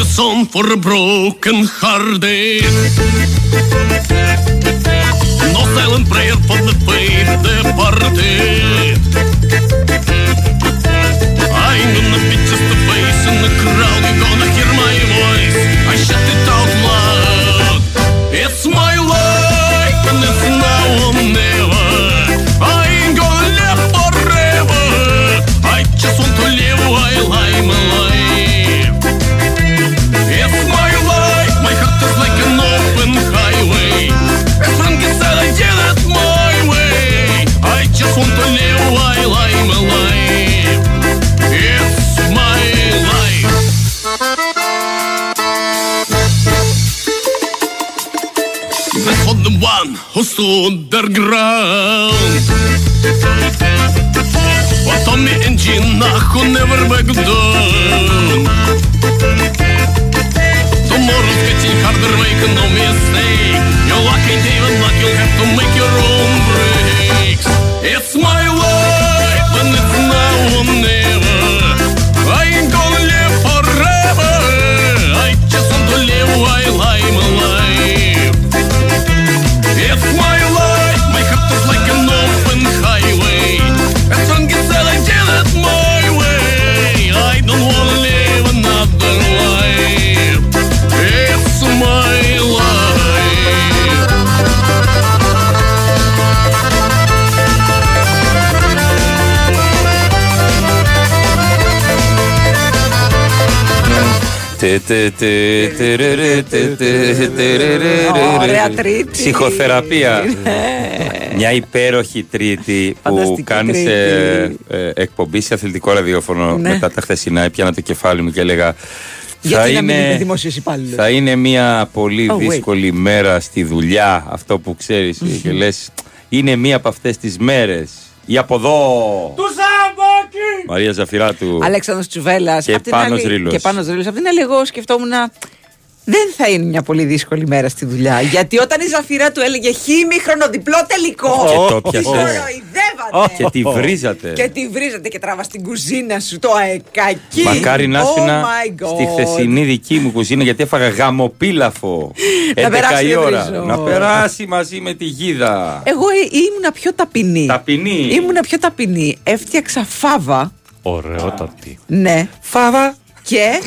the song for the broken hearted. No silent prayer for the faith departed. I ain't gonna be just a face in the crowd. You're gonna hear my voice. I shout it one who stood their ground. But Tommy and Gina who never back down. Tomorrow's getting harder, make no mistake. Your luck ain't even luck, you'll have to make your own breaks. It's Ωραία τρίτη. Ψυχοθεραπεία. Μια υπέροχη τρίτη που Φανταστική κάνει τρίτη. εκπομπή σε αθλητικό ραδιόφωνο Ναι. μετά τα χθεσινά. Έπιανα το κεφάλι μου και έλεγα. Γιατί να μην είμαι δημόσιος υπάλληλος. θα είναι μια πολύ Oh, wait. δύσκολη μέρα στη δουλειά. Αυτό που ξέρει και λε. Είναι μία από αυτέ τι μέρε. Ή από εδώ. Του Μαρία Ζαφυράτου. Αλέξανδρος Τσουβέλλας Και απ' την Πάνος άλλη- Ρήλος. Και πάνω Ρήλος. Απ' την άλλη, εγώ σκεφτόμουν δεν θα είναι μια πολύ δύσκολη μέρα στη δουλειά. Γιατί όταν η Ζαφυρά του έλεγε χήμιχρονο διπλό τελικό. Και το τη πιάσες. κοροϊδεύατε. Και τη βρίζατε. Και τη βρίζατε και τράβα στην κουζίνα σου το αεκακί. Μακάρι να Oh ήσουν my God. στη χθεσινή δική μου κουζίνα γιατί έφαγα γαμοπίλαφο. 11 περάσει, η δεν ώρα. βρίζω. Να περάσει μαζί με τη γίδα. Εγώ ε, ήμουνα πιο ταπεινή. Ταπεινή. Ήμουνα πιο ταπεινή. Έφτιαξα φάβα. Ωραιότατη. Ναι. Φάβα. Και,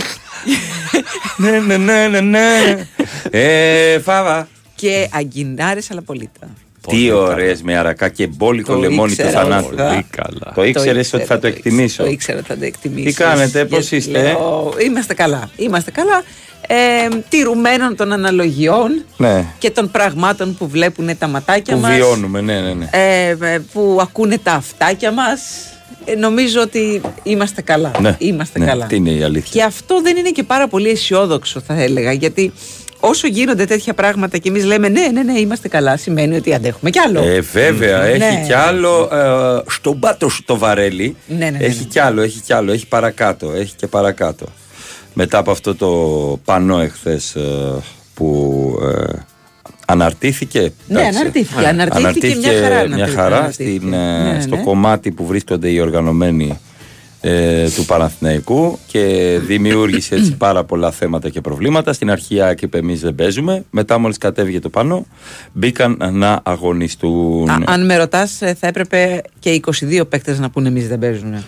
Ναι, ναι, ναι, ναι, ναι. Ε, φάβα. και αγκινάρες αλαπολίτα. Τι ωραίες με αρακά και μπόλικο Το λεμόνι του ήξερα, θανάτου. πολύ καλά. Το ήξερες ότι ήξερα, θα το το εκτιμήσω; ήξερα, Το ήξερα ότι θα το εκτιμήσω. Τι κάνετε, πώς είστε; Είμαστε καλά. Είμαστε καλά. Ε, τηρουμένων των αναλογιών Ναι. και των πραγμάτων που βλέπουν τα ματάκια Που μας βιώνουμε, ναι, ναι, ναι. ε, ε, που ακούνε τα αυτάκια μας ε, νομίζω ότι είμαστε καλά. Ναι, Είμαστε ναι, καλά. τι είναι η αλήθεια. Και αυτό δεν είναι και πάρα πολύ αισιόδοξο, θα έλεγα. Γιατί όσο γίνονται τέτοια πράγματα και εμείς λέμε ναι, ναι, ναι, είμαστε καλά, σημαίνει ότι αντέχουμε κι άλλο. Ε, βέβαια, Ναι. έχει κι άλλο. Ε, στον πάτο σου το βαρέλι. Ναι, ναι, ναι, Έχει ναι. κι άλλο, έχει κι άλλο. Έχει παρακάτω. Έχει και παρακάτω. Μετά από αυτό το πανό εχθές ε, που ε, αναρτήθηκε. Ναι, εντάξει. αναρτήθηκε. Αναρτήθηκε μια χαρά, να μια πει, χαρά αναρτήθηκε. στην, ε, Ναι, στο ναι. κομμάτι που βρίσκονται οι οργανωμένοι ε, του Παναθηναϊκού και δημιούργησε έτσι πάρα πολλά θέματα και προβλήματα. Στην αρχή η ΑΕΚ είπε εμείς δεν παίζουμε. Μετά μόλις κατέβηκε το πάνω μπήκαν να αγωνιστούν. Α, αν με ρωτάς, θα έπρεπε και 22 παίκτες να πούνε εμείς δεν παίζουν.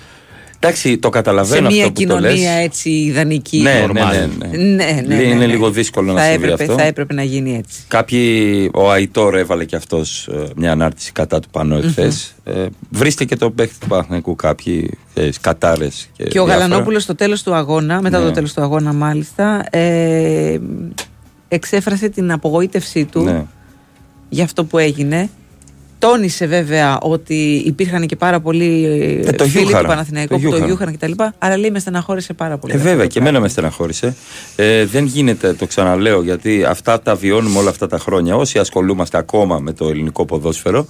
Εντάξει, το Σε καταλαβαίνω μια αυτό που το λες. κοινωνία έτσι ιδανική. Ναι, ναι, normal. ναι, ναι. Ναι, ναι, ναι, Είναι ναι. λίγο δύσκολο να θα συμβεί έπρεπε, αυτό. Θα έπρεπε να γίνει έτσι. Κάποιοι, ο Αϊτόρ έβαλε και αυτός ε, μια ανάρτηση κατά του πανώ εχθές. Ε, βρίστε και το παίχτη του Παναθηναϊκού κάποιοι ε, κατάρες και, Και ο διάφορα. Γαλανόπουλος στο τέλος του αγώνα, μετά Ναι. το τέλος του αγώνα, μάλιστα, ε, εξέφρασε την απογοήτευσή του Ναι. για αυτό που έγινε. Τόνισε βέβαια ότι υπήρχαν και πάρα πολλοί Ε, το φίλοι γιούχαρα. του Παναθηναϊκού Το που το γιούχαρα. γιούχαν κτλ. Αλλά λέει με στεναχώρησε πάρα πολύ. Ε, βέβαια, και εμένα με στεναχώρησε. Ε, δεν γίνεται, το ξαναλέω, γιατί αυτά τα βιώνουμε όλα αυτά τα χρόνια. Όσοι ασχολούμαστε ακόμα με το ελληνικό ποδόσφαιρο,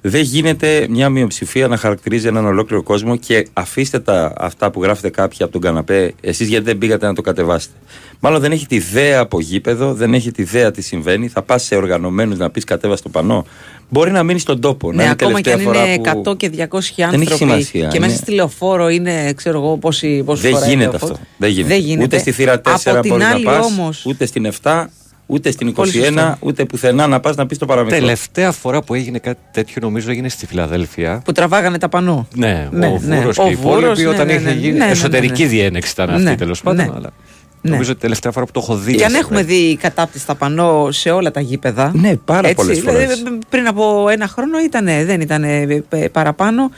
δεν γίνεται μια μειοψηφία να χαρακτηρίζει έναν ολόκληρο κόσμο και αφήστε τα αυτά που γράφετε κάποιοι από τον καναπέ, εσείς γιατί δεν πήγατε να το κατεβάσετε. Μάλλον δεν έχει τη ιδέα από γήπεδο, δεν έχει τη ιδέα τι συμβαίνει. Θα πας σε οργανωμένους να πεις κατέβα στο πανό. Μπορεί να μείνει στον τόπο. να Ναι, είναι ακόμα και αν τελευταία φορά είναι που... 100 και 200 έχει άνθρωποι σημασία, και μέσα ναι. στη λεωφόρο είναι, ξέρω εγώ, πόσοι, πόσοι Δεν φορά γίνεται είναι λεωφόρο. αυτό. Δεν γίνεται. Ούτε στη θύρα 4 Από την μπορεί να άλλη πας, όμως, ούτε στην 7, ούτε στην Πολύ 21, σωστό. ούτε πουθενά να πας να πεις το παραμικρό. Τελευταία φορά που έγινε κάτι τέτοιο νομίζω έγινε στη Φιλαδέλφια. που τραβάγανε τα πανό. Ναι, Ναι, ο ναι. Βούρος Ο και οι υπόλοιποι Βούρος, ναι, όταν ναι, είχε ναι, γίνει ναι, ναι, ναι, εσωτερική ναι. διένεξη ήταν αυτή Ναι, τέλος πάντων. Ναι. Αλλά Ναι. νομίζω ότι τελευταία φορά που το έχω δει. Και αν έτσι, έχουμε ναι. δει κατάπτυστα πανό σε όλα τα γήπεδα. Ναι, πάρα πολλές φορές. δηλαδή, πριν από ένα χρόνο ήτανε, δεν ήταν παραπάνω.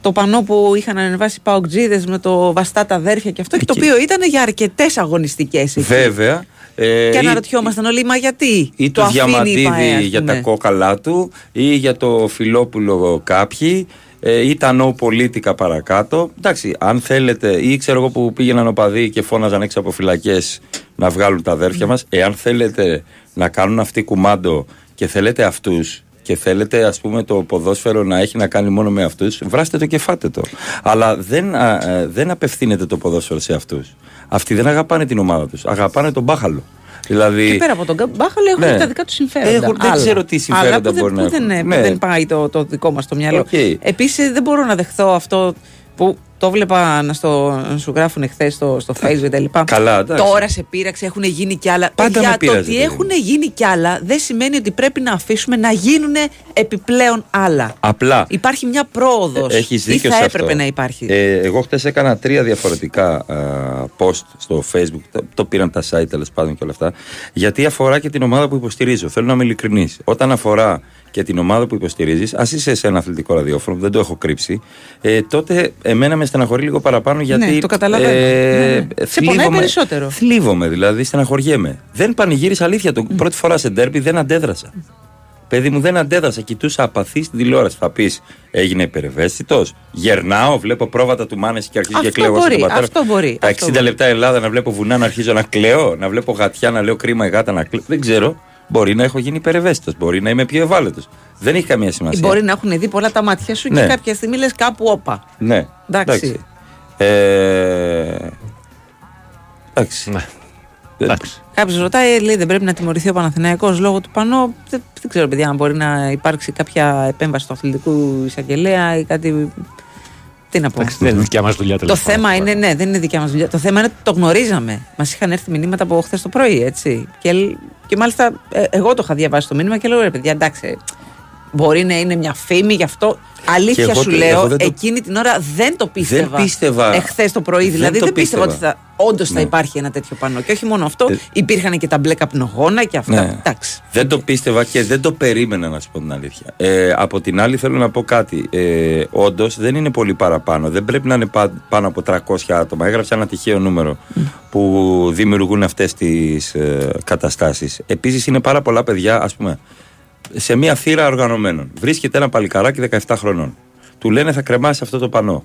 Το πανό που είχαν ανεβάσει οι Παοκτζίδες με το βαστά τα αδέρφια και αυτό, και το Εκεί. οποίο ήταν για αρκετές αγωνιστικές. Βέβαια. Ε, Και ή- αναρωτιόμασταν όλοι, μα γιατί; ή το του αφήνει η Διαμαντίδη ΠαΕ, ας για τα πούμε. κόκαλά του ή για το Φιλόπουλο κάποιοι ε, ή τα no πολίτικα παρακάτω. Εντάξει, αν θέλετε, ή ξέρω εγώ που πήγαιναν οπαδοί και φώναζαν έξω από φυλακές να βγάλουν τα αδέρφια μας μα. Εάν θέλετε να κάνουν αυτοί κουμάντο και θέλετε αυτούς και θέλετε ας πούμε το ποδόσφαιρο να έχει να κάνει μόνο με αυτούς βράστε το και φάτε το αλλά δεν, α, ε, δεν απευθύνεται το ποδόσφαιρο σε αυτούς αυτοί δεν αγαπάνε την ομάδα τους αγαπάνε τον μπάχαλο δηλαδή Και πέρα από τον μπάχαλο έχουν Ναι. τα δικά τους συμφέροντα. Έχουν- δεν Άλλα. ξέρω τι συμφέροντα Άλλα που δεν- μπορεί να που δεν, έχουν. που Ναι. δεν πάει το, το δικό μας το μυαλό. Οκ. Επίσης δεν μπορώ να δεχθώ αυτό που το βλέπα να, στο, να σου γράφουν χθε στο, στο Facebook κτλ. Καλά, εντάξει. Τώρα σε πείραξε, έχουν γίνει κι άλλα. Πάντα Παιδιά, με το πείραζε, ότι παιδί έχουν μου. γίνει κι άλλα δεν σημαίνει ότι πρέπει να αφήσουμε να γίνουν επιπλέον άλλα. Απλά Υπάρχει μια πρόοδος. Έχεις ή δίκιο θα σε έπρεπε αυτό. να υπάρχει. Ε, εγώ χτες έκανα τρία διαφορετικά α, post στο facebook. Το, το πήραν τα site τέλος πάντων και όλα αυτά. Γιατί αφορά και την ομάδα που υποστηρίζω. Θέλω να είμαι ειλικρινής. Όταν αφορά και την ομάδα που υποστηρίζεις, ας είσαι σε ένα αθλητικό ραδιόφωνο, δεν το έχω κρύψει, ε, τότε εμένα με στεναχωρεί λίγο παραπάνω γιατί. Ναι, το καταλαβαίνω. Ναι, ναι. Σε πονάει θλίβομαι- περισσότερο. Θλίβομαι, δηλαδή στεναχωριέμαι. Δεν πανηγύρισα αλήθεια. Το πρώτη φορά σε ντέρμπι δεν αντέδρασα. Παιδί μου δεν αντέδρασα, κοιτούσα απαθή στην τηλεόραση. Θα πεις, έγινε υπερευαίσθητος. Γερνάω, βλέπω πρόβατα του Μάνεση και αρχίζω και Αυτό κλαίω εγώ μπορεί, στον πατέρα. αυτό μπορεί, Τα 60 αυτό μπορεί. λεπτά Ελλάδα να βλέπω βουνά να αρχίζω να κλαίω, να βλέπω γατιά να λέω κρίμα η γάτα να κλαίω. Δεν ξέρω. Μπορεί να έχω γίνει υπερευαίσθητος, μπορεί να είμαι πιο ευάλωτος. Δεν έχει καμία Ή σημασία. μπορεί να έχουν δει πολλά τα μάτια σου Ναι. και κάποια στιγμή λες κάπου όπα. Ναι, Εντάξει. Ε, Εντάξει. Ναι. Δεν- Εντάξει. Κάποιος ρωτάει, λέει, δεν πρέπει να τιμωρηθεί ο Παναθηναϊκός λόγω του πανό. Δεν, δεν ξέρω, παιδιά, αν μπορεί να υπάρξει κάποια επέμβαση του αθλητικού εισαγγελέα ή κάτι. Τι να πω. Εντάξει, δεν είναι δικιά μας δουλειά Το τέλος θέμα πάντων. είναι, ναι, δεν είναι δικιά μας δουλειά. Το θέμα είναι ότι το γνωρίζαμε. Μας είχαν έρθει μηνύματα από χθες το πρωί, έτσι. Και, και μάλιστα ε, εγώ το είχα διαβάσει το μήνυμα και λέω ρε παιδιά, εντάξει. Μπορεί να είναι μια φήμη γι' αυτό. Αλήθεια Και εγώ σου το- λέω, εγώ δεν το- εκείνη την ώρα δεν το πίστευα. πίστευα. Εχθές το πρωί. Δεν δηλαδή το δεν πίστευα ότι πίστευα. θα, όντως θα Ναι. υπάρχει ένα τέτοιο πανό. Και όχι μόνο αυτό, Ε, υπήρχαν και τα μπλε καπνογόνα και αυτά. Ναι. Εντάξει. Δεν το πίστευα και δεν το περίμενα να σου πω την αλήθεια. Ε, από την άλλη θέλω να πω κάτι. Ε, Όντως δεν είναι πολύ παραπάνω. Δεν πρέπει να είναι πα- πάνω από 300 άτομα. Έγραψα ένα τυχαίο νούμερο που δημιουργούν αυτές τις ε, καταστάσεις. Επίσης είναι πάρα πολλά παιδιά, ας πούμε, σε μια θύρα οργανωμένων. Βρίσκεται ένα παλικαράκι 17 χρονών. Του λένε θα κρεμάσει αυτό το πανό.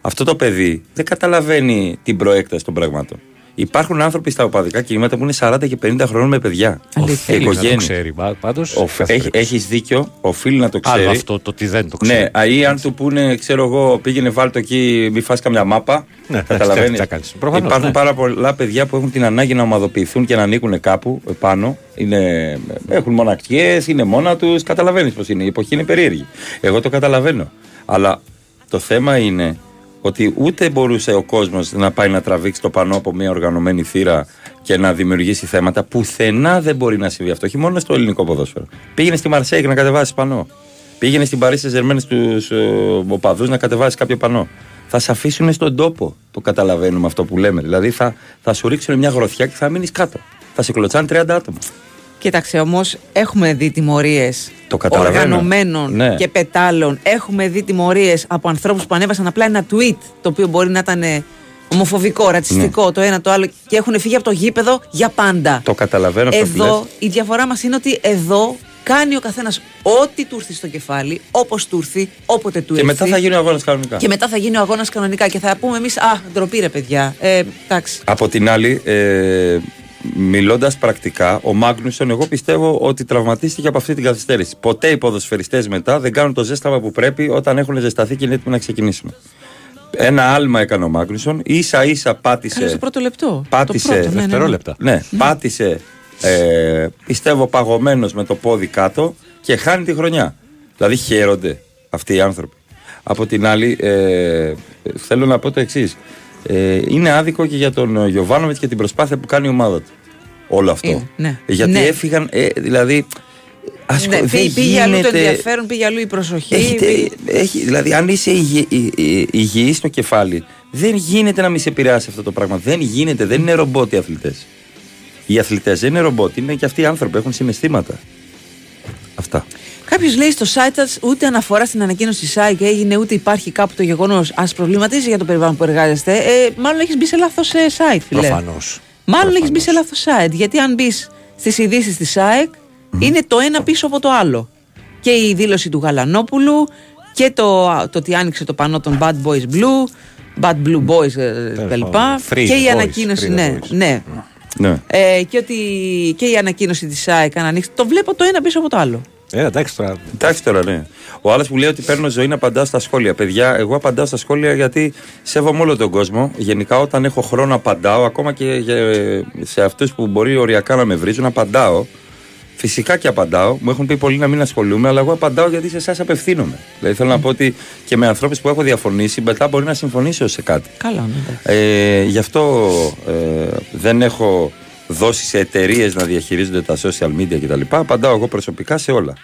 Αυτό το παιδί δεν καταλαβαίνει την προέκταση των πραγμάτων. Υπάρχουν άνθρωποι στα οπαδικά κινήματα που είναι 40 και 50 χρονών με παιδιά. Αλήθεια. Οφείλει να το Οικογένειες. ξέρει πάντως. Έχει, έχεις δίκιο, οφείλει να το ξέρει. Άλλο αυτό το ότι δεν το ξέρει. Ναι, α, ή αν του πούνε, ξέρω εγώ, πήγαινε βάλ το εκεί, μη φας καμιά μάπα. Ναι, καταλαβαίνεις. τι θα κάνεις. Προφανώς, Υπάρχουν ναι. πάρα πολλά παιδιά που έχουν την ανάγκη να ομαδοποιηθούν και να ανήκουν κάπου επάνω. Είναι, έχουν μοναξιές, είναι μόνα τους. Καταλαβαίνεις πώς είναι. Η εποχή είναι περίεργη. Εγώ το καταλαβαίνω. Αλλά το θέμα είναι ότι ούτε μπορούσε ο κόσμος να πάει να τραβήξει το πανό από μια οργανωμένη θύρα και να δημιουργήσει θέματα. Πουθενά δεν μπορεί να συμβεί αυτό. Όχι μόνο στο ελληνικό ποδόσφαιρο. Πήγαινε στη Μαρσέικ να κατεβάσεις πανό. Πήγαινε στην Παρίσι Ζερμέν στου οπαδούς να κατεβάσεις κάποιο πανό. Θα σε αφήσουν στον τόπο. Το καταλαβαίνουμε αυτό που λέμε. Δηλαδή θα, θα σου ρίξουν μια γροθιά και θα μείνεις κάτω. Θα σε κλωτσάνε 30 άτομα. Κοίταξε όμως, έχουμε δει τιμωρίες Το καταλαβαίνω. οργανωμένων Ναι. και πετάλων. Έχουμε δει τιμωρίες από ανθρώπους που ανέβασαν απλά ένα tweet το οποίο μπορεί να ήταν ε, ομοφοβικό, ρατσιστικό, το ένα το άλλο και έχουν φύγει από το γήπεδο για πάντα. Ναι. Το καταλαβαίνω αυτό που Εδώ λες. η διαφορά μας είναι ότι εδώ κάνει ο καθένας ό,τι του έρθει στο κεφάλι, όπως του έρθει, όποτε του Και έρθει. μετά θα γίνει ο αγώνας κανονικά. Και μετά θα γίνει ο αγώνας κανονικά και θα πούμε εμείς, Α, ντροπή ρε παιδιά. Ε, εντάξει. Από την άλλη, ε, μιλώντας πρακτικά, ο Μάγνουσον, εγώ πιστεύω ότι τραυματίστηκε από αυτή την καθυστέρηση. Ποτέ οι ποδοσφαιριστές μετά δεν κάνουν το ζέσταμα που πρέπει όταν έχουν ζεσταθεί και είναι έτοιμοι να ξεκινήσουν. Ένα άλμα έκανε ο Μάγνουσον. ίσα ίσα πάτησε. Καλά στο πρώτο λεπτό. Πάτησε Το πρώτο, ναι, ναι, ναι. Δευτερόλεπτα. Ναι, πάτησε, ε, πιστεύω, παγωμένος με το πόδι κάτω και χάνει τη χρονιά. Δηλαδή χαίρονται αυτοί οι άνθρωποι. Από την άλλη, ε, θέλω να πω το εξής. Ε, είναι άδικο και για τον Γιωβάνοβιτς και την προσπάθεια που κάνει η ομάδα του. Όλο αυτό. Είναι, ναι. Γιατί Ναι. έφυγαν, ε, δηλαδή. Ασκο, Ναι, δεν πήγε, πήγε αλλού το γίνεται- ενδιαφέρον, πήγε αλλού η προσοχή. Έχετε, πήγε- έχει, δηλαδή, αν είσαι υγι, υγι- υγι- υγιής στο κεφάλι, δεν γίνεται να μην σε επηρεάσει αυτό το πράγμα. Δεν γίνεται, δεν είναι ρομπότ οι αθλητές. Οι αθλητές δεν είναι ρομπότ, είναι και αυτοί οι άνθρωποι, έχουν συναισθήματα. Αυτά. Κάποιος λέει στο site σας ούτε αναφορά στην ανακοίνωση τη ΣΑΙΚ έγινε, ούτε υπάρχει κάπου το γεγονός. Α προβληματίζει για το περιβάλλον που εργάζεστε. Ε, μάλλον έχεις μπει σε λάθος site, φίλε. Προφανώς. Μάλλον έχεις μπει σε λάθος site. Γιατί αν μπεις στις ειδήσεις της ΣΑΕΚ, είναι το ένα πίσω από το άλλο. Και η δήλωση του Γαλανόπουλου και το, το ότι άνοιξε το πανό των Bad Boys Blue, Bad Blue Boys ε, κτλ. πάντων, free Και η boys, ανακοίνωση, free the ναι, boys. Ναι. Ναι. Ε, και, ότι, και η ανακοίνωση της ΣΑΕΚ αν ανοίξει. Το βλέπω το ένα πίσω από το άλλο. Ε, εντάξει τώρα. Εντάξει τώρα, ναι. Ο άλλος που λέει ότι παίρνω ζωή να απαντάω στα σχόλια. Παιδιά, εγώ απαντάω στα σχόλια γιατί σέβομαι όλο τον κόσμο. Γενικά, όταν έχω χρόνο, απαντάω. Ακόμα και για- σε αυτούς που μπορεί οριακά να με βρίζουν, απαντάω. Φυσικά και απαντάω. Μου έχουν πει πολλοί να μην ασχολούμαι, αλλά εγώ απαντάω γιατί σε εσάς απευθύνομαι. Δηλαδή, θέλω να πω ότι και με ανθρώπους που έχω διαφωνήσει, μετά μπορεί να συμφωνήσω σε κάτι. Καλά, ναι, εντάξει. Ε, γι' αυτό ε, δεν έχω δώσει σε εταιρείες να διαχειρίζονται τα social media κτλ. Απαντάω εγώ προσωπικά σε όλα.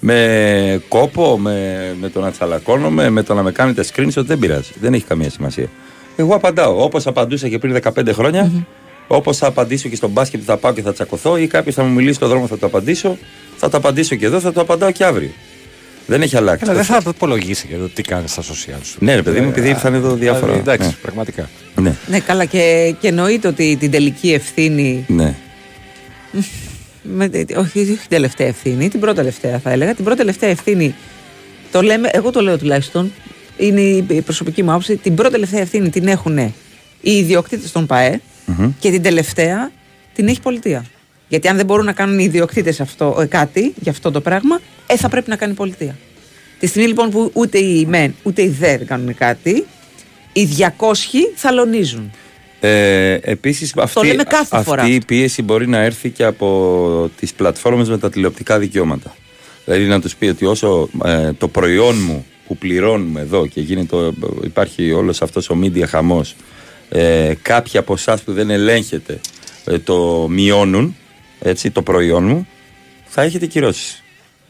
Με κόπο, με, με το να τσαλακώνομαι, με το να με κάνετε screenshot, δεν πειράζει. Δεν έχει καμία σημασία. Εγώ απαντάω. Όπως απαντούσα και πριν 15 χρόνια, όπως θα απαντήσω και στο μπάσκετ που θα πάω και θα τσακωθώ, ή κάποιος θα μου μιλήσει στον δρόμο θα το απαντήσω, θα το απαντήσω και εδώ, θα το απαντάω και αύριο. Δεν έχει αλλάξει. Καλά, δεν Το- θα το υπολογίσει για το τι κάνεις στα social σου. Ναι, ρε παιδί μου, επειδή Ε, ήρθαν εδώ διάφορα. δηλαδή, Εντάξει, Ναι. πραγματικά. Ναι, Ναι, καλά, και, και εννοείται ότι την τελική ευθύνη. ναι. Με, όχι, όχι την τελευταία ευθύνη, την πρώτη τελευταία θα έλεγα. Την πρώτη τελευταία ευθύνη. Το λέμε, εγώ το λέω τουλάχιστον. Είναι η η προσωπική μου άποψη. Την πρώτη τελευταία ευθύνη την έχουν οι ιδιοκτήτες των ΠΑΕ Μμμ. και την τελευταία την έχει η πολιτεία. Γιατί αν δεν μπορούν να κάνουν οι ιδιοκτήτες αυτό, ε, κάτι για αυτό το πράγμα, ε, θα πρέπει να κάνει η πολιτεία. Τη στιγμή λοιπόν που ούτε οι ΜΕΝ ούτε οι ΔΕ δεν κάνουν κάτι, οι 200 θαλονίζουν. Ε, επίσης αυτή, λέμε κάθε φορά αυτή η αυτό. πίεση μπορεί να έρθει και από τις πλατφόρμες με τα τηλεοπτικά δικαιώματα. Δηλαδή να τους πει ότι όσο ε, το προϊόν μου που πληρώνουμε εδώ και γίνει το, υπάρχει όλος αυτός ο media χαμός ε, κάποιοι από εσάς που δεν ελέγχετε ε, το μειώνουν έτσι, το προϊόν μου θα έχετε κυρώσεις.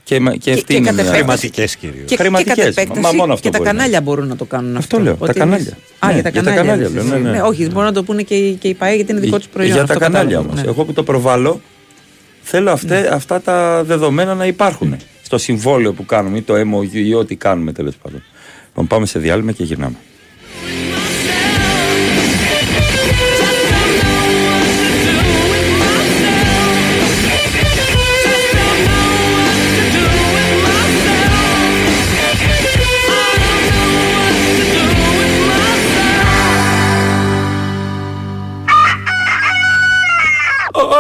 Και, μα- και, Και- αυτή και είναι κατ' μια- επέκταση- Χρηματικές κυρίως. Και, και Χρηματικές, κατ' επέκταση μα μόνο αυτό και τα μπορεί να κανάλια μπορούν να το κάνουν αυτό. Αυτό λέω, τα Ότι κανάλια. εμείς- Α, Ναι, για τα για τα κανάλια. κανάλια λες λέω, εσύ. ναι, ναι. όχι, μπορούν να το πούνε και οι, και οι ΠΑΕ γιατί είναι δικό τους προϊόν. Για αυτό τα κανάλια κατάλαβα, όμως. ναι. Εγώ που το προβάλλω, θέλω αυτέ, αυτά τα δεδομένα να υπάρχουν στο συμβόλαιο που κάνουμε ή το MOU ή ό,τι κάνουμε τέλος πάντων. Λοιπόν, πάμε σε διάλειμμα και γυρνάμε.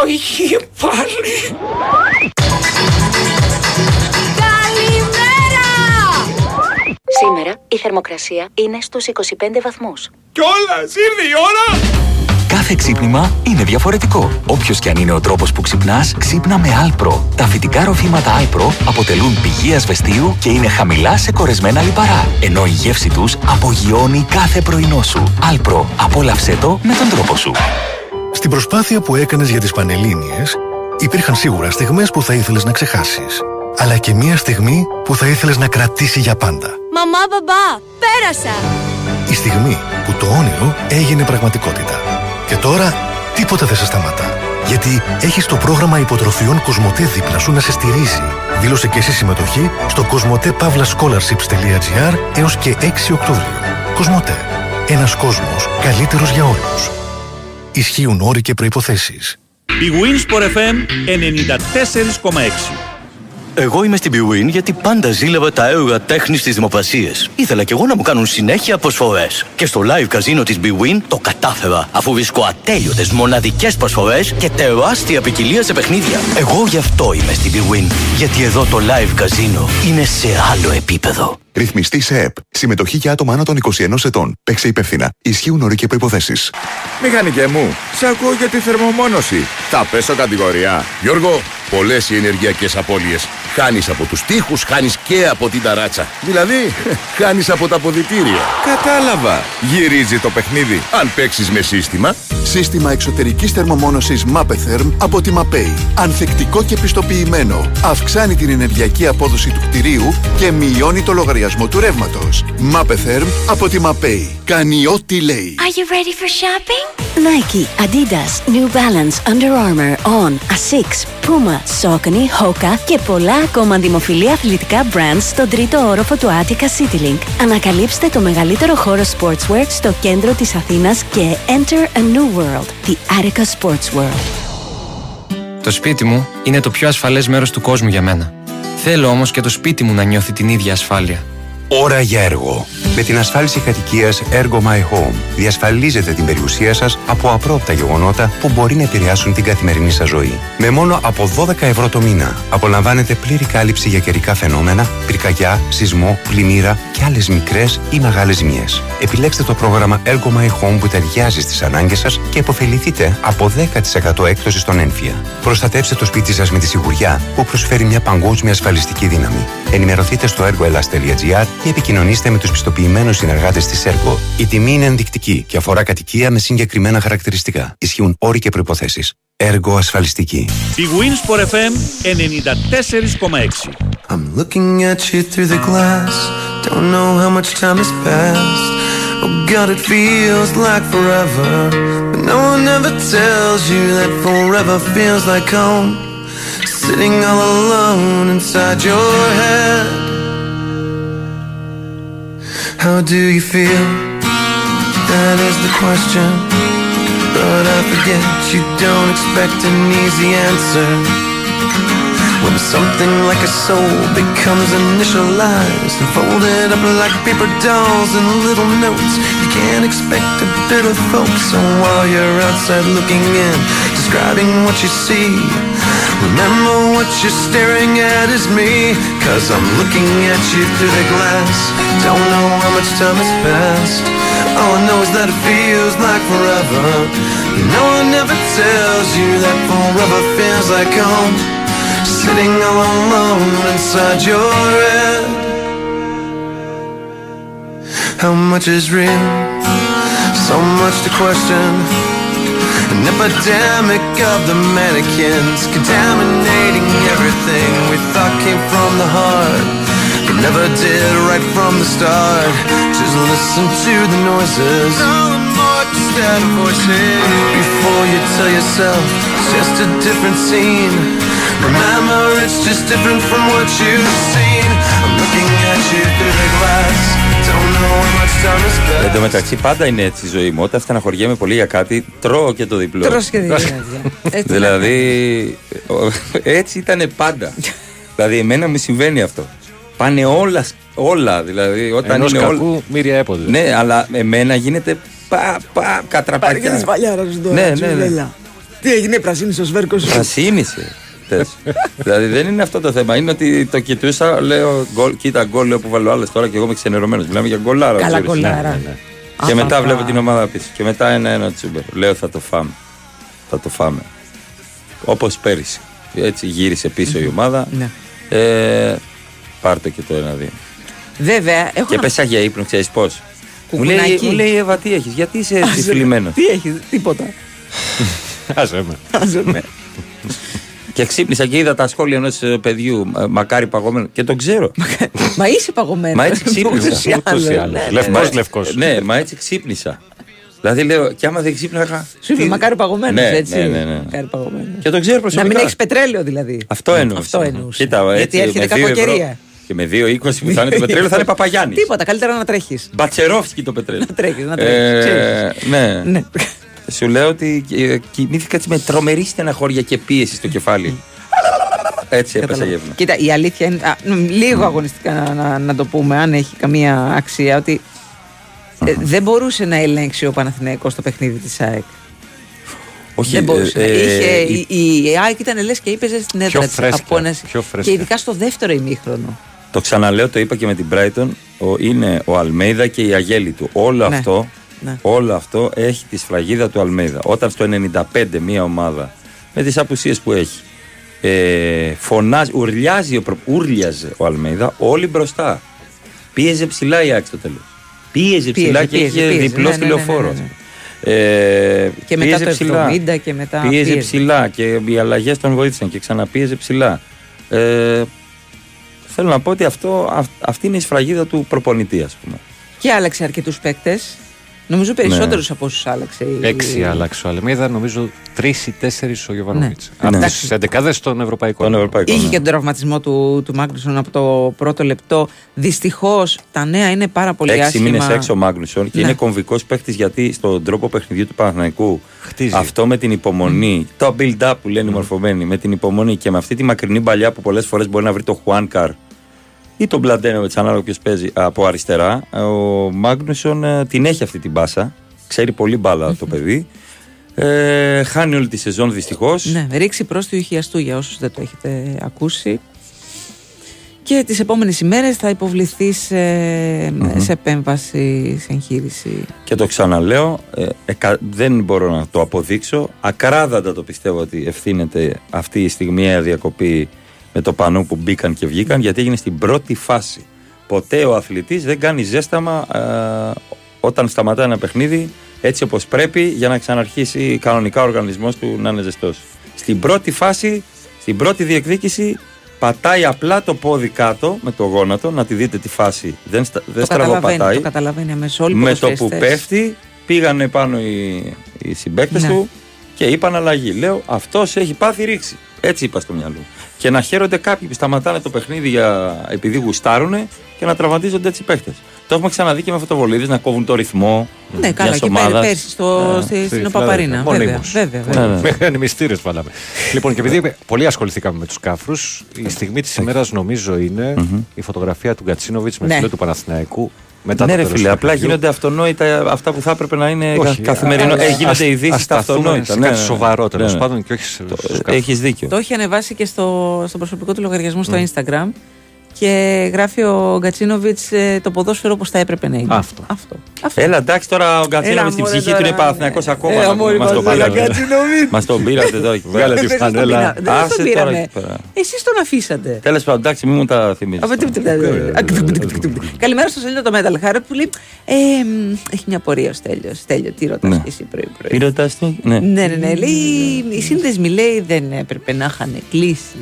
Όχι πάλι. Σήμερα η θερμοκρασία είναι στους 25 βαθμούς. Κιόλας ήρθε η ώρα. Κάθε ξύπνημα είναι διαφορετικό. Όποιος και αν είναι ο τρόπος που ξυπνάς, ξύπνα με Alpro. Τα φυτικά ροφήματα Alpro αποτελούν πηγή ασβεστίου και είναι χαμηλά σε κορεσμένα λιπαρά. Ενώ η γεύση τους απογειώνει κάθε πρωινό σου. Alpro. Απόλαυσέ το με τον τρόπο σου. Στην προσπάθεια που έκανες για τις Πανελλήνιες, υπήρχαν σίγουρα στιγμές που θα ήθελες να ξεχάσεις. Αλλά και μία στιγμή που θα ήθελες να κρατήσει για πάντα. Μαμά, μπαμπά, πέρασα! Η στιγμή που το όνειρο έγινε πραγματικότητα. Και τώρα τίποτα δεν σε σταματά. Γιατί έχεις το πρόγραμμα υποτροφιών Κοσμοτέ δίπλα σου να σε στηρίζει. Δήλωσε και εσύ συμμετοχή στο κοσμοτέ.scholarships.gr έως και 6 Οκτώβριο. Κοσμοτέ. Ένας κόσμος καλύτερος για όλους. Ισχύουν όροι και προϋποθέσεις. Η Winsport FM 94,6. Εγώ είμαι στην Bwin γιατί πάντα ζήλευα τα έργα τέχνης στι δημοπρασίε. Ήθελα κι εγώ να μου κάνουν συνέχεια προσφορές. Και στο live καζίνο της Bwin το κατάφερα, αφού βρίσκω ατέλειωτες μοναδικές προσφορές και τεράστια ποικιλία σε παιχνίδια. Εγώ γι' αυτό είμαι στην Bwin. Γιατί εδώ το live καζίνο είναι σε άλλο επίπεδο. Ρυθμιστή σε ΕΠ. Συμμετοχή για άτομα άνω των 21 ετών. Παίξε υπεύθυνα. Ισχύουν όροι και προποθέσει. Μηχανικέ μου, σε ακούω για τη θερμομόνωση. Θα πέσω κατηγορία. Γιώργο, πολλές οι ενεργειακές απώλειες. Χάνεις από τους τοίχου, χάνεις και από την ταράτσα. Δηλαδή, χάνεις από τα ποδητήρια. Κατάλαβα. Γυρίζει το παιχνίδι. Αν παίξεις με σύστημα. Σύστημα εξωτερικής θερμομόνωσης Mapetherm από τη Mapei. Ανθεκτικό και πιστοποιημένο. Αυξάνει την ενεργειακή απόδοση του κτηρίου και μειώνει το λογαριασμό του ρεύματος. Mapetherm από τη Mapei. Κάνει ό,τι λέει. Are you ready for shopping? Nike, Adidas, New Balance, Under Armour, On, Asics, Puma, Saucony, Hoka και πολλά ακόμα δημοφιλή αθλητικά brands στον τρίτο όροφο του Attica CityLink. Ανακαλύψτε το μεγαλύτερο χώρο sportswear στο κέντρο της Αθήνας και enter a new world, the Attica Sports World. Το σπίτι μου είναι το πιο ασφαλές μέρος του κόσμου για μένα. Θέλω όμως και το σπίτι μου να νιώθει την ίδια ασφάλεια. Ώρα για έργο. Με την ασφάλιση κατοικίας Ergo My Home διασφαλίζετε την περιουσία σας από απρόπτα γεγονότα που μπορεί να επηρεάσουν την καθημερινή σας ζωή. Με μόνο από 12 ευρώ το μήνα απολαμβάνετε πλήρη κάλυψη για καιρικά φαινόμενα, πυρκαγιά, σεισμό, πλημμύρα και άλλες μικρές ή μεγάλες ζημιές. Επιλέξτε το πρόγραμμα Ergo My Home που ταιριάζει στις ανάγκες σας και υποφεληθείτε από 10% έκπτωση στον έμφυα. Προστατέψτε το σπίτι σας με τη σιγουριά που προσφέρει μια παγκόσμια ασφαλιστική δύναμη. Ενημερωθείτε στο ergoelas.gr ή επικοινωνήστε με του πιστοποιημένου συνεργάτε τη Ergo. Η τιμή είναι ενδεικτική και αφορά κατοικία με συγκεκριμένα χαρακτηριστικά. Ισχύουν όροι και προποθέσει. Ergo ασφαλιστική. Η Winsport FM 94,6. I'm looking at you through the glass. Don't know how much time has passed. Oh God, it feels like forever. But no one ever tells you that forever feels like home. Sitting all alone inside your head. How do you feel? That is the question. But I forget you don't expect an easy answer. When something like a soul becomes initialized and folded up like paper dolls and little notes, you can't expect a bit of folks. So while you're outside looking in, describing what you see, remember what you're staring at is me. Cause I'm looking at you through the glass. Don't know how much time has passed. All I know is that it feels like forever. No one ever tells you that forever feels like home. Sitting all alone inside your head. How much is real? So much to question. An epidemic of the mannequins contaminating everything we thought came from the heart. But never did right from the start. Just listen to the noises. Instead of voices. Before you tell yourself it's just a different scene. Remember, it's just different from what you've seen. I'm looking at you through the glass. Don't know how much time has passed. Εν τω μεταξύ, πάντα είναι έτσι η ζωή μου. Όταν στεναχωριέμαι πολύ για κάτι, τρώω και το διπλό. Τρως και διπλό, έτσι δηλαδή, ο- έτσι ήταν πάντα. δηλαδή, εμένα μου συμβαίνει αυτό. Πάνε όλα, όλα. Δηλαδή, όταν Ενός είναι κακού, όλα. μοίρια έποδε. Ναι, αλλά εμένα γίνεται πα, πα, Πάρε και κατραπακιά. της βαλιάρας σου τώρα. Ναι, ναι, ναι. τσουβέλα. Τι έγινε, πρασίνησε ο σβέρκος; Σου. Πρασίνησε. Θες. δηλαδή δεν είναι αυτό το θέμα. Είναι ότι το κοιτούσα, λέω γκολ, κοίτα γκολ, λέω που βάλω άλλες τώρα και εγώ είμαι ξενερωμένος. Μιλάμε για γκολάρα. Καλά ξέρεις. κολλάρα. Ναι, ναι, ναι. Και Αχα, μετά αχα. βλέπω την ομάδα πίσω. Και μετά ένα-ένα τσούμπερ. Λέω θα το φάμε. Θα το φάμε. Όπως πέρυσι. Έτσι γύρισε πίσω η ομάδα. Ναι. Ε, πάρτε και το ένα-δύο. Βέβαια, έχω Και να- πέσα για ύπνο, ξέρεις πώς. Μου λέει, Κουκουνάκι. μου λέει Εύα, τι έχεις, γιατί είσαι έτσι Άσε με. θλιμμένο. Τι έχεις, τίποτα. Άσε με. Άσε με. Και ξύπνησα και είδα τα σχόλια ενός παιδιού, μα- μακάρι παγωμένο. Και τον ξέρω. Μα είσαι παγωμένος. Μα έτσι ξύπνησα. Ούτως ή άλλως, ναι, ναι. Λευκός, λευκός. Ναι, μα έτσι ξύπνησα. Δηλαδή λέω, και άμα δεν ξύπναγα. Σου είπε τι- μακάρι παγωμένος, Ναι, έτσι. ναι, ναι, ναι. Μακάρι παγωμένος. Και τον ξέρω Να προσωπικά. μην έχεις πετρέλαιο δηλαδή. Αυτό εννοούσα. Αυτό εννοούσα. Κοίτα, Γιατί έτσι, έρχεται με δύο ευρώ κακοκαιρία. Και με 2,20 που θα είναι το πετρέλαιο θα είναι Παπαγιάννης. Τίποτα, καλύτερα να τρέχεις. Μπατσερόφσκι το πετρέλαιο. Να τρέχεις, να τρέχεις. Ε, ναι. Ναι. Σου λέω ότι ε, κινήθηκα έτσι με τρομερή στεναχώρια και πίεση στο κεφάλι. Έτσι έπεσα Κατάλαβα. γεύμα. Κοίτα, η αλήθεια είναι. α, μ, λίγο αγωνιστικά να, να, να το πούμε, αν έχει καμία αξία, ότι ε, δεν μπορούσε να ελέγξει ο Παναθηναϊκός το παιχνίδι της ΑΕΚ. Όχι, δεν μπορούσε. ε, ε, Είχε, η- η, η ΑΕΚ ήταν λες και έπαιζε στην Πιο έδρα της. φρέσκια, πιο Και φρέσκια. ειδικά στο δεύτερο ημίχρονο. Το ξαναλέω, το είπα και με την Brighton. ο, είναι ο Αλμέιδα και η αγέλη του. Όλο Ναι. αυτό Ναι. Όλο αυτό έχει τη σφραγίδα του Αλμέιδα. Όταν στο 95 μια ομάδα με τις απουσίες που έχει ε, φωνάζει, ουρλιάζει ο, προ- ούρλιαζε ο Αλμέιδα όλοι μπροστά. Πίεζε ψηλά η Άκη στο τέλος. Πίεζε ψηλά και πίεζε, είχε πίεζε. διπλό Ναι, στη ναι, ναι, λεωφόρο. ναι, ναι. Ε, Και μετά πίεζε το ψηλά. 70 και μετά Πίεζε πίεζε. ψηλά και οι αλλαγές τον βοήθησαν και ξαναπίεζε ψηλά. Ε, θέλω να πω ότι αυτό, αυ- αυτή είναι η σφραγίδα του προπονητή, ας πούμε. Και άλλαξε αρκετούς παίκτες. Νομίζω περισσότερου Ναι. από όσους άλλαξε. η- Έξι άλλαξε ο Αλεμίδα, νομίζω τρεις ή τέσσερις ο Γιωβανοβίτς. Ναι. Από Εντάξει. τι εντεκάδε των Ευρωπαϊκών. Είχε και τον τραυματισμό του, του Μάγνουσον από το πρώτο λεπτό. Δυστυχώς τα νέα είναι πάρα πολύ Έξι άσχημα. μήνες έξω ο Μάγνουσον και Ναι. είναι κομβικός παίχτη γιατί στον τρόπο παιχνιδιού του Παναθηναϊκού Χτίζει. αυτό με την υπομονή, το build-up που λένε οι μορφωμένοι, με την υπομονή και με αυτή τη μακρινή παλιά που πολλές φορές μπορεί να βρει το Χουάνκαρ ή τον Μπλαντένοβιτ, ανάλογα ποιο παίζει από αριστερά. Ο Μάγνουσον ε, την έχει αυτή την μπάσα. Ξέρει πολύ μπάλα το παιδί. Ε, χάνει όλη τη σεζόν δυστυχώς. Ναι, ρίξει προς του ηχιαστού για όσους δεν το έχετε ακούσει. Και τις επόμενες ημέρες θα υποβληθεί σε, σε επέμβαση, σε εγχείρηση. Και το ξαναλέω, ε, εκα- δεν μπορώ να το αποδείξω. Ακράδαντα το πιστεύω ότι ευθύνεται αυτή η στιγμιαία διακοπή με το πανό που μπήκαν και βγήκαν, γιατί έγινε στην πρώτη φάση. Ποτέ ο αθλητής δεν κάνει ζέσταμα ε, όταν σταματά ένα παιχνίδι έτσι όπως πρέπει για να ξαναρχίσει κανονικά ο οργανισμός του να είναι ζεστός. Στην πρώτη φάση, στην πρώτη διεκδίκηση πατάει απλά το πόδι κάτω με το γόνατο, να τη δείτε τη φάση. Δεν, στα, δεν το καταλαβαίνει, στραβοπατάει. το καταλαβαίνει αμέσως όλοι οι Με το που ποδοσφαιριστές. πέφτει, πήγανε πάνω οι, οι συμπαίκτες Ναι. του και είπαν αλλαγή. Λέω, αυτός έχει πάθει ρήξη. Έτσι είπα στο μυαλό. μου. Και να χαίρονται κάποιοι που σταματάνε το παιχνίδι για, επειδή γουστάρουν και να τραυματίζονται έτσι οι παίχτε. Το έχουμε ξαναδεί και με φωτοβολίδε να κόβουν το ρυθμό. Ναι, καλά, μιας και πέρ- ομάδας. πέρσι στο, Ναι. στη, Στη στην Οπαπαρίνα. Βέβαια, Μονίμως. βέβαια, Ναι, βέβαια. ναι. Μέχρι ανεμιστήρε βάλαμε. λοιπόν, και επειδή πολύ ασχοληθήκαμε με τους κάφρους, η στιγμή της ημέρας νομίζω είναι η φωτογραφία του Γκατσίνοβιτς με Ναι. φίλο του Παναθηναϊκού. Μετά ναι, το ρε τέλος φίλε, του απλά παιχνιδιού. γίνονται αυτονόητα αυτά που θα έπρεπε να είναι Όχι, κα- καθημερινό. ας- Ε, γίνονται ας- ειδήσεις ας στα σταθούμε αυτονόητα. σε ναι, κάτι ναι. σοβαρό, τέλος Ναι, ναι. πάντων, και όχι σε- στους κάφρους. Έχεις δίκιο. Το έχει ανεβάσει και στο, στο προσωπικό του λογαριασμό στο Ναι. Instagram και γράφει ο Γκατσίνοβιτς το ποδόσφαιρο όπως θα έπρεπε να είναι. Αυτό. Αυτό. Έλα, εντάξει τώρα ο Γκατσίνοβιτς Έλα, στην μωρέ, ψυχή του είναι τώρα, Παναθηναϊκός ναι. ακόμα. Έλα, μωρέ, Μας το Βαζέλα, πήρατε. Γκατσίνοβιτς. Μας τον πήρατε τώρα. εκεί πέρα. Βγάλε τη Δεν σας τον φανέλα. πήρα- Δεν σας Άσε τον τώρα πήραμε. εκεί πέρα. Εσείς τον αφήσατε. Τέλος πάντων, εντάξει, μην μου τα θυμίζεις. Α, τι- τι- τι- Καλημέρα στο Στέλιο το Metal Χάρο που λέει ε, μ, Έχει μια πορεία ο Στέλιος Στέλιο, τι ρωτάς Ναι. και εσύ πρωί πρωί Τι ρωτάς τι; Ναι. Ναι, ναι, ναι. Λέει, οι σύνδεσμοι λέει δεν έπρεπε να είχαν κλείσει.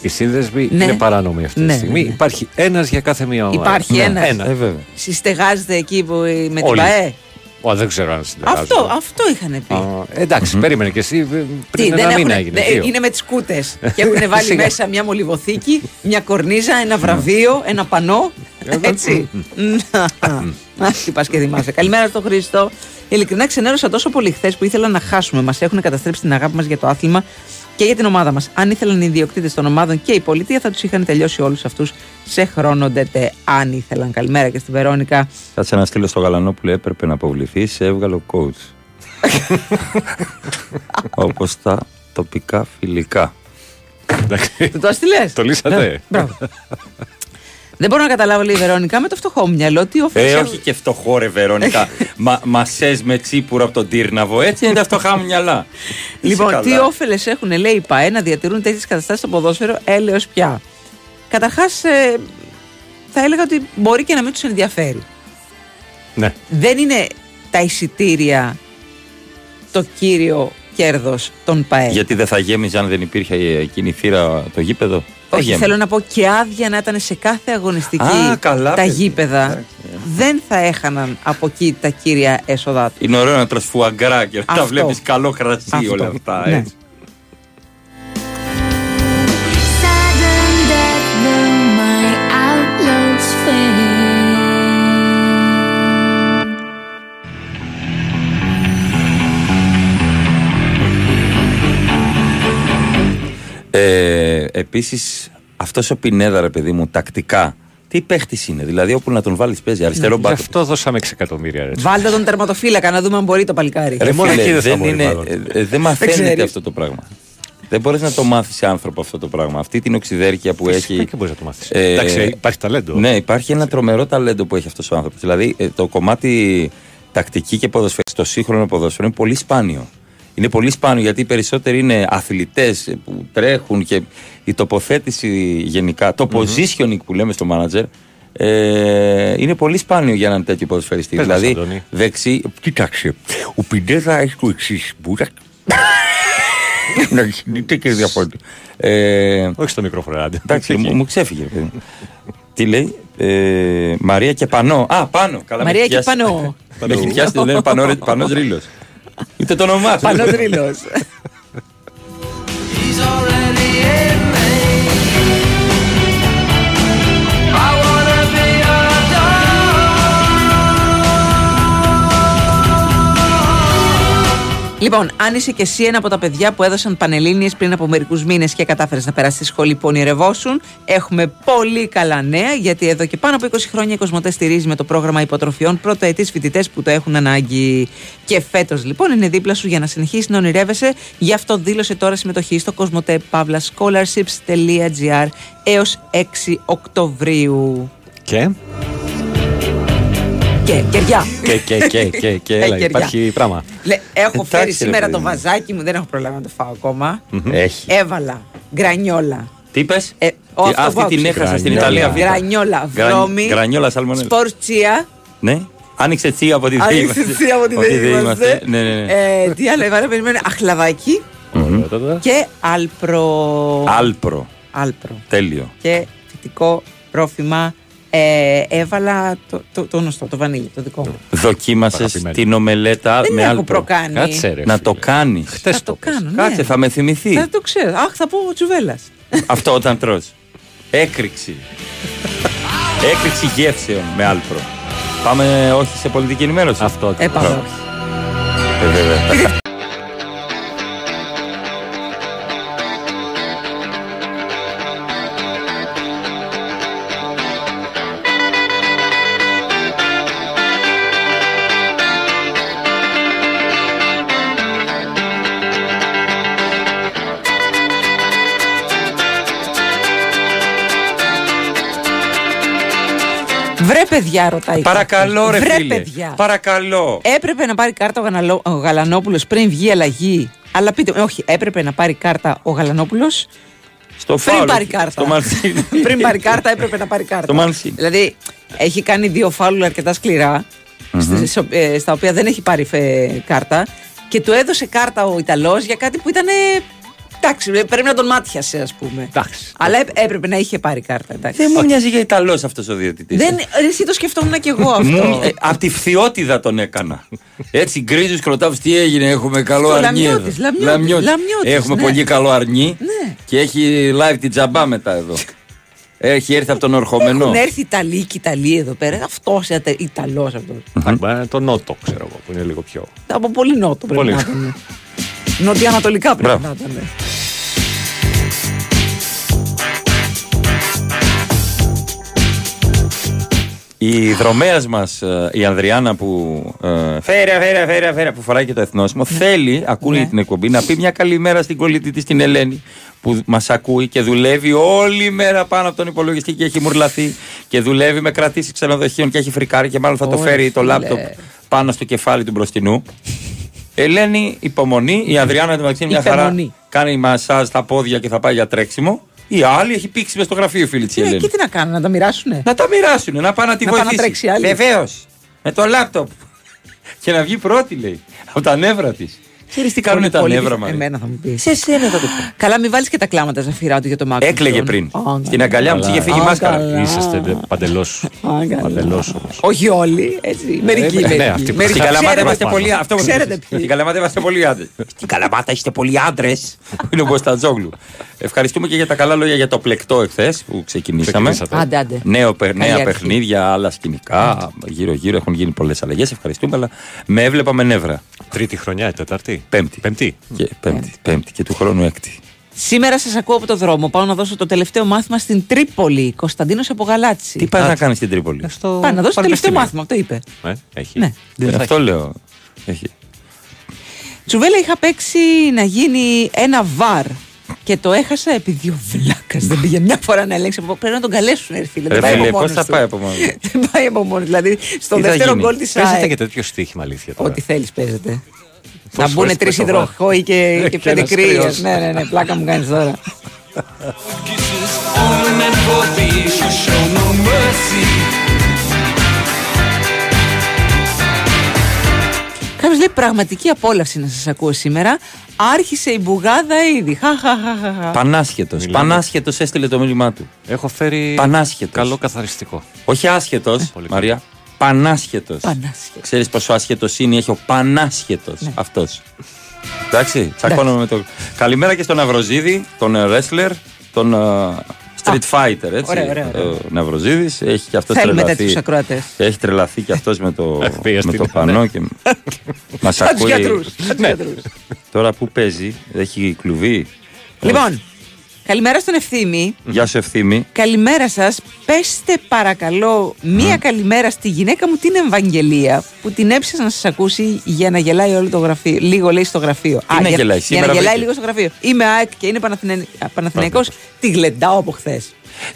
Οι σύνδεσμοι Ναι. είναι παράνομοι αυτή Ναι, τη στιγμή. ναι, ναι. Υπάρχει ένας για κάθε μία ομάδα. Υπάρχει Ναι. ένας. Ένα. Ε, βέβαια. Συστεγάζεται εκεί που, με την Όλοι. ΠαΕ; Ω, δεν ξέρω αν συνεργάζονται. Αυτό, αυτό είχαν πει. Α, εντάξει, περίμενε και εσύ. ε, Τι, Πριν δεν ένα μήνα έχουνε- έγινε. δεν- δύο. είναι με τις κούτες. και έχουν βάλει Σιγά. μέσα μια μολυβοθήκη, μια κορνίζα, ένα βραβείο, ένα πανό. Έτσι. Να, τι πας και θυμάσαι. Καλημέρα στο Χρήστο. Ειλικρινά ξενέρωσα τόσο πολύ χθες που ήθελα να χάσουμε. Μας έχουν καταστρέψει την αγάπη μας για το άθλημα και για την ομάδα μας. Αν ήθελαν οι ιδιοκτήτες των ομάδων και η πολιτεία, θα τους είχαν τελειώσει όλους αυτούς σε χρόνο ντετέ. Αν ήθελαν. Καλημέρα και στη Βερόνικα. Κάτσε να στείλω στο γαλανό που έπρεπε να αποβληθεί, σε έβγαλε ο coach. Όπως τα τοπικά φιλικά. Του το έστειλες; Το λύσατε. Μπράβο. Δεν μπορώ να καταλάβω, λέει η Βερόνικα, με το φτωχό μου μυαλό, τι όφελε. Ε, όχι και φτωχό ρε Βερόνικα. Μα, μασές με τσίπουρο από τον Τύρναβο. Έτσι είναι τα φτωχά μου μυαλά. Λοιπόν, Είσαι τι καλά. όφελες έχουν, λέει η ΠαΕ, να διατηρούν τέτοιες καταστάσεις στο ποδόσφαιρο, έλεος πια. Καταρχάς, θα έλεγα ότι μπορεί και να μην τους ενδιαφέρει. Ναι. Δεν είναι τα εισιτήρια το κύριο κέρδος των ΠαΕ. Γιατί δεν θα γέμιζε αν δεν υπήρχε εκείνη η θύρα το γήπεδο; Θα Όχι, γέμιζε. θέλω να πω και άδεια να ήταν σε κάθε αγωνιστική Α, καλά, τα παιδί. γήπεδα. Εντάξει, Δεν θα έχαναν από εκεί τα κύρια έσοδά του. Είναι ωραίο να τρως φουαγκρά και να τα Αυτό. βλέπεις καλό κρασί Αυτό. όλα αυτά. Ναι. έτσι. Sudden death, though my outlaws fade. Ε, Επίσης, αυτός ο Πινέδα, ρε παιδί μου, τακτικά. Τι παίχτης είναι, δηλαδή όπου να τον βάλεις παίζει αριστερό Γι' μπακ. αυτό δώσαμε 6 εκατομμύρια. ρε. Βάλτε τον τερματοφύλακα να δούμε αν μπορεί το παλικάρι. Ρε μόνο φίλε, εκεί δεν θα δεν, μπορεί, είναι, μάλλον. ε, ε, δεν μαθαίνεται ξέρεις. αυτό το πράγμα. Δεν μπορείς να το μάθεις σε άνθρωπο αυτό το πράγμα. Αυτή την οξυδέρκεια που Φυσικά έχει. και μπορείς να το μάθεις. Ε, Εντάξει, υπάρχει ταλέντο. Ναι, υπάρχει ένα τρομερό ταλέντο που έχει αυτός ο άνθρωπος. Δηλαδή, ε, το κομμάτι τακτική και ποδοσφαίρι στο σύγχρονο ποδόσφαιρο είναι πολύ σπάνιο. Είναι πολύ σπάνιο γιατί οι περισσότεροι είναι αθλητές που τρέχουν και η τοποθέτηση γενικά, το positioning που λέμε στο manager, ε, είναι πολύ σπάνιο για έναν τέτοιο ποδοσφαιριστή. Πες μας, δηλαδή, Αντώνη. δεξί. Κοίταξε, ο Πιντέδα έχει το εξής. Μπορεί να δείτε και διαφορετικά. Ε, Όχι στο μικρόφωνο, άντε. Εντάξει, μου, μου ξέφυγε. ρε παιδί μου. Τι λέει, ε, Μαρία και Πανό. Α, πάνω. Καλά, με Μαρία έχει και πιάσει. Πανό. Με έχει πιάσει, δεν είναι Πανός, ρε, Πανός Ρήλος. Ούτε το όνομά του. Πανός Λοιπόν, αν είσαι και εσύ ένα από τα παιδιά που έδωσαν πανελλήνιες πριν από μερικούς μήνες και κατάφερες να περάσεις τη σχολή που ονειρευόσουν, έχουμε πολύ καλά νέα γιατί εδώ και πάνω από 20 χρόνια η Κοσμοτέ στηρίζει με το πρόγραμμα υποτροφιών πρωτοετής φοιτητές που το έχουν ανάγκη. Και φέτος λοιπόν είναι δίπλα σου για να συνεχίσεις να ονειρεύεσαι. Γι' αυτό δήλωσε τώρα συμμετοχή στο κοσμοτέ.scholarships.gr έως 6 Οκτωβρίου. Και; Και, κεριά. Και, και, και, και, και, Ε, έλα, κεριά. υπάρχει πράγμα. Λέ, έχω Εντάξει, φέρει ρε σήμερα παιδί το μου. βαζάκι μου, δεν έχω προλάβει να το φάω ακόμα. Έχει. Έβαλα γκρανιόλα. Τι είπε, Ε, ο, αυτό αυτή που την άκουσα. έχασα στην Γκρανιόλα. Ιταλία. β'. Γρανιόλα, Γραν- βρώμη, Γρανιόλα, σαλμονέλα. σπορτσία. Ναι. Άνοιξε τσί από τη ΔΕΗ. Άνοιξε εσύ από τη Ότι ΔΕΗ είμαστε. Ναι, ναι, ναι. Ε, τι άλλο έβαλα, περιμένω, αχλαδάκι και άλπρο. Άλπρο. Άλπρο. Τέλειο. Και φυτικό πρόφημα. Ε, έβαλα το, το, το γνωστό, το βανίλι, το δικό μου. Δοκίμασες Αγαπημένη. την ομελέτα Δεν με έχω άλπρο. προκάνει. Κάτσε, ρε. Να το κάνεις. θα το κάνω, ναι. Κάτσε, θα με θυμηθεί. Θα το ξέρω. Αχ, θα πω τσουβέλας. Αυτό όταν τρως. Έκρηξη. Έκρηξη γεύσεων με άλπρο. Πάμε όχι σε πολιτική ενημέρωση. Αυτό. Ε, πάμε, Μπράβο. όχι. Ε, βέβαια. Βρε παιδιά, ρωτάει. Παρακαλώ, κάποιος. ρε Βρε φίλε. παιδιά. Παρακαλώ. Έπρεπε να πάρει κάρτα ο, Γαναλό, ο Γαλανόπουλος πριν βγει αλλαγή. Αλλά πείτε μου, όχι, έπρεπε να πάρει κάρτα ο Γαλανόπουλος Στο πριν φάουλ. πάρει κάρτα. Στο Μανσίνη. πριν πάρει κάρτα, έπρεπε να πάρει κάρτα. Το Μανσίνη. Δηλαδή, έχει κάνει δύο φάουλ αρκετά σκληρά, στις- ε, στα οποία δεν έχει πάρει ε, κάρτα και του έδωσε κάρτα ο Ιταλός για κάτι που ήταν. Εντάξει, πρέπει να τον μάτιασε, ας πούμε. Εντάξει. Αλλά έπ- έπρεπε να είχε πάρει κάρτα. Εντάξει. Δεν μου μοιάζει για Ιταλός αυτός ο διαιτητής. Δεν, ρε, εσύ το σκεφτόμουν και εγώ αυτό. Μου, ε, απ' τη φθιότητα τον έκανα. Έτσι γκρίζου κροτάβου, τι έγινε, έχουμε καλό Το αρνί εδώ. Λαμιώτης, Λαμιώτης, Λαμιώτης, Έχουμε ναι. πολύ καλό αρνί Ναι. και έχει live την τζαμπά μετά εδώ. Έχει έρθει από τον ορχομενό. Έχουν έρθει Ιταλοί και Ιταλοί εδώ πέρα. Αυτός Ιταλός αυτός. Εντάξει, μπορεί να είναι το νότο, ξέρω εγώ, που είναι λίγο πιο. Από πολύ νότο πρέπει Πολύ. να ήταν. Νοτιοανατολικά πρέπει Μπράβο. να ήταν. Η δρομέα μας, η Ανδριάννα που. Ε, φέρα, φέρα, φέρα, φέρα, που φοράει και το εθνόσημο, θέλει, ακούει Ναι. την εκπομπή, να πει μια καλημέρα στην κολλητή της την Ελένη, που μας ακούει και δουλεύει όλη μέρα πάνω από τον υπολογιστή και έχει μουρλαθεί και δουλεύει με κρατήσεις ξενοδοχείων και έχει φρικάρει και μάλλον θα το Ωραία, φέρει το φίλε. λάπτοπ πάνω στο κεφάλι του μπροστινού. Ελένη, υπομονή. Η Ανδριάννα εντωμεταξύ είναι μια χαρά. Υπομονή. Κάνει μασάζ στα πόδια και θα πάει για τρέξιμο. Η άλλη έχει πήξει μες στο γραφείο, φίλη της Ε, Ελένη. και τι να κάνουν, να τα μοιράσουνε; Να τα μοιράσουν, να πάνε να τη Να πάνε να βοηθήσει. τρέξει άλλη. Βεβαίως. Με το λάπτοπ. και να βγει πρώτη, λέει. Από τα νεύρα της. Ξέρεις τι κάνουν Πολύ, τα πολύ νεύρα δι- μα. Εμένα θα μου πεις. Σε σένα θα το πω. Καλά, μην βάλεις και τα κλάματα ζαφυρά του για το μάκρυ. Έκλαιγε πριν. Στην αγκαλιά μου τη είχε φύγει η Α, μάσκαρα. καλά. Είσαστε παντελώς. καλά. Παντελώς όμως. Όχι όλοι, έτσι. Μερικοί, ναι, μερικοί. αυτοί που- Μερικοί. Στην Καλαμάτα Ξέρετε είμαστε πάνω. πολλοί αυτό μου Ξέρετε είπες. ποιοι. Στην Καλαμάτα είμαστε πολλοί άντρες. Στην Καλαμάτα είστε πολλοί άντρες. Είναι ο Μποστατζόγλου. Ευχαριστούμε και για τα καλά λόγια για το πλεκτό εχθές που ξεκινήσαμε. Ξεκινήσατε. Άντε, άντε. Νέο, παι- νέα αρχή. παιχνίδια, άλλα σκηνικά. Γύρω-γύρω έχουν γίνει πολλές αλλαγές. Ευχαριστούμε, αλλά με έβλεπα με νεύρα. Τρίτη χρονιά, η Τετάρτη. Πέμπτη. Πέμπτη. Και πέμπτη, πέμπτη και του χρόνου έκτη. Σήμερα σας ακούω από το δρόμο. Πάω να δώσω το τελευταίο μάθημα στην Τρίπολη. Κωνσταντίνος από Γαλάτσι. Τι πας να κάνεις στην Τρίπολη; Στο Πάει να δώσει το τελευταίο πανεπιστήμιο. μάθημα, αυτό είπε. Ε, έχει. Ναι. Ε, Αυτό λέω. Έχει. Τσουβέλα είχα παίξει να γίνει ένα βαρ Και το έχασα επειδή ο βλάκας δεν πήγε μια φορά να ελέγξει. Πρέπει να τον καλέσουν, ρε φίλε. Ρε Δεν πάει φίλε, από πώς μόνος θα του. πάει από μόνος. του; Δεν πάει από μόνος. του. Δηλαδή, στο Τι θα δεύτερο γίνει; γκολ της Παίζεται ΑΕΚ. και τέτοιο στοίχημα αλήθεια τώρα. Ό,τι θέλεις παίζεται. Να Πόσες μπουν φορές τρεις το βάζω. υδροχόοι και, και Και πέντε ένας κρύε. κρύος. Ναι, ναι, ναι, πλάκα μου κάνεις τώρα. Only meant for thieves who show no mercy. Κάποιος λέει πραγματική απόλαυση να σας ακούω σήμερα. Άρχισε η μπουγάδα ήδη. Χα, χα, χα, χα, χα. Πανάσχετος. Μιλάμε. Πανάσχετος έστειλε το μήνυμά του. Έχω φέρει Πανάσχετος. καλό καθαριστικό. Όχι άσχετος, Μαρία. Πανάσχετος. Πανάσχετος. Ξέρεις πόσο άσχετος είναι, έχει ο πανάσχετος Ναι. αυτός. Εντάξει, τσακώνομαι με το. Καλημέρα και στον Αυροζίδη, τον ε, wrestler, τον ε, street fighter. Έτσι. Ωραία, ωραία, ωραία. Ο Ναυροζίδης έχει και αυτός Θέλουμε τρελαθεί. τέτοιους ακροατές. Έχει τρελαθεί και αυτός με το, Πήγα με στην- το πανό και μας Σαν τους ακούει. γιατρούς. Ναι. Τώρα που παίζει, έχει κλουβί. Λοιπόν, καλημέρα στον Ευθύμη. Γεια σου ευθύμη. Καλημέρα σα. Πέστε παρακαλώ μία καλημέρα στη γυναίκα μου την Ευαγγελία που την έψασα να σα ακούσει για να γελάει όλο το γραφείο. Λίγο λέει στο γραφείο. Τι να για, γελάει, για σήμερα να γελάει βρήκε. λίγο στο γραφείο. Είμαι ΑΕΚ και είναι Παναθηναι... Παναθηναϊκός. Τη γλεντάω από χθε.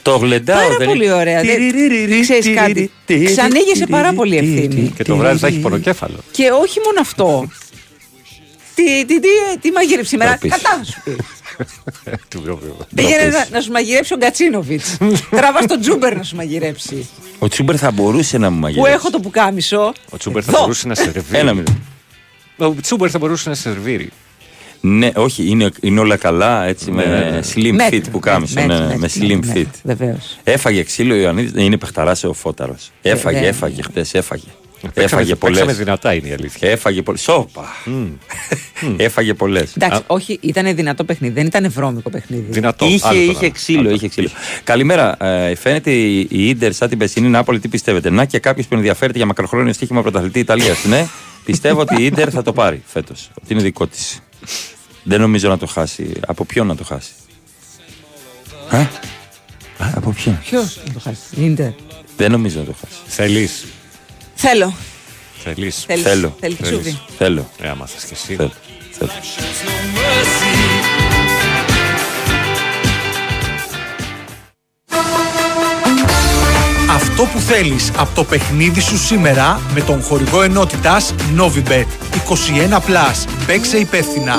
Το γλεντάω Πάρα δεν πολύ είναι. ωραία. Δεν- Ξέρεις κάτι. Ξανήγεσαι πάρα πολύ ευθύνη. Και το βράδυ θα έχει πονοκέφαλο. Και όχι μόνο αυτό. Τι, τι, τι, τι μαγείρεψε σήμερα. Θα πεις. Κατά σου πει. Του βιβλίου. Πήγαινε να, να σου μαγειρέψει ο Γκατσίνοβιτς. Τράβα τον Τζούμπερ να σου μαγειρέψει. Ο Τσούμπερ θα μπορούσε να μου Που μαγειρέψει. έχω το πουκάμισο. Ο Τσούμπερ θα Εδώ. μπορούσε να σερβίρει. Ένα μήνυμα. Ο Τσούμπερ θα μπορούσε να σερβίρει. Ναι, όχι, είναι, είναι όλα καλά έτσι Ναι, με ναι, ναι. slim Μέτρη, fit που κάμισε. μέτρη, Ναι, ναι, με μέτρη, slim μέτρη, fit. μέτρη, Βεβαίως. Έφαγε ξύλο ο Ιωαννίδης, είναι παιχταράς ο Φώταρος. Έφαγε, Βέβαια. έφαγε χτες, έφαγε. Παίξαμε- Έφαγε πολλές. Παίξαμε δυνατά είναι η αλήθεια. Έφαγε πολλέ. Σόπα. Έφαγε πολλές. Εντάξει, όχι, ήταν δυνατό παιχνίδι. Δεν ήταν βρώμικο παιχνίδι. Δυνατό. Είχε, Άλλο το είχε άλλο. ξύλο, Άλλο το είχε ξύλο. Καλημέρα. Ε, φαίνεται η, η Ίντερ σαν την Πεσίνη Νάπολη, τι πιστεύετε; Να και κάποιος που ενδιαφέρεται για μακροχρόνιο στοίχημα πρωταθλητή Ιταλίας. ναι, πιστεύω ότι η Ίντερ θα το πάρει φέτος. Ότι είναι δικό της. Δεν νομίζω να το χάσει. Από ποιον να το χάσει; Α; Από ποιον; Ποιος να το χάσει. Ίντερ. Δεν νομίζω να το χάσει. Θέλεις. Θέλω. Θέλεις. Θέλεις. Θέλω. Θέλεις τσούβι. Θέλω. Ε, άμα θες και εσύ. Θέλω. Θέλω. Αυτό που θέλεις από το παιχνίδι σου σήμερα με τον χορηγό ενότητας Novibet 21+. Παίξε υπεύθυνα.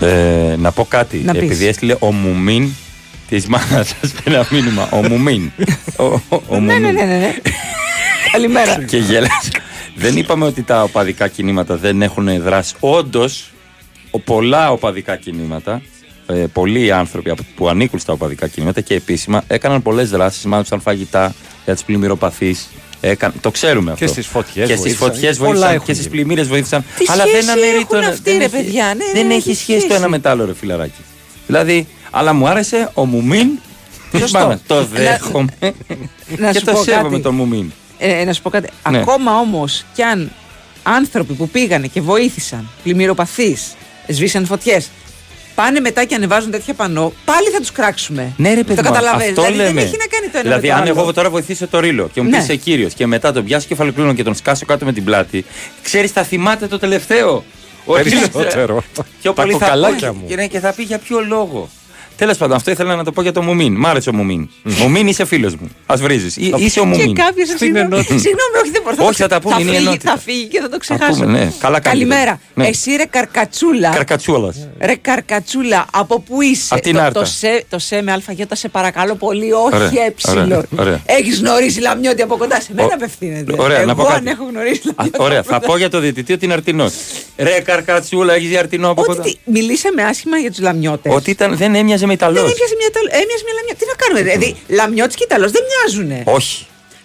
Ε, να πω κάτι. Να πεις. Επειδή έστειλε ο Μουμίν της μάνας σας ένα μήνυμα. Ο Μουμίν. Ο, ο, ο Ναι, ναι, Μουμίν. ναι, ναι. ναι. Καλημέρα. Και γέλασε. δεν είπαμε ότι τα οπαδικά κινήματα δεν έχουν δράσει. Όντως, πολλά οπαδικά κινήματα, ε, πολλοί άνθρωποι από- που ανήκουν στα οπαδικά κινήματα και επίσημα έκαναν πολλές δράσεις. Μάλιστα φαγητά για του πλημμυροπαθείς. Έκαν... Το ξέρουμε αυτό. Και στις φωτιές Και στις βοήθησαν. φωτιές Πολλά βοήθησαν. έχουν Και στις γίνει. πλημμύρες βοήθησαν. Τις Αλλά σχέση δεν αναιρεί έχουν το- αυτοί, δεν ρε έχει- παιδιά, ναι, ναι, δεν ναι, έχει τις σχέση το σχέση. ένα με το άλλο, ρε φιλαράκι. Δηλαδή, αλλά μου άρεσε ο Μουμίν. της Σωστό. μάνας. Το Να- δέχομαι. να Και σου το πω σέβομαι κάτι. το Μουμίν. Ε, να σου πω κάτι. Ναι. Ακόμα όμως κι αν άνθρωποι που πήγανε και βοήθησαν, πλημμυροπαθείς, σβήσαν φωτιές, πάνε μετά και ανεβάζουν τέτοια πανό, πάλι θα τους κράξουμε. Ναι, ρε παιδί, Το μου, καταλαβαίνεις. αυτό Δηλαδή λέμε. δεν έχει να κάνει το ένα Δηλαδή, με το αν άλλο. εγώ τώρα βοηθήσω το ρίλο και μου Ναι. πεις είσαι κύριος και μετά τον πιάσω κεφαλοκλίνο και τον σκάσω κάτω με την πλάτη, ξέρεις, θα θυμάται το τελευταίο. Ο Περισσότερο. Ρίλος, Πιο Τα πολύ θα κοκαλάκια πει μου. και, ναι, και θα πει για ποιο λόγο. Τέλος πάντων, αυτό ήθελα να το πω για το Μουμίν. Μ' άρεσε ο Μουμίν. Μουμίν είσαι φίλος μου. Α βρίζεις. Είσαι ο Και Μουμίν. κάποιος. Συγγνώμη, ενότητα. συγγνώμη, όχι, δεν μπορώ. Όχι, θα τα πούμε, είναι η φύγει, ενότητα. θα φύγει και θα το Θα ξεχάσω. πούμε, ναι. Καλά κάνετε. Καλημέρα. Ναι. Εσύ ρε καρκατσούλα. Καρκατσούλας. Ρε καρκατσούλα, από πού είσαι; Απ' την το, Άρτα. το, σε, το σε με αλφαγιώτα σε παρακαλώ πολύ, όχι Ωραία, έψιλο. ωραία, ωραία. Έχεις γνωρίσει λαμιώτη από κοντά. Σε μένα Ο- απευθύνεται. Ωραία, Εγώ να πω αν κάτι. έχω γνωρίσει Α, λαμιώτη. Ωραία, από θα κοντά. πω για το διαιτητή ότι είναι αρτινός. Ρε καρκατσούλα, έχεις αρτινό από Ότι κοντά. τι, μιλήσαμε άσχημα για τους λαμιώτες. Ότι ήταν, δεν έμοιαζε με Ιταλός. Δεν έπιασε μια, Ιταλ- έμοιαζε μια λαμιώτη. Τι να κάνουμε, δηλαδή λαμιώτη και Ιταλός δεν μοιάζουνε. Όχι.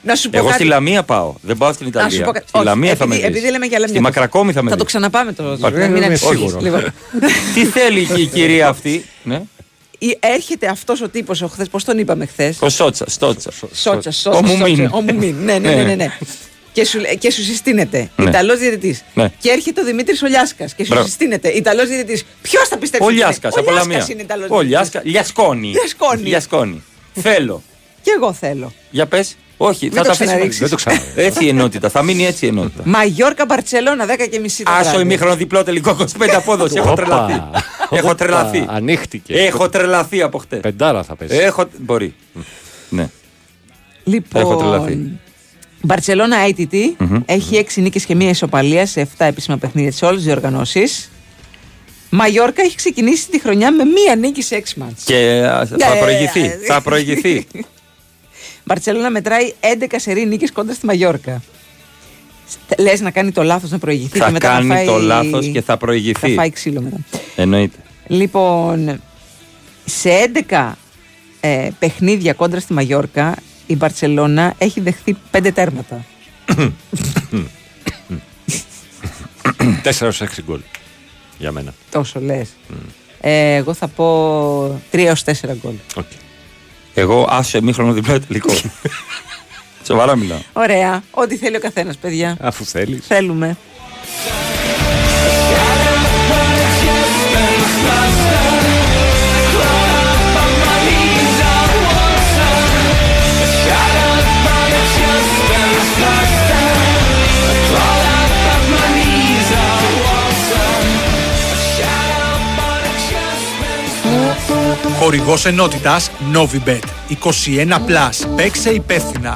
Να σου πω Εγώ κάτι. στη Λαμία πάω. Δεν πάω στην Να σου Ιταλία. πω κάτι. Στη Όχι, Λαμία θα με επειδή, βρεις. επειδή λέμε για λαμιώτες. Στη Μακρακόμη θα με Θα το βρεις. ξαναπάμε το. Ωραία, μην είμαι ανησυχείς. σίγουρος. Λοιπόν, Τι θέλει και η κυρία αυτή; Ναι. ή- έρχεται αυτός ο τύπος ο χθες, πώς τον είπαμε χθες; Ο Σότσα. Στότσα. Σότσα, Σότσα. Ο Μουμίν. Ο Μουμίν. Ναι, ναι, ναι, ναι, ναι. Και σου, λέ- και σου συστήνεται. Ναι. Ιταλός διαιτητής. Ναι. Και έρχεται ο Δημήτρης Ολιάσκας και σου Μπράβο. συστήνεται. Ιταλός διαιτητής. Ποιος θα πιστέψει. Ο ότι είναι; Λιάσκα, Ο από Λιάσκας Λαμία. είναι Ιταλός Ο διαιτητής. Λιάσκα. Λιασκόνη. Λιασκόνη. Λιασκόνη. Θέλω. Και εγώ θέλω. Για πες. Όχι, Μην θα το τα αφήσουμε. ξαναρίξεις. Δεν το ξανά. Έτσι η ενότητα. Θα μείνει έτσι η ενότητα. Μαγιόρκα Μπαρσελόνα 10 και μισή. το Άσο βράδυ. ημίχρονο διπλό τελικό 25 απόδοση. Έχω Όπα. τρελαθεί. Έχω Όπα, τρελαθεί. ανοίχτηκε. Έχω τρελαθεί από χτες. Πεντάρα θα πέσει. Έχω. Μπορεί. Ναι. Λοιπόν, Έχω τρελαθεί. Μπαρσελόνα ITT Μμμ. έχει 6 νίκες και μία ισοπαλία σε 7 επίσημα παιχνίδια σε όλες τις διοργανώσεις. Μαγιόρκα έχει ξεκινήσει τη χρονιά με μία νίκη σε 6 μάτς. Και α, Ναι, θα προηγηθεί. ναι. Θα προηγηθεί. Μπαρσελόνα μετράει 11 σερή νίκες κόντρα στη Μαγιόρκα. Λες να κάνει το λάθος να προηγηθεί Θα και μετά κάνει να φάει... το λάθος και θα προηγηθεί. Θα φάει ξύλο μετά. Εννοείται. Λοιπόν, σε 11 ε, παιχνίδια κόντρα στη Μαγιόρκα, η Μπαρσελόνα έχει δεχθεί 5 τέρματα. 4 6 γκολ. Για μένα. Τόσο λες. Ε, εγώ θα πω 3 έως 4 γκολ. Οκ. Εγώ άσο ημίχρονο διπλό τελικό. Σοβαρά μιλάω. Ωραία. Ό,τι θέλει ο καθένας, παιδιά. Αφού θέλεις. Θέλουμε. Χορηγός ενότητας Novibet 21+. Παίξε υπεύθυνα.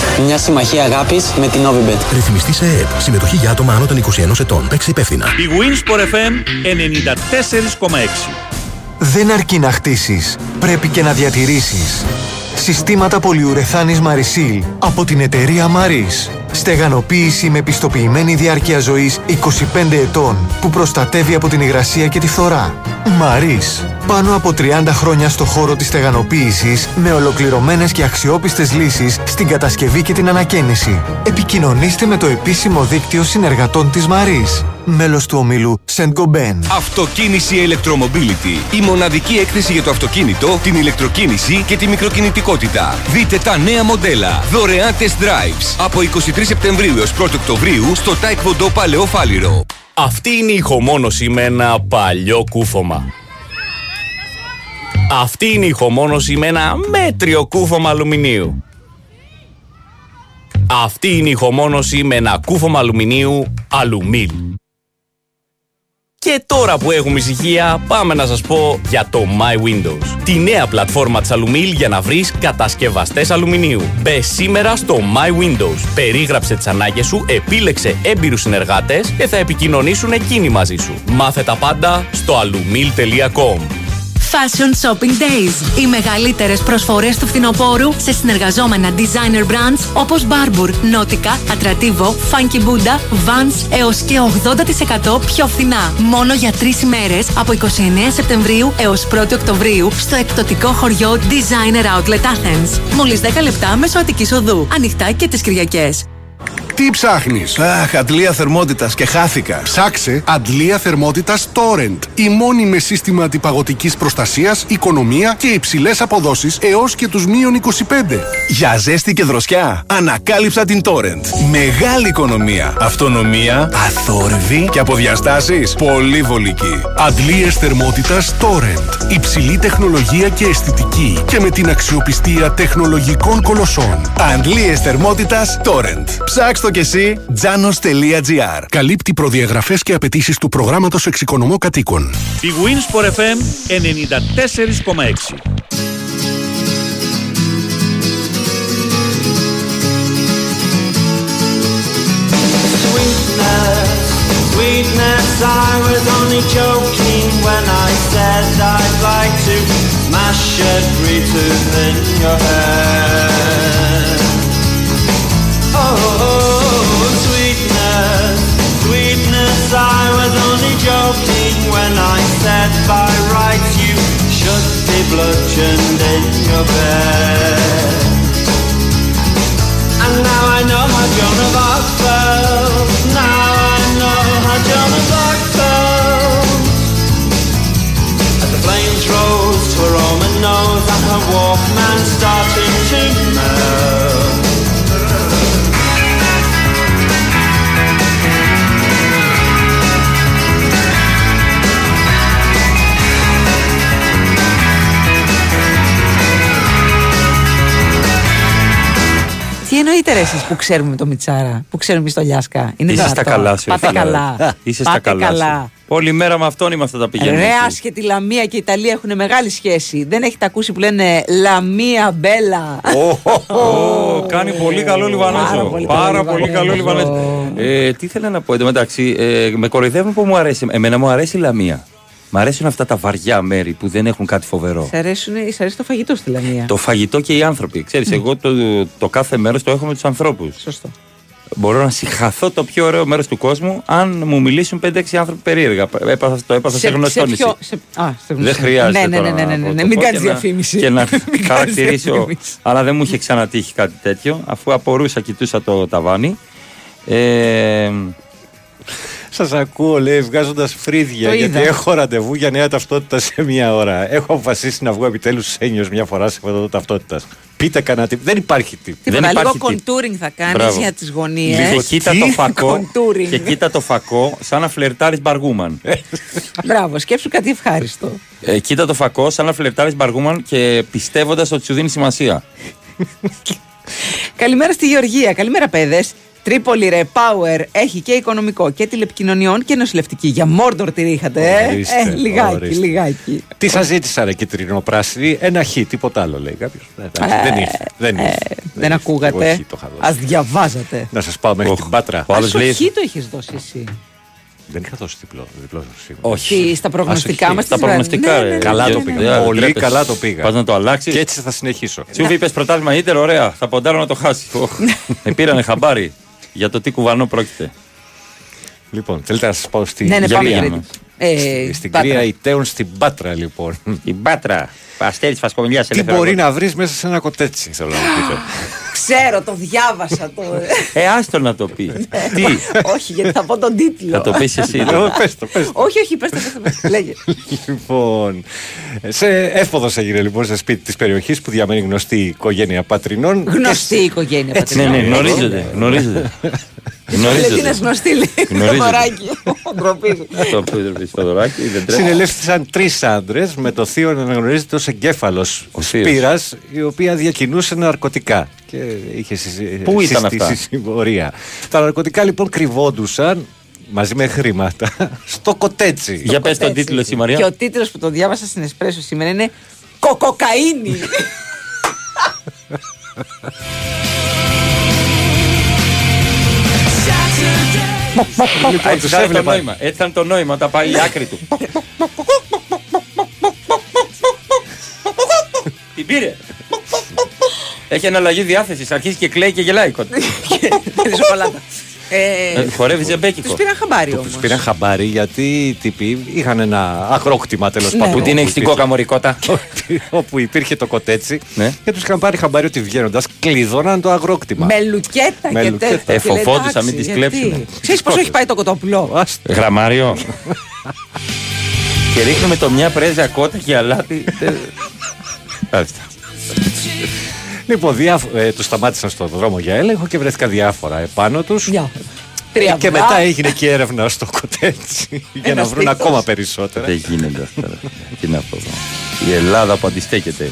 μια συμμαχία αγάπης με την Novibet. Ρυθμιστή σε ΕΕΠ. Συμμετοχή για άτομα άνω των 21 ετών. Παίξε υπεύθυνα. Η Winsport FM 94,6. Δεν αρκεί να χτίσεις, πρέπει και να διατηρήσεις. Συστήματα πολυουρεθάνης Marisil από την εταιρεία Maris. Στεγανοποίηση με πιστοποιημένη διάρκεια ζωής 25 ετών που προστατεύει από την υγρασία και τη φθορά. Maris. Πάνω από 30 χρόνια στο χώρο της στεγανοποίησης με ολοκληρωμένες και αξιόπιστες λύσεις στην κατασκευή και την ανακαίνιση. Επικοινωνήστε με το επίσημο δίκτυο συνεργατών της Maris. Μέλος του ομίλου Saint Gobain. Αυτοκίνηση Electromobility. Η μοναδική έκθεση για το αυτοκίνητο, την ηλεκτροκίνηση και τη μικροκινητικότητα. Δείτε τα νέα μοντέλα. Δωρεάν test drives. Από 23 Σεπτεμβρίου έως 1 Οκτωβρίου στο Taekwondo Παλαιό Φάληρο. Αυτή είναι η ηχομόνωση με ένα παλιό κούφωμα. Αυτή είναι η ηχομόνωση με ένα μέτριο κούφωμα αλουμινίου. Αυτή είναι η ηχομόνωση με ένα κούφωμα αλουμινίου αλουμίλ. Και τώρα που έχουμε ησυχία, πάμε να σας πω για το My Windows. Τη νέα πλατφόρμα της Αλουμίλ για να βρεις κατασκευαστές αλουμινίου. Μπε σήμερα στο My Windows. Περίγραψε τις ανάγκες σου, επίλεξε έμπειρους συνεργάτες και θα επικοινωνήσουν εκείνοι μαζί σου. Μάθε τα πάντα στο alumil.com. Fashion Shopping Days. Οι μεγαλύτερες προσφορές του φθινοπόρου σε συνεργαζόμενα designer brands όπως Barbour, Nautica, Atrativo, Funky Buddha, Vans έως και 80% πιο φθηνά. Μόνο για τρεις ημέρες από 29 Σεπτεμβρίου έως 1 Οκτωβρίου στο εκπτωτικό χωριό Designer Outlet Athens. Μόλις 10 λεπτά μέσω Αττικής Οδού. Ανοιχτά και τις Κυριακές. Τι ψάχνεις; Αχ, αντλία θερμότητας και χάθηκα. Ψάξε αντλία θερμότητας Torrent. Η μόνη με σύστημα αντιπαγωτικής προστασίας, οικονομία και υψηλές αποδόσεις έως και τους μείον 25. Για ζέστη και δροσιά, ανακάλυψα την Torrent. Μεγάλη οικονομία, αυτονομία, αθόρυβη και από διαστάσει πολύ βολική. Αντλίες θερμότητας Torrent. Υψηλή τεχνολογία και αισθητική και με την αξιοπιστία τεχνολογικών κολοσσών. Αντλίες θερμότητας Torrent. Ψάξ' το κι εσύ janos.gr. Καλύπτει προδιαγραφές και απαιτήσει του προγράμματος εξοικονομώ κατοίκων. Η Winsport FM 94,6. Sweetness, sweetness, I was only joking when I said I'd like to smash every tooth in your head. joking when I said by rights you should be bludgeoned in your bed. And now I know how Joan of Arc felt. Now I know how Joan of Arc felt. As the flames rose to her Roman nose, and her Walkman style. Τι εννοείτε ρε εσείς που ξέρουμε το Μιτσάρα, που ξέρουμε εμείς το Λιάσκα; Είναι Είσαι στα δυνατόν. καλά σου. Πάτε φίλε. καλά. Είσαι στα Πάτε καλά. καλά. σου. Όλη μέρα με αυτόν είμαστε τα πηγαίνουμε. Ρε άσχετη Λαμία και Ιταλία έχουν μεγάλη σχέση. Δεν έχετε ακούσει που λένε Λαμία Μπέλα. Ω, κάνει πολύ καλό Λιβανέζο. Πάρα πολύ Πάρα καλό πολύ καλό Λιβανέζο. Λιβανέζο. Ε, τι θέλω να πω εντωμεταξύ, ε, με κοροϊδεύουν που μου αρέσει. Εμένα μου αρέσει η Λαμία. Μ' αρέσουν αυτά τα βαριά μέρη που δεν έχουν κάτι φοβερό. Σ' αρέσουν, σ' αρέσει το φαγητό στη Λαμία. Το φαγητό και οι άνθρωποι. Ξέρεις, εγώ το, το κάθε μέρος το έχω με τους ανθρώπους. Σωστό. Μπορώ να συγχαθώ το πιο ωραίο μέρος του κόσμου αν μου μιλήσουν 5-6 άνθρωποι περίεργα. Έπαθα, το έπαθα σε, γνωστό νησί. ποιο- σε- α, σε γνωστό Δεν χρειάζεται. Ναι, ναι, τώρα ναι, ναι, να ναι, πω ναι, το Μην πω κάνεις και να- διαφήμιση. Και να Μην κάνεις χαρακτηρίσω. διαφήμιση. αλλά δεν μου είχε ξανατύχει κάτι τέτοιο. Αφού απορούσα, κοιτούσα το ταβάνι. Ε, Σας ακούω, λέει, βγάζοντας φρύδια. Το γιατί είδα. έχω ραντεβού για νέα ταυτότητα σε μία ώρα. Έχω αποφασίσει να βγω επιτέλους ένιο μια φορά σε αυτό ταυτότητας. Πείτε κανένα τι. Δεν υπάρχει τι. Τίποτα, λίγο contouring θα κάνεις Μπράβο. για τις γωνίες. και κοίτα το φακό. Contouring. και κοίτα το φακό σαν να φλερτάρεις μπαργούμαν. Μπράβο, σκέψου κάτι ευχάριστο. Ε, κοίτα το φακό σαν να φλερτάρεις μπαργούμαν και πιστεύοντας ότι σου δίνει σημασία. Καλημέρα στη Γεωργία. Καλημέρα, παιδες. Τρίπολη ρε, power, έχει και οικονομικό και τηλεπικοινωνιών και νοσηλευτική. Για μόρντορ τη ρίχατε, ε; Ορίστε, ε λιγάκι, ορίστε. λιγάκι. Τι σας ζήτησα, ρε κυτρινοπράσινη, ένα χ, τίποτα άλλο λέει κάποιος. δεν ήρθε. Δεν, ήρθε. Ε, δεν ακούγατε. Εγώ χ το είχα δώσει. Α διαβάζατε. Να σας πάω μέχρι την Πάτρα. ο Α, άλλος στο λέει- χ το είχε δώσει εσύ. Δεν είχα δώσει διπλό. διπλό σίγουρα. Όχι, στα προγνωστικά Ας, μας Στα προγνωστικά, ρε. Καλά το Ναι, πήγα. ναι, Πολύ τρέπεσαι. καλά το πήγα. Πας να το αλλάξεις. Και έτσι θα συνεχίσω. Σου είπε πρωτάθλημα είτε ωραία. Θα ποντάρω να το χάσει. Οχ. Με πήρανε χαμπάρι για το τι κουβανό πρόκειται. Λοιπόν, θέλετε να σας πάω στη Ναι, ναι, Για πάμε πήγαμε. Κρήτη. Ε, Στην Πάτρα. κρύα Ιτέων στην Πάτρα, λοιπόν. Η μπάτρα. Αστέρι Φασκομιλιάς. Τι μπορεί να βρεις μέσα σε ένα κοτέτσι, θέλω να μου πείτε. Ξέρω, το διάβασα το. Ε, άστο να το πεις. Τι, όχι, γιατί θα πω τον τίτλο. θα το πεις εσύ. Ε, Πες το, πες το. όχι, όχι, πες το, πες το, πες το. Λέγε. Λοιπόν, σε έφοδο έγινε λοιπόν σε σπίτι της περιοχής που διαμένει γνωστή οικογένεια πατρινών. Γνωστή οικογένεια. Έτσι, Ναι, πατρινών. ναι, γνωρίζονται. Γνωρίζονται. Λέει τι είναι Γνωρίζονται. γνωστή, λέει. Γνωρίζονται. Θοδωράκι. Ντροπή. Το πει Φεδωράκη, δεν τρέχει. Συνελήφθησαν τρεις άντρες με το θείο να αναγνωρίζεται ως εγκέφαλος Ο θείος. Σπύρα, η οποία διακινούσε ναρκωτικά. Και είχε συζη- Πού ήταν συστήσει αυτά; συμπορία. Τα ναρκωτικά λοιπόν κρυβόντουσαν μαζί με χρήματα στο κοτέτσι. Για πες τον Έτσι. τίτλο εσύ Και Μαρία. ο τίτλος που το διάβασα στην Εσπρέσο σήμερα είναι Κοκοκαίνη. Λοιπόν, Έτσι τους θα είναι το έβλεπα. νόημα. Έτσι θα είναι το νόημα όταν πάει η άκρη του. Την πήρε. Έχει αναλλαγή διάθεσης. Αρχίζει και κλαίει και γελάει. κοντά. Θέλεις σοκολάτα. Ε, Ε, Χορεύεις ζεμπέκικο. Τους πήραν χαμπάρι όμως. Τους πήραν χαμπάρι γιατί οι τύποι είχαν ένα αγρόκτημα τέλος Ναι. πάντων. Που την έχεις όπου στην υπήρχε- κόκα μωρικότα. Όπου υπήρχε το κοτέτσι Ναι. και τους είχαν πάρει χαμπάρι ότι βγαίνοντας κλειδώναν το αγρόκτημα. Με λουκέτα Με και λουκέτα. τέτοια. Ε, φοβόντουσαν, μην τις κλέψουνε. Ξέρεις πόσο έχει πάει το κοτόπουλο; Άστο. Γραμμάριο. και ρίχνουμε το μια πρέζα κότα και αλάτι. Μάλιστα. Λοιπόν, διάφο- ε, τους σταμάτησαν στον δρόμο για έλεγχο και βρέθηκαν διάφορα επάνω τους. Γεια. Τρία Και βουλά. μετά έγινε και έρευνα στο κοτέτσι για να Ένας βρουν τείχος. ακόμα περισσότερα. Δεν γίνεται αυτά. ρε. Τι να πω. Η Ελλάδα που αντιστέκεται.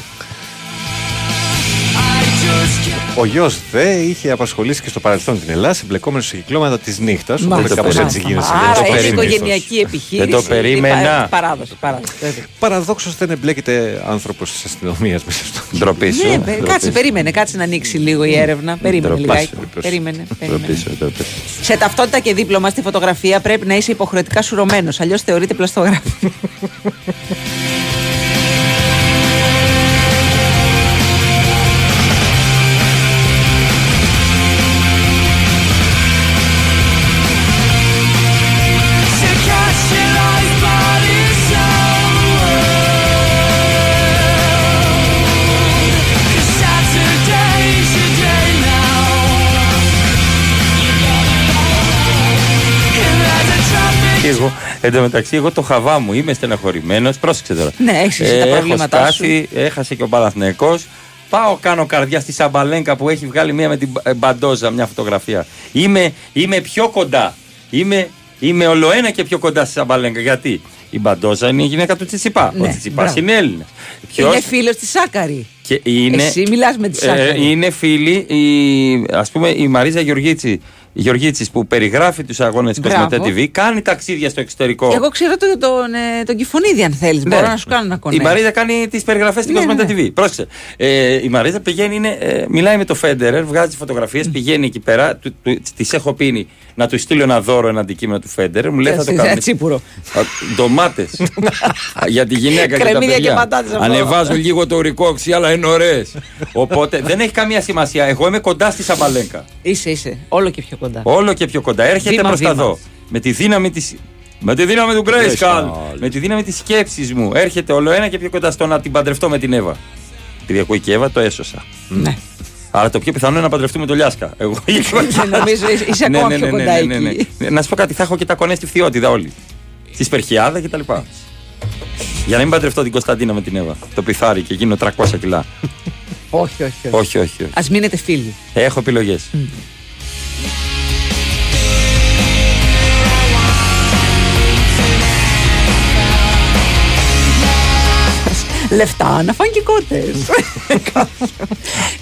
Ο γιος δε είχε απασχολήσει και στο παρελθόν την Ελλάδα συμπλεκόμενο σε κυκλώματα της νύχτας. Οπότε Μάλιστα. κάπως περίμενα. έτσι γίνεται. Άρα το είναι περίμενες. οικογενειακή επιχείρηση. Δεν το περίμενα. Πα- Παράδοση. παράδοση. βέβαια. Παραδόξως δεν εμπλέκεται άνθρωπος της αστυνομίας μέσα στο. Ντροπή σου. Ναι, ντροπή πε- κάτσε, σου. περίμενε, κάτσε να ανοίξει λίγο η έρευνα. Περίμενε Ντροπή λιγάκι. σου, ντροπή σου. Περίμενε. Ντροπή περίμενε. σου, ντροπή σου. Σε ταυτότητα και δίπλωμα στη φωτογραφία πρέπει να είσαι υποχρεωτικά σουρωμένος, αλλιώς θεωρείται πλαστογράφη. Εν τω μεταξύ, εγώ το χαβά μου είμαι στεναχωρημένος. Πρόσεξε τώρα. Ναι, έχεις εσύ τα έχω προβλήματά σκάσει, έχασε και ο Παναθηναϊκός. Πάω, κάνω καρδιά στη Σαμπαλένκα που έχει βγάλει μία με την Μπα- Μπαντόζα, μια φωτογραφία. Είμαι, είμαι πιο κοντά. Είμαι, είμαι ολοένα και πιο κοντά στη Σαμπαλένκα. Γιατί; Η Μπαντόζα είναι η γυναίκα του Τσιτσιπά. ο Ναι, Τσιτσιπάς μπράβο. είναι Έλληνας. Είναι φίλος της Σάκαρη. Και είναι, Εσύ μιλάς με τη Σάκαρη. ε, είναι φίλη, η, ας πούμε, η Μαρίζα Γεωργίτση, Γεωργίτσης που περιγράφει τους αγώνες της Μπράβο. Κοσμοτέ TV, κάνει ταξίδια στο εξωτερικό. Εγώ ξέρω τον, τον, ε, τον Κυφωνίδη, αν θέλεις. Ναι. Μπορώ να σου κάνω ένα κονέ. Η Μαρίζα κάνει τις περιγραφές στην Ναι, Κοσμοτέ ναι. TV. Πρόσεξε. Ε, η Μαρίζα πηγαίνει, είναι, ε, μιλάει με το Φέντερερ, βγάζει φωτογραφίες, πηγαίνει εκεί πέρα. Τη έχω πει να του στείλω ένα δώρο, ένα αντικείμενο του Φέντερερ. Μου λέει θα το Ένα κάνω. τσίπουρο. Ντομάτες. για τη γυναίκα και τα Κρεμμύδια παιδιά. και πατάτες αυτό. Ανεβάζω λίγο το ουρικό οξύ, αλλά είναι ωραίες. Οπότε δεν έχει καμία σημασία. Εγώ είμαι κοντά στη Σαμπαλέκα. Είσαι, είσαι. Όλο και πιο κοντά. Όλο και πιο κοντά. Έρχεται Βήμα, προς τα βήμα. δω. Με τη δύναμη τη. Με τη δύναμη του Grayskull. Grayskull. Με τη δύναμη της σκέψης μου. Έρχεται όλο ένα και πιο κοντά στο να την παντρευτώ με την Εύα. Επειδή ακούει και η Εύα, το έσωσα. Ναι. Άρα το πιο πιθανό είναι να παντρευτούμε τον Λιάσκα. Εγώ Νομίζω είσαι- είσαι Ναι, ακόμα ναι, πιο ναι, κοντά ναι, ναι, ναι. εκεί. Ναι, Να σου πω κάτι, θα έχω και τα κονέ στη φθιότητα όλοι. Στη Σπερχιάδα κτλ. Για να μην παντρευτώ την Κωνσταντίνα με την Εύα. Το πιθάρι και γίνω 300 κιλά. Όχι, όχι. όχι. όχι, όχι. όχι. Α μείνετε φίλοι. Έχω επιλογές. Λεφτά να φάνε και κότε.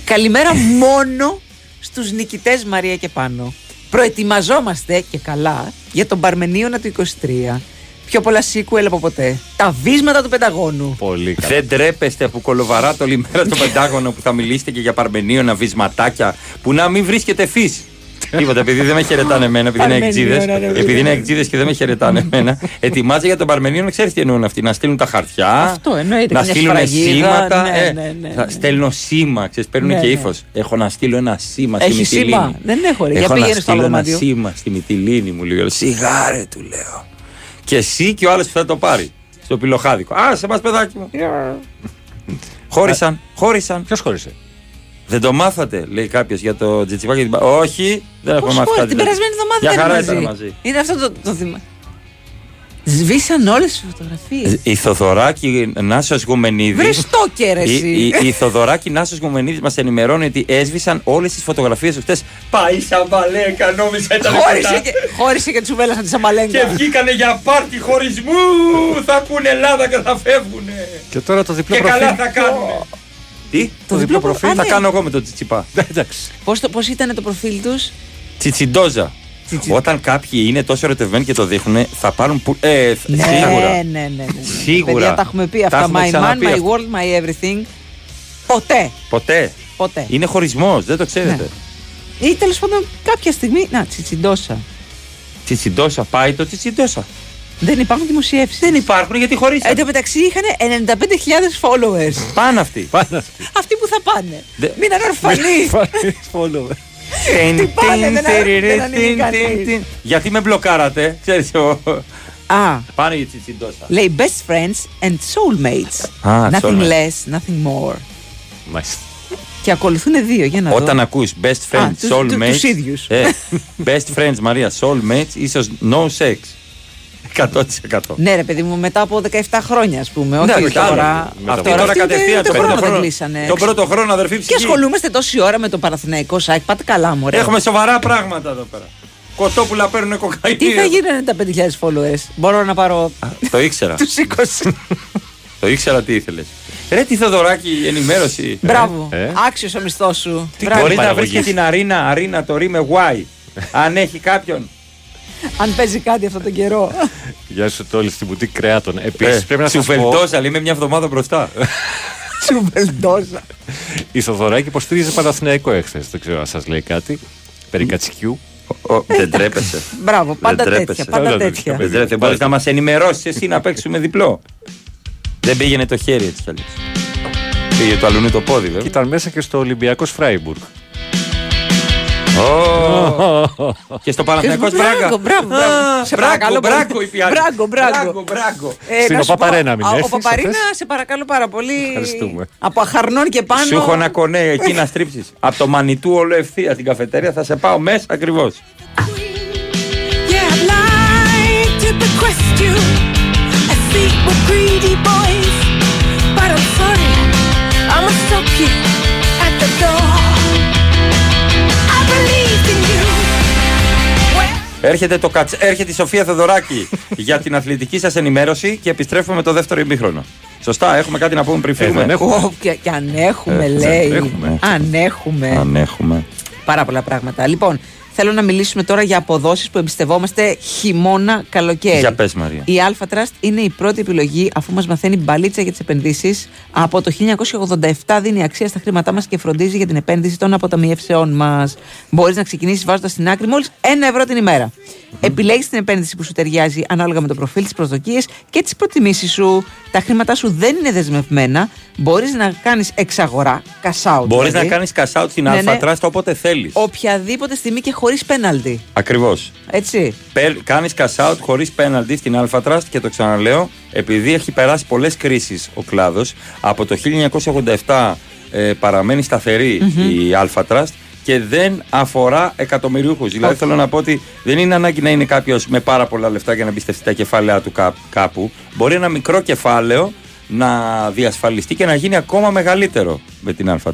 Καλημέρα μόνο στους νικητές Μαρία και πάνω. Προετοιμαζόμαστε και καλά για τον Παρμενίωνα του 23. Πιο πολλά sequel από ποτέ. Τα βίσματα του Πενταγώνου. Πολύ καλά. Δεν τρέπεστε που κολοβαράτε όλη μέρα το Πεντάγωνο που θα μιλήσετε και για παρμενίωνα, βυσματάκια, που να μην βρίσκεται φύ. Τίποτα, επειδή δεν με χαιρετάνε εμένα, επειδή είναι Παρμενίωνα, εκτζίδε. ρε, Επειδή είναι παιδί. εκτζίδε και δεν με χαιρετάνε εμένα. Ετοιμάζει για τον Παρμενίωνα, ξέρεις τι εννοούν αυτοί. Να στείλουν τα χαρτιά. Αυτό εννοείται, Να καμιά στείλουν σφραγίδα, σήματα. ναι, ε, ναι, ναι, θα ναι. Στέλνω σήμα, ξέρεις, παίρνουν Ναι, και ναι. ύφος. Έχω να στείλω ένα σήμα στη Έχεις Μυτιλίνη. σήμα; Δεν έχω, ρε. Για Έχω να πήγαινε στο άλλο στείλω ένα δωμάτιο. σήμα στη Μυτιλίνη, μου λέει. Σιγάρε, του λέω. Και εσύ και ο άλλος που θα το πάρει. Στο πυλοχάδικο. Α, σε μα παιδάκι μου. Χώρισαν, χώρισαν. Ποιος χώρισε; Δεν το μάθατε, λέει κάποιος για το τζιτσιπά και την πα- Όχι, δεν έχουμε Πώς μάθει χωρίς, κάτι. την τέτοιο. περασμένη εβδομάδα Για δεν χαρά είναι ήταν μαζί. μαζί. Είναι αυτό το, το θυμά. Σβήσαν όλες τις φωτογραφίες. Η Θοδωράκη Νάσο Γουμενίδη. Βρε στόκερ, Η, εσύ. η, η Θοδωράκη Νάσο Γουμενίδη μας ενημερώνει ότι έσβησαν όλες τις φωτογραφίες του χτε. Πάει σαν μπαλέκα, νόμιζα ήταν Χώρισε κοντά. και, χώρισε και τσουβέλα σαν τη Σαμπαλέγκα. Και βγήκανε για πάρτι χωρισμού. Θα ακούνε Ελλάδα και θα φεύγουνε. Και τώρα το διπλό Και προφίλ. καλά θα κάνουν. Τι, Το διπλό προφίλ; θα Α, ναι. κάνω εγώ με το τσιτσιπά. Εντάξει. Πώς, το, πώς ήταν το προφίλ τους; Τσιτσιντόζα. Όταν κάποιοι είναι τόσο ερωτευμένοι και το δείχνουν, θα πάρουν. Που... Ε, θ- ναι, σίγουρα. Ναι, ναι, ναι, ναι. Σίγουρα. Παιδιά, τα έχουμε πει Τα αυτά. έχουμε My man, ξαναπεί my αυτά. world, my everything. Ποτέ. Ποτέ. Ποτέ. Είναι χωρισμός, δεν το ξέρετε. Ή τέλος πάντων κάποια στιγμή. Να, τσιτσιντόσα. Τσιτσιντόσα, πάει το τσιτσιντόσα. Δεν υπάρχουν δημοσιεύσεις. Δεν υπάρχουν γιατί χωρίσαν. Εν τω μεταξύ είχαν 95.000 followers. Πάνε αυτοί. Αυτοί που θα πάνε. Δε- Μείναν ορφανοί. Τι πάνε, δεν α- δεν ανοίγει κανείς. Γιατί με μπλοκάρατε, ξέρεις εγώ. Α, Πάνε οι τσιτσιντόσα. λέει best friends and soulmates. Α, nothing soulmates. less, nothing more. Μάλιστα. Και ακολουθούν δύο, για να Όταν δω. ακούς best Α, friends, τους- τους- soulmates. τους ίδιους. ε, best friends, Μαρία, soulmates, ίσως no sex. 100%. Ναι, ρε παιδί μου, μετά από 17 χρόνια, ας πούμε. Ναι, Όχι όχι, τώρα. άλλο. Αυτό Τώρα τώρα αυτοί κατευθείαν δεν- το τον πρώτο χρόνο δεν χρόνο. κλείσανε. Τον πρώτο χρόνο, αδερφή Και ψυχή. ασχολούμαστε τόση ώρα με το Παναθηναϊκό site. Πάτε καλά, μου Έχουμε σοβαρά πράγματα εδώ πέρα. Κοτόπουλα παίρνουν κοκαίνη. Τι θα γίνει 95.000 followers; Μπορώ να πάρω Το ήξερα. τους 20. Το ήξερα τι ήθελες. Ρε τη Θοδωράκη, ενημέρωση. Μπράβο. Ε; Άξιος ο μισθός σου. Τι Μπράβο. μπορεί να βρεις και την Αρίνα, Αρίνα το ρί με Y. Αν έχει κάποιον. Αν παίζει κάτι αυτόν τον καιρό. Γεια σου όλοι στην μπουτίκ κρεάτων. Επίσης Ε, πρέπει να σας πω. Τσουβελτόζα, λέει, είμαι μια εβδομάδα μπροστά. Τσουβελντόζα. Η Θοδωράκη υποστήριζε Παναθηναϊκό εχθές. Δεν ξέρω αν σας λέει κάτι. Περί Κατσικιού. Ο, δεν τρέπεσαι. Μπράβο, πάντα Δεν τέτοια. τρέπεσαι. Πάντα Πάντα τέτοια. Δεν τρέπεσαι. Μπορείς να μας ενημερώσεις εσύ να παίξουμε διπλό. Δεν πήγαινε το χέρι έτσι κι αλλιώς. Πήγε το αλλού το πόδι, Και βέβαια. ήταν μέσα και στο Ολυμπιακός Φράιμπουργκ. Ω. Και στο Παναθηναϊκός Μπράγκο, Μπράγκα. μπράβο, μπράβο. Σε παρακαλώ πολύ. Μπράγκο, είπε η άλλη. Μπράγκο, μπράγκο. Μπράγκο, μπράγκο. Ε, Στην να σου Οπαπαρένα πω, μην ο- έρθεις, Ο Παπαρίνα, αυτές. σε παρακαλώ πάρα πολύ. Ευχαριστούμε. Από αχαρνών και πάνω. Σου έχω ένα κονέ εκεί να στρίψεις. Από το μανιτού όλο ευθεία στην καφετέρια θα σε πάω μέσα ακριβώς. Yeah, I'd like to be feet were greedy boys. But I'm sorry, I must stop you at the door. Έρχεται, το κατς... Έρχεται η Σοφία Θεοδωράκη για την αθλητική σας ενημέρωση και επιστρέφουμε με το δεύτερο ημίχρονο. Σωστά, έχουμε κάτι να πούμε πριν φύγουμε; δεν έχουμε. Ω, και, και αν έχουμε, Ε, λέει. έχουμε. Αν έχουμε. Αν έχουμε. Πάρα πολλά πράγματα. Λοιπόν, θέλω να μιλήσουμε τώρα για αποδόσεις που εμπιστευόμαστε χειμώνα καλοκαίρι. Για πες, Μαρία. Η Alpha Trust είναι η πρώτη επιλογή αφού μας μαθαίνει μπαλίτσα για τις επενδύσεις. Από το 1987 δίνει αξία στα χρήματά μας και φροντίζει για την επένδυση των αποταμιεύσεών μας. Μπορείς να ξεκινήσεις βάζοντας στην άκρη μόλις ένα ευρώ την ημέρα. Επιλέγεις την επένδυση που σου ταιριάζει ανάλογα με το προφίλ, τις προσδοκίες και τις προτιμήσεις σου. Τα χρήματά σου δεν είναι δεσμευμένα. Μπορείς να κάνεις εξαγορά, cash out. Μπορείς δηλαδή. να κάνεις cash out στην Ναι, ναι. Alpha Trust όποτε θέλεις. Οποιαδήποτε στιγμή και χωρίς πέναλτι. Ακριβώς. Έτσι. Κάνεις cash out χωρίς πέναλτι στην Alpha Trust και το ξαναλέω, επειδή έχει περάσει πολλές κρίσεις ο κλάδος. Από το 1987 ε, παραμένει σταθερή Μμμ. η Alpha Trust και δεν αφορά εκατομμυριούχου. Δηλαδή Όχι. θέλω να πω ότι δεν είναι ανάγκη να είναι κάποιος με πάρα πολλά λεφτά για να εμπιστευτεί τα κεφάλαια του κά- κάπου. Μπορεί ένα μικρό κεφάλαιο να διασφαλιστεί και να γίνει ακόμα μεγαλύτερο με την Alpha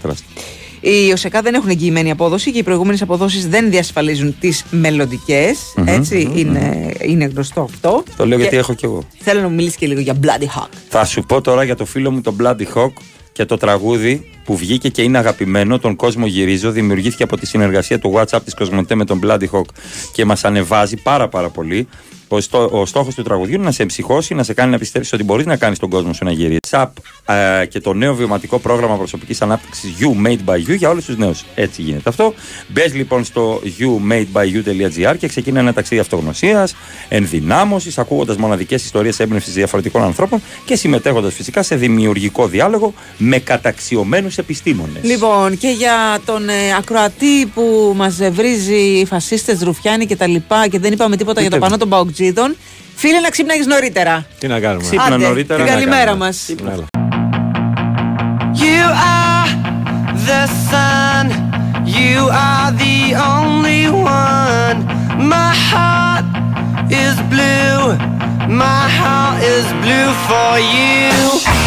Trust. Οι ΟΣΕΚΑ δεν έχουν εγγυημένη απόδοση και οι προηγούμενες αποδόσεις δεν διασφαλίζουν τις μελλοντικές. Μμμ, Έτσι, μμμ, είναι, είναι γνωστό αυτό. Το λέω Και γιατί έχω κι εγώ. Θέλω να μου μιλήσεις και λίγο για Bloody Hawk. Θα σου πω τώρα για το φίλο μου τον Bloody Hawk και το τραγούδι που βγήκε και είναι αγαπημένο, τον κόσμο γυρίζω, δημιουργήθηκε από τη συνεργασία του WhatsApp της Κοσμοτέ με τον Bloody Hawk και μας ανεβάζει πάρα πάρα πολύ. Ο, στό, ο στόχος του τραγουδιού είναι να σε εμψυχώσει, να σε κάνει να πιστεύεις ότι μπορείς να κάνεις τον κόσμο σου να γυρίσει. SAP ε, και το νέο βιωματικό πρόγραμμα προσωπικής ανάπτυξης You Made by You για όλους τους νέους. Έτσι γίνεται αυτό. Μπες λοιπόν στο youmadebyou.gr και ξεκινά ένα ταξίδι αυτογνωσίας, ενδυνάμωσης, ακούγοντας μοναδικές ιστορίες έμπνευσης διαφορετικών ανθρώπων και συμμετέχοντας φυσικά σε δημιουργικό διάλογο με καταξιωμένους επιστήμονες. Λοιπόν, και για τον ε, ακροατή που μας βρίζει φασίστες, ρουφιάνοι και τα λοιπά και δεν είπαμε τίποτα για το Πείτε πανό των Παοκτζίδων. Φίλε, να ξύπναγες νωρίτερα. Τι να κάνουμε; Ξύπνα Άντε, νωρίτερα Την να καλημέρα κάνουμε. μας. Έλα. You are the sun. You are the only one. My heart is blue. My heart is blue for you.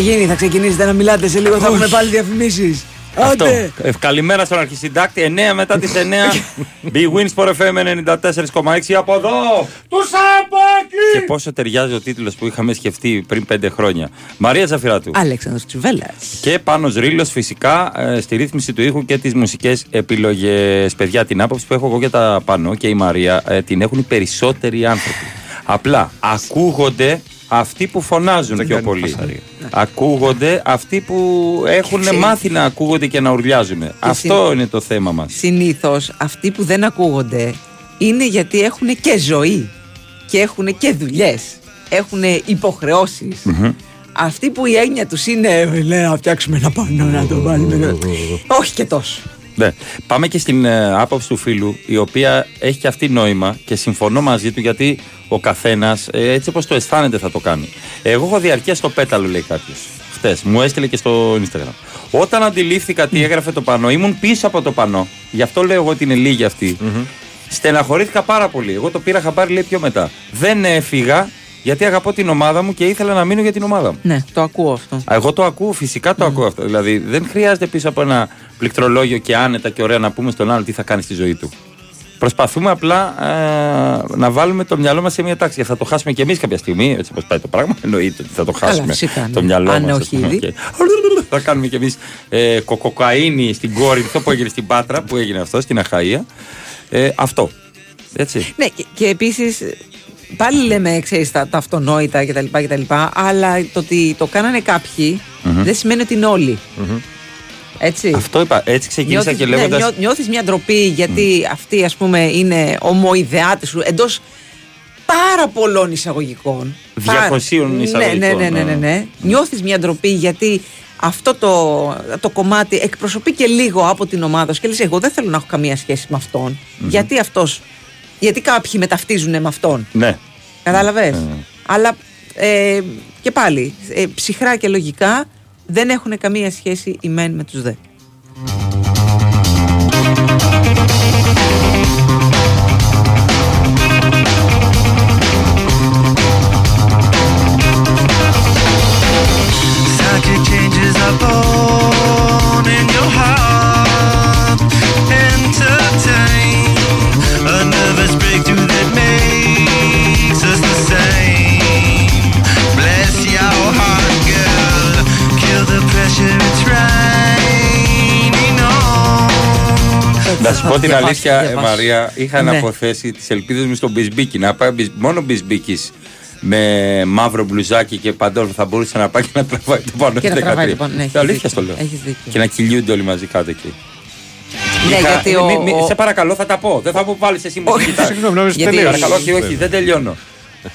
Γίνει, θα ξεκινήσετε να μιλάτε σε λίγο, θα έχουμε πάλι διαφημίσεις. Αυτό. Άντε. Ε, καλημέρα στον αρχισυντάκτη. 9 μετά τις 9. Big Wins for FM 94,6 από εδώ. Τους σαπάκι! Και πόσο ταιριάζει ο τίτλος που είχαμε σκεφτεί πριν 5 χρόνια. Μαρία Ζαφυράτου. Αλέξανδρος Τσουβέλλας. Και πάνω Ρήλο φυσικά ε, στη ρύθμιση του ήχου και τις μουσικές επιλογές. Παιδιά, την άποψη που έχω εγώ για τα πάνω και η Μαρία ε, την έχουν οι περισσότεροι άνθρωποι. Απλά ακούγονται αυτοί που φωνάζουν πιο πολύ. Ακούγονται αυτοί που έχουν Ξέρεις. μάθει να ακούγονται και να ουρλιάζουν. Αυτό είναι το θέμα μας. Συνήθως αυτοί που δεν ακούγονται είναι γιατί έχουν και ζωή και έχουν και δουλειές. Έχουν υποχρεώσεις. Αυτοί που η έννοια τους είναι «Ε, λέει να φτιάξουμε ένα πανό να το βάλουμε. Όχι και τόσο. Ναι. Πάμε και στην ε, άποψη του φίλου, η οποία έχει και αυτή νόημα και συμφωνώ μαζί του γιατί ο καθένας έτσι όπως το αισθάνεται θα το κάνει. Εγώ έχω διαρκεία στο πέταλο, λέει κάποιος. Χτες μου έστειλε και στο Instagram. Όταν αντιλήφθηκα τι έγραφε το πανό, ήμουν πίσω από το πανό. Γι' αυτό λέω εγώ ότι είναι λίγη αυτή. Στεναχωρήθηκα πάρα πολύ. Εγώ το πήρα χαμπάρι λέει πιο μετά. Δεν έφυγα γιατί αγαπώ την ομάδα μου και ήθελα να μείνω για την ομάδα μου. Ναι, το ακούω αυτό. Α, Εγώ το ακούω, φυσικά το ακούω αυτό. Δηλαδή δεν χρειάζεται πίσω από ένα πληκτρολόγιο και άνετα και ωραία να πούμε στον άλλο τι θα κάνει στη ζωή του. Προσπαθούμε απλά ε, να βάλουμε το μυαλό μας σε μια τάξη. Θα το χάσουμε κι εμείς κάποια στιγμή, έτσι όπως πάει το πράγμα. Εννοείται ότι θα το Καλά, χάσουμε φυσικά, ναι. το μυαλό Αν μας. όχι ήδη. Θα κάνουμε κι εμείς ε, κοκοκαίνη στην κόρη, αυτό που έγινε στην Πάτρα, που έγινε αυτό, στην Αχαία. Ε, αυτό. Έτσι. Ναι, και, και επίσης πάλι λέμε, ξέρεις, τα, τα αυτονόητα κτλ, κτλ. Αλλά το ότι το κάνανε κάποιοι Μμμ. δεν σημαίνει ότι είναι όλοι. Έτσι. Αυτό είπα. Έτσι ξεκίνησα και λέγοντα. Ναι, νιώ, νιώθεις μια ντροπή γιατί αυτή ας πούμε είναι ομοειδεάτη σου εντός πάρα πολλών εισαγωγικών. 200 Πάρα- εισαγωγικών, Ναι, ναι, ναι, ναι, ναι, ναι. ναι. Νιώθεις μια ντροπή γιατί αυτό το, το κομμάτι εκπροσωπεί και λίγο από την ομάδα σου και λες εγώ δεν θέλω να έχω καμία σχέση με αυτον Γιατί αυτός, γιατί κάποιοι με ταυτίζουν με αυτόν. Ναι. Κατάλαβες; Αλλά ε, και πάλι, ε, ψυχρά και λογικά δεν έχουν καμία σχέση οι μεν με τους δε. Να σου πω την Διαβάσω, αλήθεια, ε, διαβάσω. Μαρία, είχα Ναι. αναποθέσει τις ελπίδες μου στον Μπισμπίκι. Να πάει μπις- μόνο Μπισμπίκης με μαύρο μπλουζάκι και παντόφλα θα μπορούσε να πάει και να τραβάει το πάνω Και να στη τραβάει 13. το πάνω, ναι, έχεις αλήθεια δίκιο, στο λέω. έχεις δίκιο. Και να κυλιούνται όλοι μαζί κάτω εκεί. Ναι, Είχα- γιατί μη- ο- μη- μη- ο- Σε παρακαλώ, θα τα πω. Δεν θα μου βάλεις εσύ μου Όχι, συγγνώμη, νόμιζα Γιατί τελείωσε. παρακαλώ, όχι, όχι, δεν τελειώνω.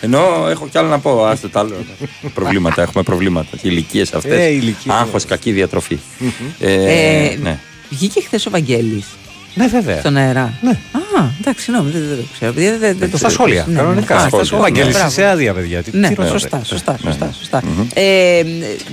Ενώ έχω κι άλλο να πω. Άστο τα άλλο. προβλήματα, έχουμε προβλήματα. Οι ηλικίες αυτές. Ε, οι ηλικίες, Άγχος, κακή διατροφή. Ε, Ε, ναι. Βγήκε χθες ο Βαγγέλης Ναι, βέβαια. στον αέρα. Ναι. Α, εντάξει, συγγνώμη, δεν, δεν το ξέρω. Δεν, δεν, δεν το Στα σχόλια. Ναι, ναι. Κανονικά. Α, στα Ο σχόλια. Βαγγέλης Μπράβο. είσαι άδεια, παιδιά. Τι- Ναι, τι ρωτάτε. σωστά, σωστά, σωστά. σωστά. Μμμ. Ε,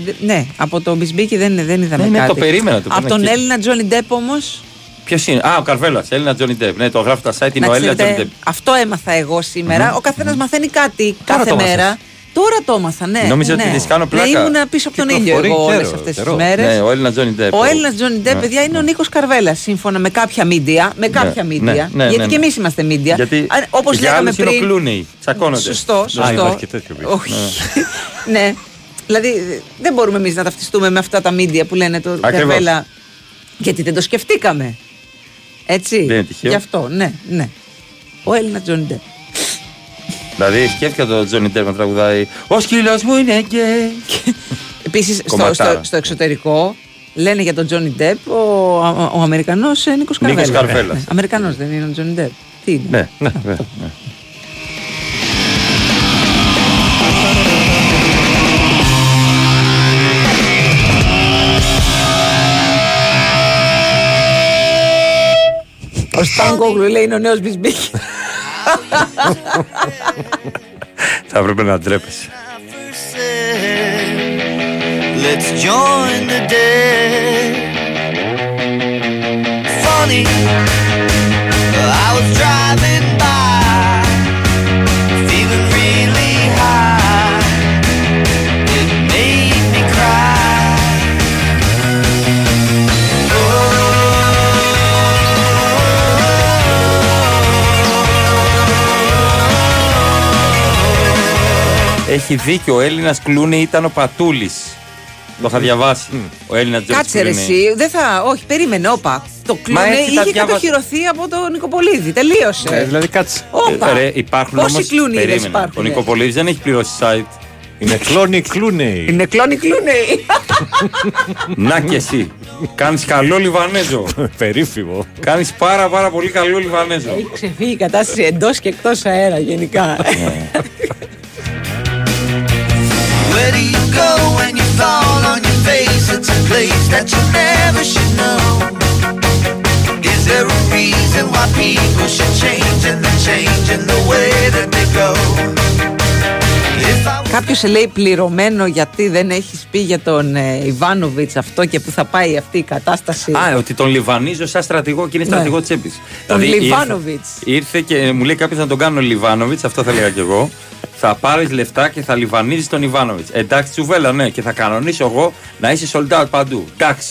δε- ναι, από τον Μπισμπίκη δεν, δεν είδαμε Ναι, ναι, κάτι. το περίμενα, το από περίμενα τον και- Έλληνα Τζόνι Ντέπ όμως. Ποιος είναι; Α, ο Καρβέλας, Έλληνα Τζόνι Ντεπ. Ναι, το γράφει τα site, είναι ο Έλληνα Τζόνι Ντεπ. αυτό έμαθα εγώ σήμερα. Μμμ. Ο καθένας μαθαίνει κάτι Τώρα κάθε το έμαθες. μέρα. Τώρα το έμαθα, ναι. Νόμιζα ναι. ότι της κάνω πλάκα. Ναι, ήμουνα πίσω από τον ήλιο Κυκλοφορεί εγώ όλες καιρό, αυτές τις καιρό. μέρες. Ναι, ο Έλληνας Τζόνι Ντεπ. Ο Έλληνας Τζόνι Ντεπ, Ναι, παιδιά, είναι ο Νίκος Καρβέλας, σύμφωνα με κάποια μίντια. Με κάποια ναι, μίντια. ναι, γιατί ναι, και ναι. εμείς είμαστε μίντια. Γιατί Όπως για λέγαμε άλλους είναι ο πριν. Κλούνεϊ. Τσακώνονται. Σωστό, Α, σωστό. υπάρχει και τέτοιο επίσης. Όχι. ναι. Δηλαδή δεν μπορούμε εμείς να ταυτιστούμε με αυτά τα μίντια που λένε το Ακριβώς. Καρβέλα. Γιατί δεν το σκεφτήκαμε. Έτσι. Δεν είναι τυχαίο. Γι' αυτό, ναι, ναι. Ο Έλληνας Τζόνι Ντεπ. Δηλαδή σκέφτηκα το Τζόνι Ντεπ να τραγουδάει. Ο σκύλος μου είναι γκέι. Επίσης στο, Κομματάρα. στο, στο εξωτερικό λένε για τον Τζόνι Ντεπ ο, ο, ο Αμερικανός Νίκος Καρβέλα. Νίκος Καρβέλας. Αμερικανός δεν είναι ο Τζόνι Ντεπ. Τι είναι; Ναι, ναι, ναι. ναι. Ο Στάνκογλου λέει είναι ο νέος Μπισμπίκης. Θα έπρεπε να ντρέπεσαι. Let's join the dead. Funny, I was driving Έχει δίκιο. Ο Έλληνας Κλούνε ήταν ο Πατούλης. Το είχα διαβάσει. Ο Έλληνας Κάτσε ρε εσύ, δεν θα. Όχι, περίμενε, όπα. Το κλούνε έτσι τα είχε διάβασα. κατοχυρωθεί από τον Νικοπολίδη. Τελείωσε. Ε, δηλαδή κάτσε. Όπα. Ε, ρε, υπάρχουν Πόσοι όμως- κλούνιδες περίμενε. υπάρχουν, Ο ε; Νικοπολίδης δεν έχει πληρώσει site. Είναι κλόνι κλούνεϊ. Είναι κλόνι κλούνε. Να και εσύ. Κάνεις καλό Λιβανέζο. Περίφημο. Κάνεις πάρα πάρα πολύ καλό Λιβανέζο. Έχει ξεφύγει η κατάσταση εντός και εκτός αέρα γενικά. Where do you go when you fall on your face? It's a place that you never should know. Is there a reason why people should change and then change in the way that they go? If I Κάποιος σε λέει πληρωμένο γιατί δεν έχεις πει για τον ε, Ιβάνοβιτς αυτό και που θα πάει αυτή η κατάσταση; Α, ότι τον Λιβανίζω σαν στρατηγό και είναι Ναι. στρατηγό τσέπης. Τον Λιβάνοβιτς. Ήρθε και μου λέει κάποιος να τον κάνω Λιβάνοβιτς, αυτό θα έλεγα κι εγώ. Θα πάρεις λεφτά και θα λιβανίζεις τον Ιβάνοβιτς. Εντάξει, τσουβέλα, ναι, και θα κανονίσω εγώ να είσαι sold out παντού. Εντάξει.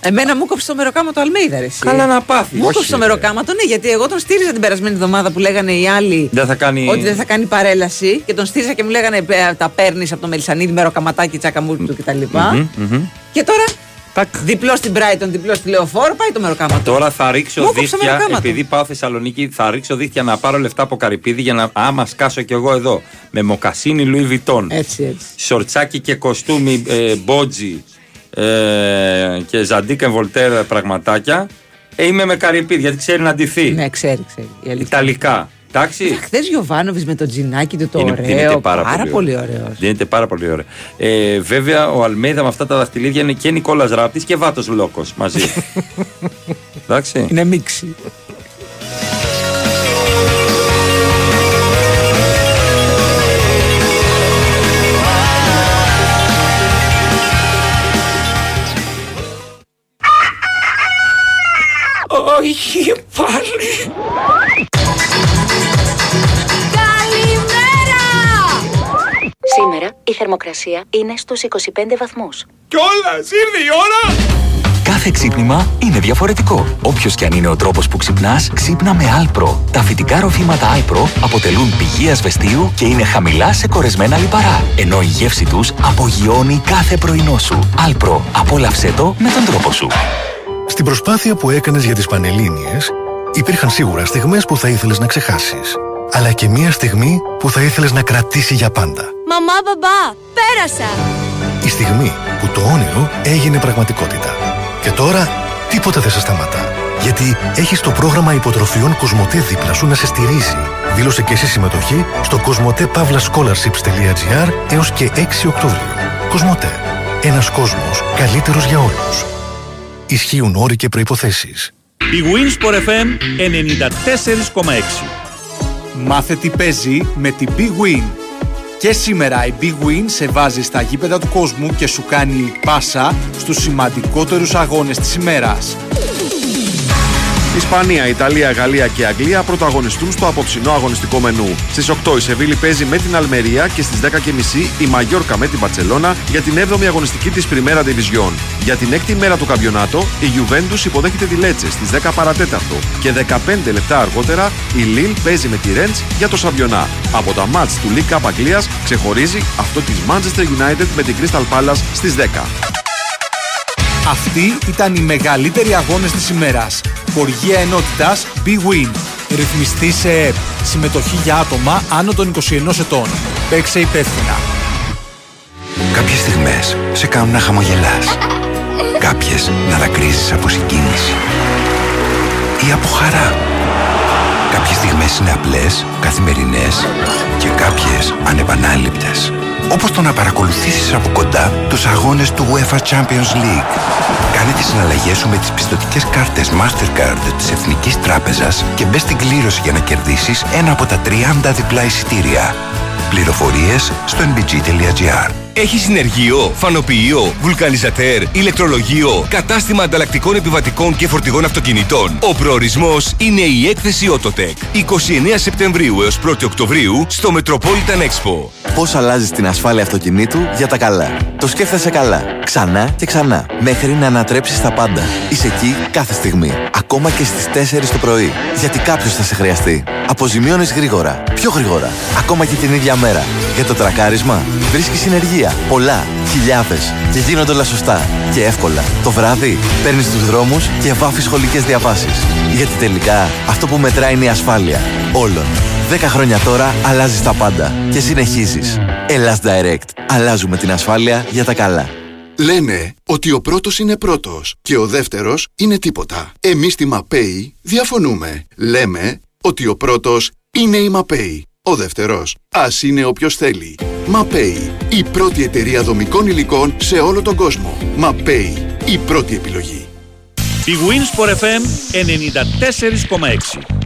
Εμένα μου κόψει το μεροκάμα το Αλμέιδα, ρε. εσύ. Καλά να πάθεις. Μου Όχι, κόψει το ρε. μεροκάμα το, ναι, γιατί εγώ τον στήριζα την περασμένη εβδομάδα που λέγανε οι άλλοι Δεν θα κάνει. ότι δεν θα κάνει παρέλαση και τον στήριζα και μου λέγανε «Ε, τα παίρνεις από το Μελισανίδη μεροκαματάκι τσακαμούρι του κτλ. Μμμ, μμμ. Και τώρα διπλό στην Brighton, διπλό στη Λεωφόρο, πάει το μεροκάμα του. Τώρα θα ρίξω Μου κόψε δίχτυα, μεροκάμα του. επειδή πάω Θεσσαλονίκη, θα ρίξω δίχτυα να πάρω λεφτά από καρυπίδι για να άμα σκάσω κι εγώ εδώ. Με μοκασίνη Λουί Βιτόν. Έτσι, έτσι. Σορτσάκι και κοστούμι ε, μπότζι ε, και ζαντίκα βολτέρ πραγματάκια. Ε, είμαι με καρυπίδι γιατί ξέρει να ντυθεί. Ναι, ξέρει, ξέρει. η αλήθεια. Ιταλικά. Εντάξει. Χθες Γιωβάνοβι με το τζινάκι του το Είναι- ωραίο. δίνεται πάρα, πολύ, πολύ ωραίο. Δίνεται πάρα πολύ ωραία. Ε, βέβαια, ο Αλμέιδα με αυτά τα δαχτυλίδια είναι και Νικόλας Ράπτης και Βάτος Λόκο μαζί. Εντάξει. Είναι μίξη. Όχι πάλι. Σήμερα η θερμοκρασία είναι στους 25 βαθμούς. Κιόλας ήρθε η ώρα. Κάθε ξύπνημα είναι διαφορετικό. Όποιος και αν είναι ο τρόπος που ξυπνάς, ξύπνα με Alpro. Τα φυτικά ροφήματα Alpro αποτελούν πηγή ασβεστίου και είναι χαμηλά σε κορεσμένα λιπαρά. Ενώ η γεύση τους απογειώνει κάθε πρωινό σου. Alpro. Απόλαυσέ το με τον τρόπο σου. Στην προσπάθεια που έκανες για τις Πανελλήνιες, υπήρχαν σίγουρα στιγμές που θα ήθελες να ξεχάσεις. Αλλά και μία στιγμή που θα ήθελες να κρατήσει για πάντα. Μαμά, μπαμπά, πέρασα! Η στιγμή που το όνειρο έγινε πραγματικότητα. Και τώρα τίποτα δεν σε σταματά. Γιατί έχεις το πρόγραμμα υποτροφιών Κοσμοτέ δίπλα σου να σε στηρίζει. Δήλωσε και εσύ συμμετοχή στο κοσμοτέ-scholarships.gr έως και 6 Οκτώβριου. Κοσμοτέ. Ένας κόσμος καλύτερος για όλους. Ισχύουν όροι και προϋποθέσεις. Η Winsport FM 94,6. Μάθε τι παίζει με την Big Win. Και σήμερα η Big Win σε βάζει στα γήπεδα του κόσμου και σου κάνει πάσα στους σημαντικότερους αγώνες της ημέρας. Ισπανία, Ιταλία, Γαλλία και Αγγλία πρωταγωνιστούν στο απόψινό αγωνιστικό μενού. Στις 8 η Σεβίλη παίζει με την Αλμερία και στις 10.30 η Μαγιόρκα με την Μπαρσελόνα για την 7η αγωνιστική της Πριμέρα Division. Για την 6η μέρα του καμπιονάτο, η Juventus υποδέχεται τη Λέτσε στις 10 παρατέταρτο και 15 λεπτά αργότερα η Λίλ παίζει με τη Ρέντς για το Σαμπιονά. Από τα μάτς του League Cup Αγγλίας ξεχωρίζει αυτό της Manchester United με την Crystal Palace στις 10. Αυτοί ήταν οι μεγαλύτεροι αγώνες της ημέρας. Χοργία ενότητας Big Win. Ρυθμιστή σε ΕΠ. Συμμετοχή για άτομα άνω των 21 ετών. Παίξε υπεύθυνα. Κάποιες στιγμές σε κάνουν να χαμογελάς. Κάποιες να δακρύζεις από συγκίνηση. Ή από χαρά. Κάποιες στιγμές είναι απλές, καθημερινές και κάποιες ανεπανάληπτες. Όπως το να παρακολουθήσεις από κοντά τους αγώνες του UEFA Champions League. Κάνε τις συναλλαγές σου με τις πιστοτικές κάρτες Mastercard της Εθνικής Τράπεζας και μπες στην κλήρωση για να κερδίσεις ένα από τα 30 διπλά εισιτήρια. Πληροφορίες στο nbg.gr Έχει συνεργείο, φανοποιείο, βουλκανιζατέρ, ηλεκτρολογείο, κατάστημα ανταλλακτικών επιβατικών και φορτηγών αυτοκινητών. Ο προορισμός είναι η έκθεση Autotech. 29 Σεπτεμβρίου έως 1 Οκτωβρίου στο Metropolitan Expo. Πώς αλλάζεις την ασφάλεια αυτοκινήτου για τα καλά; Το σκέφτεσαι καλά. Ξανά και ξανά. Μέχρι να ανατρέψεις τα πάντα. Είσαι εκεί κάθε στιγμή. Ακόμα και στις 4 το πρωί. Γιατί κάποιος θα σε χρειαστεί. Αποζημιώνεις γρήγορα. Πιο γρήγορα. Ακόμα και την ίδια μέρα. Για το τρακάρισμα βρίσκεις συνεργεία. Πολλά. Χιλιάδες. Και γίνονται όλα σωστά. Και εύκολα. Το βράδυ παίρνεις τους δρόμους και βάφεις σχολικές διαβάσεις. Γιατί τελικά αυτό που μετράει είναι η ασφάλεια. Όλων. 10 χρόνια τώρα αλλάζεις τα πάντα. Και συνεχίζεις. Ελλάς Direct. Αλλάζουμε την ασφάλεια για τα καλά. Λένε ότι ο πρώτος είναι πρώτος και ο δεύτερος είναι τίποτα. Εμείς στη ΜΑΠΕΗ διαφωνούμε. Λέμε ότι ο πρώτος είναι η ΜΑΠΕΗ. Ο δεύτερος, ας είναι όποιος θέλει. ΜΑΠΕΗ, η πρώτη εταιρεία δομικών υλικών σε όλο τον κόσμο. ΜΑΠΕΗ, η πρώτη επιλογή. Η Winsport FM 94,6.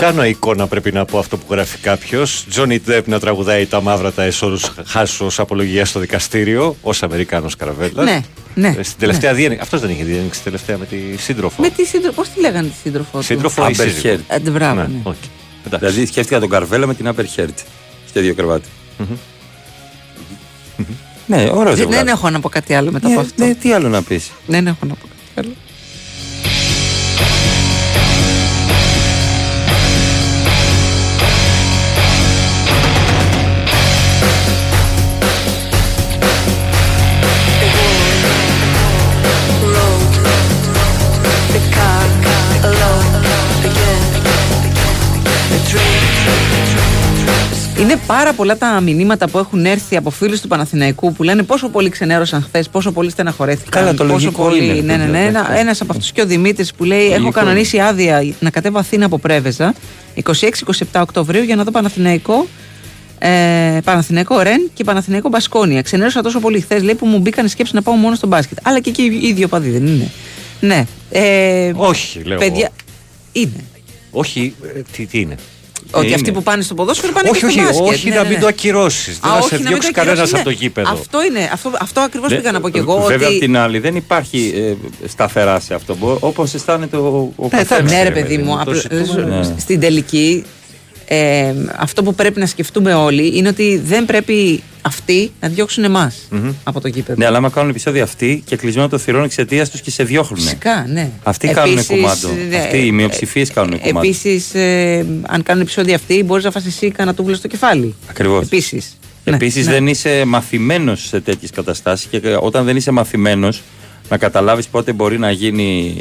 Κάνω εικόνα πρέπει να πω αυτό που γράφει κάποιος. Τζόνι Ντεπ να τραγουδάει τα μαύρα τα εσώρουχά σου ως απολογία στο δικαστήριο, ως Αμερικάνος Καρβέλας. Ναι, ναι. Στην τελευταία διένεξη. Αυτός δεν είχε διένεξη τελευταία με τη σύντροφο. Με τη σύντροφο. Πώς τη λέγανε τη σύντροφο του; Σύντροφο ή Amber σύζυγο. Heard. Ε, μπράβο, ναι. οκ. Εντάξει. Δηλαδή σκέφτηκα τον Καρβέλα με την Amber Heard. Στο ίδιο κρεβάτι. Ναι, ωραίο Δεν, ζευγάρι. δεν έχω να πω κάτι άλλο μετά Ναι, από αυτό. ναι, τι άλλο να πεις. Δεν έχω να πω πάρα πολλά τα μηνύματα που έχουν έρθει από φίλους του Παναθηναϊκού που λένε πόσο πολύ ξενέρωσαν χθες, πόσο πολύ στεναχωρέθηκαν. Καλά, το πόσο λογικό πολύ. είναι, ναι, ναι, ναι. βέβαια. Ένας από αυτούς και ο Δημήτρης που λέει: Έχω Λογικό κανονίσει άδεια να κατέβω Αθήνα από Πρέβεζα 26-27 Οκτωβρίου για να δω Παναθηναϊκό. Ε, Παναθηναϊκό Ρεν και Παναθηναϊκό Μπασκόνια. Ξενέρωσα τόσο πολύ χθες, λέει, που μου μπήκαν σκέψη να πάω μόνο στο μπάσκετ. Αλλά και εκεί οι ίδιοι οπαδοί δεν είναι. Ναι. Ε, Όχι, λέω. παιδιά, εγώ. είναι. Όχι, ε, τι, τι είναι. Ότι Είναι. αυτοί που πάνε στο ποδόσφαιρο πάνε Όχι, και στο όχι, μπάσκετ. όχι Ναι, να ναι, μην ναι. το ακυρώσεις. Α, Δεν θα όχι, σε να μην διώξει το κανένας ακυρώσεις, από το ναι. γήπεδο. Αυτό είναι. Αυτό, αυτό ακριβώς Δεν- πήγα να πω και εγώ. Βέβαια, ότι... απ' την άλλη, δεν υπάρχει ε, σταθερά σε αυτό. Όπως αισθάνεται ο, ο καθένας, Ναι, ρε ρε παιδί μου. Το απλά- ζητούμε, ναι. Στην τελική, ε, αυτό που πρέπει να σκεφτούμε όλοι είναι ότι δεν πρέπει αυτοί να διώξουν εμάς από το γήπεδο. Ναι, αλλά άμα κάνουν επεισόδια αυτοί και κλεισμένο το θηρόν εξαιτίας τους και σε διώχνουν. Φυσικά, ναι. Αυτοί κάνουν Επίσης, κουμάντο. ναι, Αυτοί οι μειοψηφίες κάνουν κουμάντο. Επίσης, ε, αν κάνουν επεισόδια αυτοί, μπορείς να φας εσύ κανένα τούβλο στο κεφάλι. Ακριβώς. Επίσης. Επίσης, δεν είσαι μαθημένος σε τέτοιες καταστάσεις και όταν δεν είσαι μαθημένος να καταλάβεις πότε μπορεί να γίνει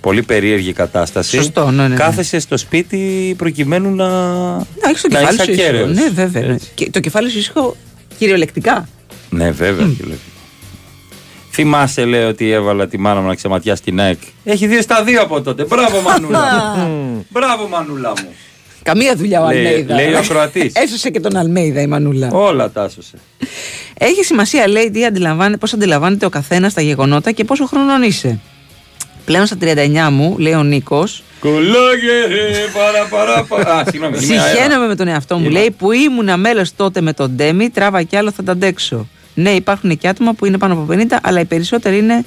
πολύ περίεργη κατάσταση. Σωστό, ναι, ναι, ναι. Κάθεσαι στο σπίτι προκειμένου να. Να έχεις το να κεφάλι είσαι σου ήσυχο. ακέραιος. Ναι, βέβαια. ναι. Και το κεφάλι σου ήσυχο κυριολεκτικά. Ναι, βέβαια. Mm. Θυμάσαι, λέει, ότι έβαλα τη μάνα μου να ξεματιά στην ΑΕΚ. Έχει δύο στα δύο από τότε. Μπράβο, Μανούλα. μου. Μπράβο, Μανούλα μου. Καμία δουλειά ο Λέει- Αλμέιδα. λέει ο ακροατής. Έσωσε και τον Αλμέιδα η Μανούλα. Όλα τα έσωσε. Έχει σημασία, λέει, τι αντιλαμβάνει, πώς αντιλαμβάνεται ο καθένας τα γεγονότα και πόσο χρονών είσαι. Πλέον στα 39 μου, λέει ο Νίκος, Κολόγερε, παρα παρα παρα. Α, συγγνώμη. είμαι αέρα. συχαίνομαι με τον εαυτό μου. Είμαι. Λέει που ήμουν μέλο τότε με τον Ντέμι, τράβα κι άλλο θα τα αντέξω. Ναι, υπάρχουν και άτομα που είναι πάνω από 50, αλλά οι περισσότεροι είναι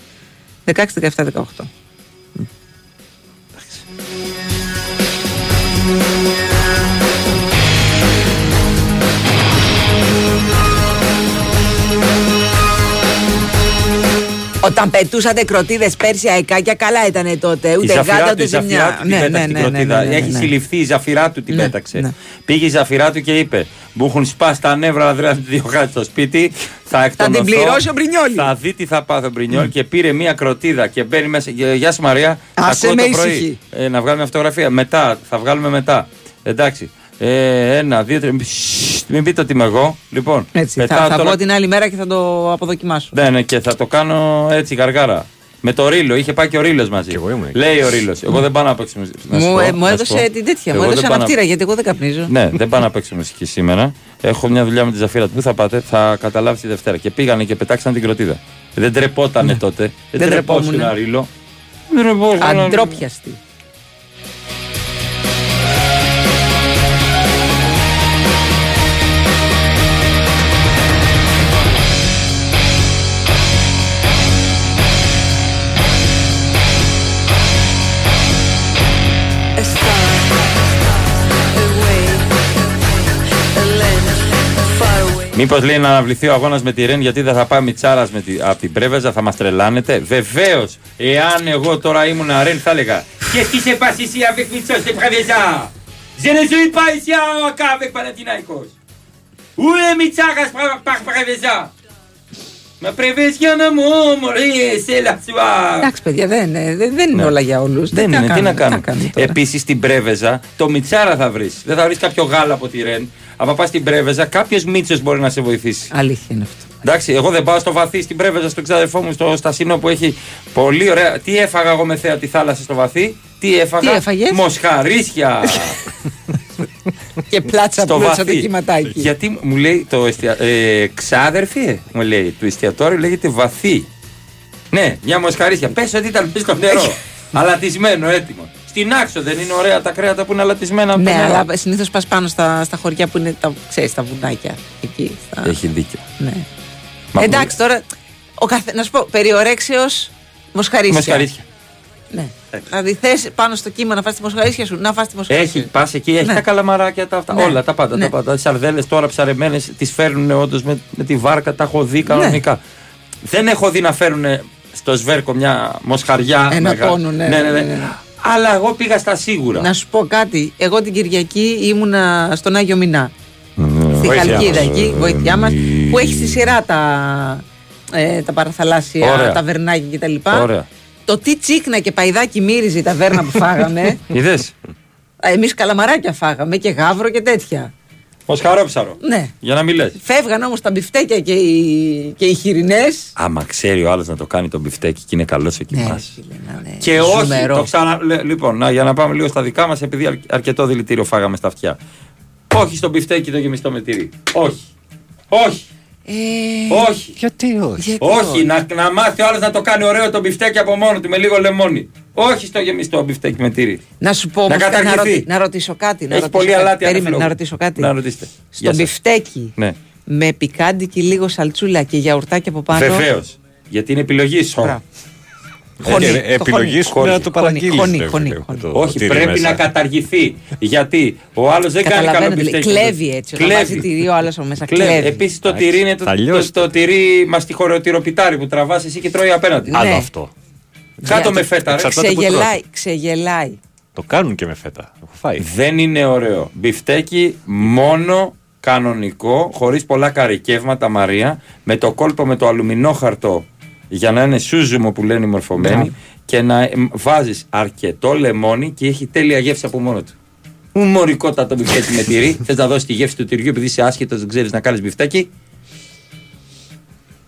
16, 17, 18. Όταν πετούσατε κροτίδες πέρσι αεκάκια, καλά ήταν τότε. Η Ούτε Ζαφυρά γάτα του, η ούτε Ζαφυρά ζημιά. του την πέταξε την κροτίδα. Έχει συλληφθεί η Ζαφυρά του την πέταξε. Πήγε η Ζαφυρά του και είπε: Μου έχουν σπάσει τα νεύρα, αδρέα δύο χάσει στο σπίτι. Θα εκτονωθώ. την πληρώσει ο Μπρινιόλι. Θα δει τι θα πάθει ο Μπρινιόλ και πήρε μία κροτίδα και μπαίνει μέσα. «Γεια- Γεια σου Μαρία. Άσε Ακούω με το πρωί. ήσυχη. Ε, να βγάλουμε φωτογραφία. Μετά, θα βγάλουμε μετά. Εντάξει. Ε, ένα, δύο, τρία. Σσσ, Μην πείτε ότι είμαι εγώ. Λοιπόν, Έτσι, μετά θα, θα τώρα- πω την άλλη μέρα και θα το αποδοκιμάσω. ναι, ναι, και θα το κάνω έτσι γαργάρα. Με το ρίλο, είχε πάει και ο ρίλος μαζί. Λέει ο ρίλος. Εγώ δεν πάω να παίξω μουσική. να σου Μου, πω, ε, μου να σου έδωσε πω. την τέτοια, Εγώ μου δεν έδωσε πάω να- αναπτήρα γιατί εγώ δεν καπνίζω. Ναι, δεν πάω να παίξω μουσική σήμερα. Έχω μια δουλειά με τη Ζαφύρα. Πού θα πάτε, θα καταλάβεις τη Δευτέρα. Και πήγανε και πετάξαν την κροτίδα. Δεν τρεπότανε τότε. Δεν, Ναι. Δεν τρεπόσουν τρεπόμουν. ένα ρίλο. Δεν τρεπόσουν ένα ρίλο. Αντρόπιαστη. Μήπως λέει να αναβληθεί ο αγώνας με τη Ρεν γιατί δεν θα πάει Μιτσάρα από την Πρέβεζα, θα μας τρελάνετε. Βεβαίως, εάν εγώ τώρα ήμουν Ρεν, θα έλεγα Qu'est-ce qui s'est passé ici avec Mitchell et Preveza; Je ne suis pas ici en cas avec Panathinaikos. Où est Mitsaras par, par Preveza Ma Preveza ne mourir, c'est la soirée. Εντάξει, παιδιά, δεν, ε, δεν, δεν είναι όλα για όλους. Δεν είναι, τι να κάνω. Επίσης στην Πρέβεζα το Μιτσάρα θα βρεις. Δεν θα βρεις κάποιο γάλα από τη Ρεν. Αν πας στην Πρέβεζα, κάποιος Μίτσος μπορεί να σε βοηθήσει. Αλήθεια είναι αυτό. Εντάξει, εγώ δεν πάω στο βαθύ στην Πρέβεζα, στον ξάδερφό μου, στο Στασίνο που έχει πολύ ωραία. Τι έφαγα εγώ με θέα τη θάλασσα στο βαθύ, τι έφαγα; Τι έφαγες; Μοσχαρίσια. και πλάτσα στο πλούτσα βαθύ. το κυματάκι. Γιατί μου λέει το εστια... ε, ξάδερφε, μου λέει, του εστιατόριου λέγεται βαθύ. Ναι, μια μοσχαρίσια. Πες ότι ήταν μέσα στο νερό. αλατισμένο, έτοιμο. Στην άξο δεν είναι ωραία τα κρέατα που είναι αλατισμένα από το Ναι, νερό. αλλά συνήθως πας πάνω στα, στα χωριά που είναι τα, ξέρεις, τα βουνάκια. Εκεί. Στα... Έχει δίκιο. Ναι. Μα Εντάξει, τώρα. Ο καθε... Να σου πω, περιορέξεως μοσχαρίσια. Μοσχαρίσια. Ναι. Δηλαδή θες πάνω στο κύμα να φας τη μοσχαρίσια σου, να φας τη μοσχαρίσια. Έχει, πας εκεί, έχει Ναι. τα καλαμαράκια, τα αυτά. Ναι. Όλα τα πάντα. Ναι. Τα, πάντα. Τις σαρδέλε τώρα ψαρεμένες τις φέρνουν όντως με, με τη βάρκα, τα έχω δει κανονικά. Δεν έχω δει να φέρουν στο σβέρκο μια μοσχαριά. Ένα μεγα- πόνο, ναι, ναι, ναι, ναι. Αλλά εγώ πήγα στα σίγουρα. Να σου πω κάτι. Εγώ την Κυριακή ήμουνα στον Άγιο Μινά. Στη Βοήθειά Χαλκίδα μας. εκεί, βοήθειά μας, που έχει στη σειρά τα, ε, τα παραθαλάσσια, Ωραία. τα βερνάκια κτλ. Ωραία. Το τι τσίκνα και παϊδάκι μύριζε η ταβέρνα που φάγαμε. Είδες; Εμείς καλαμαράκια φάγαμε και γάβρο και τέτοια. Μοσχαρόψαρο. Ναι. Για να μην λε. Φεύγαν όμως τα μπιφτέκια και οι, και οι χοιρινές. Άμα ξέρει ο άλλος να το κάνει τον μπιφτέκι και είναι καλός σε Ναι, κοιμάς. Και όχι. Ζουμερό. Το ξανα... λέ- Λοιπόν, να, για να πάμε λίγο στα δικά μας, επειδή αρ- αρκετό δηλητήριο φάγαμε στα αυτιά. Όχι στο μπιφτέκι το γεμιστό με τυρί. Όχι. Όχι. Όχι. Γιατί όχι; όχι, να, να μάθει ο άλλος να το κάνει ωραίο το μπιφτέκι από μόνο του με λίγο λεμόνι. Όχι στο γεμιστό μπιφτέκι με τυρί. Να σου πω Να όμως, να, καταργηθεί. ρωτη- να ρωτήσω κάτι. Να Έχει ρωτήσω πολύ κάτι. αλάτι Περίμενε, άνευ λόγου. να ρωτήσω κάτι. Να ρωτήσετε. Γεια Στο σας. μπιφτέκι Ναι. με πικάντικι λίγο σαλτσούλα και γιαουρτάκι από πάνω. Βεβαίως. Γιατί είναι επιλογή σου. Χωνί, Ε, το επιλογής χωνί. σου είναι να το Χωνί, παραγγείλεις, χωνί, βέβαια, χωνί, το- χωνί. το- Όχι, πρέπει να καταργηθεί. Γιατί ο άλλος δεν κάνει καλό Καταλαβαίνετε, λέει, μπιφτέκι. κλέβει έτσι. Όταν βάζει τυρί ο άλλος από μέσα, κλέβει. Επίσης το τυρί είναι το, Θα το, λιώσει. το τυρί μαστιχωροτυροπιτάρι που τραβάς εσύ και τρώει απέναντι. Ναι. Άλλο αυτό. Κάτω με φέτα. ρε. Εξαρτάται που Ξεγελάει, τρως. ξεγελάει. Το κάνουν και με φέτα. Έχω φάει. Δεν είναι ωραίο. Μπιφτέκι μόνο κανονικό, χωρίς πολλά καρικεύματα Μαρία, με το κόλπο με το αλουμινόχαρτο για να είναι σούζουμο που λένε οι μορφωμένοι Ναι. και να βάζεις αρκετό λεμόνι και έχει τέλεια γεύση από μόνο του. Ουμορικότατο μπιφτέκι με τυρί. Θες να δώσεις τη γεύση του τυριού επειδή είσαι άσχετος, δεν ξέρεις να κάνεις μπιφτέκι;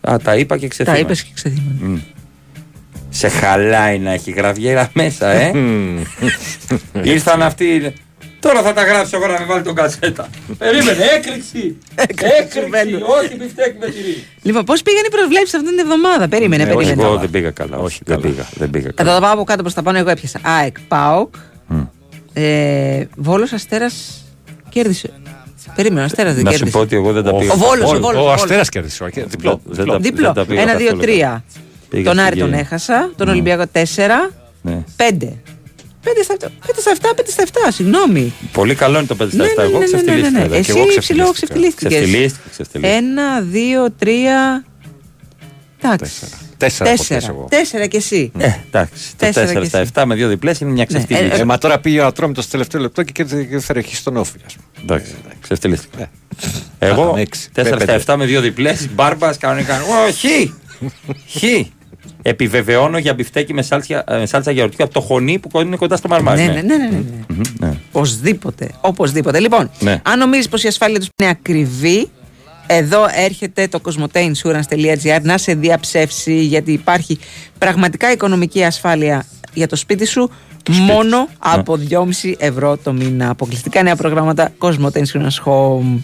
Α, τα είπα και Τα ξεθύμασα. είπες και ξεθύμανε. Μμ. Σε χαλάει να έχει γραβιέρα μέσα, ε. Ήρθαν αυτοί. Τώρα θα τα γράψω εγώ να με βάλει τον κασέτα. Περίμενε, έκρηξη! έκρηξη! Όχι μπιφτέκι με τυρί. Λοιπόν, πώς πήγαν οι προσβλέψει αυτήν την εβδομάδα; Περίμενε, Ναι, όχι, περίμενε. εγώ δεν πήγα καλά. Όχι, δεν πήγα. Δεν πήγα Θα καλά. τα πάω από κάτω προς τα πάνω. Εγώ έπιασα. ΑΕΚ, ΠΑΟΚ. Ε, Βόλος Αστέρας κέρδισε. Περίμενε, ο Αστέρας δεν Να σου κέρδισε. πω ότι εγώ δεν τα πήγα. Ο Βόλος, ο Βόλος, Ο ο Αστέρας Βόλος. κέρδισε. όχι, Δεν Διπλό. τα- δεν τα- Διπλό. δεν τα πήγα Ένα, δύο, καθόλου τρία. Πήγα Τον στην Άρη τον Γέννη. έχασα. Τον Ολυμπιακό τέσσερα. Ναι. Πέντε. Πέντε στα αυτά, πέντε στα αυτά, πέντε στα αυτά, συγγνώμη. Πολύ καλό είναι το 5 Ναι, στα 7. ναι, Εγώ ναι, ναι, ναι, ξεφτυλίστηκα. ναι. εδώ. Εσύ Και εγώ ψηλό ξεφτυλίστηκα. ξεφτυλίστηκες. Ξεφτυλίστηκα, ξεφτυλίστηκα. Ένα, δύο, τρία. Εντάξει. Τέσσερα από Τέσσερα. τέσσερα εγώ. Τέσσερα κι εσύ. Ε, εντάξει. Το Τέσσερα 4 και στα εσύ. 7 με δύο διπλές είναι μια ξεφτυλίση. ε, Ε, μα τώρα πήγε ο Ατρόμητος στο τελευταίο λεπτό και κέρδισε και θα ρεχίσει τον όφη. ας πούμε. Εντάξει, ξεφτυλίστηκα. Ναι. Εγώ Είχαμε έξι. 4 Πέντε. στα 7 με δύο διπλές. Μπάρμπας κανονικά. Όχι! Χ! Επιβεβαιώνω για μπιφτέκι με σάλτσα, ε, με σάλτσα γιαουρτιού από το χωνί που είναι κοντά στο μαρμάρι. Ναι, ναι, ναι, ναι, ναι. Μμμ, ναι. Οπωσδήποτε. Οπωσδήποτε. Λοιπόν, Ναι. αν νομίζεις πως η ασφάλεια τους είναι ακριβή, εδώ έρχεται το cosmoteinsurance.gr να σε διαψεύσει γιατί υπάρχει πραγματικά οικονομική ασφάλεια για το σπίτι σου μόνο από 2,5 ευρώ το μήνα. Αποκλειστικά νέα προγράμματα Cosmote Insurance Home.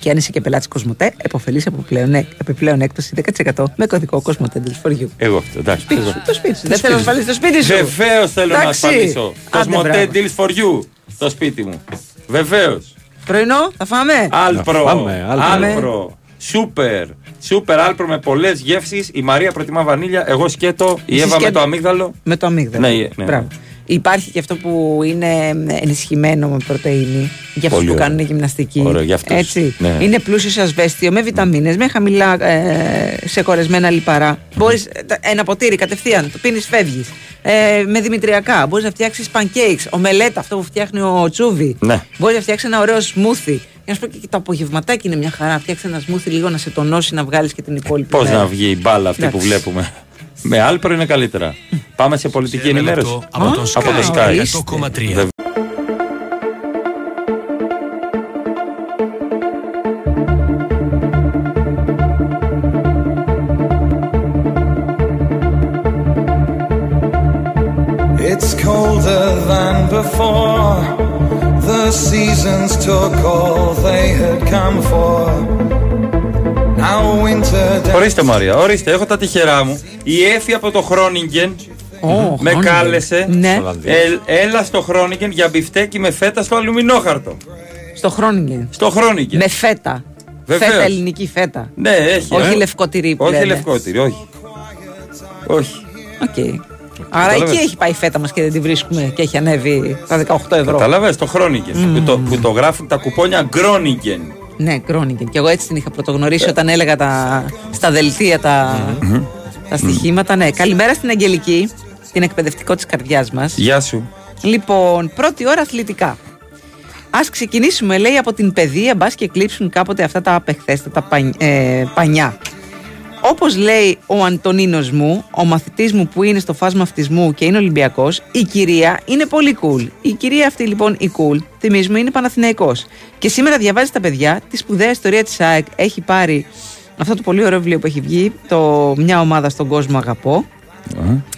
Και αν είσαι και πελάτης Κοσμοτέ, επωφελείς από πλέον, επιπλέον έκπτωση 10% με κωδικό Cosmote for you. Εγώ αυτό, εντάξει. Σπίτι παίζω. σου, το σπίτι σου. Δεν θέλω να ασφαλίσει το σπίτι σου. Βεβαίως θέλω να Εντάξει. ασφαλίσω. Άντε, Cosmote μπράβο. Deals for you στο σπίτι μου. Βεβαίως. Πρωινό, θα φάμε; Alpro. φάμε, Alpro. Alpro. Σούπερ. Σούπερ Alpro με πολλές γεύσεις. Η Μαρία προτιμά βανίλια. Εγώ σκέτο. Η Εσύ Εύα με σκέτο. το αμύγδαλο. Με το αμύγδαλο. Ναι, ναι. Μπράβο. Υπάρχει και αυτό που είναι ενισχυμένο με πρωτεΐνη για αυτούς Πολύ που ωραίο. κάνουν γυμναστική. Ωραίο, για αυτούς. Έτσι. Ναι. Είναι πλούσιο σε ασβέστιο, με βιταμίνες, με χαμηλά ε, σε κορεσμένα λιπαρά. Μπορείς ένα ποτήρι κατευθείαν, το πίνεις, φεύγεις. Ε, με δημητριακά. Μπορείς να φτιάξεις pancakes, ομελέτα, αυτό που φτιάχνει ο Τσούβι. Ναι. Μπορείς να φτιάξεις ένα ωραίο smoothie. Για να σου πω και το απογευματάκι είναι μια χαρά. Φτιάξεις ένα smoothie λίγο να σε τονώσει να βγάλεις και την υπόλοιπη. Πώς μέρα. να βγει η μπάλα αυτή που Εντάξει. βλέπουμε. Με άλπρο είναι καλύτερα. Πάμε σε πολιτική ένα ενημέρωση. λεπτό από τον Από το Sky Ορίστε Μαρία, ορίστε, έχω τα τυχερά μου. Η Έφη από το Χρόνιγκεν με Groningen. κάλεσε. Ναι. Ε, έλα στο Χρόνιγκεν για μπιφτέκι με φέτα στο αλουμινόχαρτο. Στο Χρόνιγκεν. Στο Χρόνιγκεν. Με φέτα. Βεβαίως. Φέτα, ελληνική φέτα. Ναι, έχει. Όχι ε. λευκό τυρί που Όχι λένε. λευκό τυρί, όχι. Όχι. Οκ. Άρα Κατάλαβες. εκεί έχει πάει η φέτα μας και δεν τη βρίσκουμε και έχει ανέβει τα 18 ευρώ. Κατάλαβε το Χρόνιγκεν. Που, το, που το γράφουν τα κουπόνια Γκρόνιγκεν. Ναι, Γκρόνιγκεν. Και εγώ έτσι την είχα πρωτογνωρίσει όταν έλεγα τα, στα δελτία τα, τα στοιχήματα. Ναι, καλημέρα στην Αγγελική, την εκπαιδευτικό της καρδιάς μας. Γεια σου. Λοιπόν, πρώτη ώρα αθλητικά. Α ξεκινήσουμε, λέει, από την παιδεία, μπας και κλείψουν κάποτε αυτά τα απεχθέστατα παν- ε, πανιά. Όπως λέει ο Αντωνίνος μου, ο μαθητής μου που είναι στο φάσμα αυτισμού και είναι Ολυμπιακός, η κυρία είναι πολύ cool. Η κυρία αυτή λοιπόν, η cool, θυμίζουμε, είναι Παναθηναϊκός. Και σήμερα διαβάζει στα παιδιά τη σπουδαία ιστορία της ΑΕΚ. Έχει πάρει αυτό το πολύ ωραίο βιβλίο που έχει βγει, το Μια ομάδα στον κόσμο αγαπώ.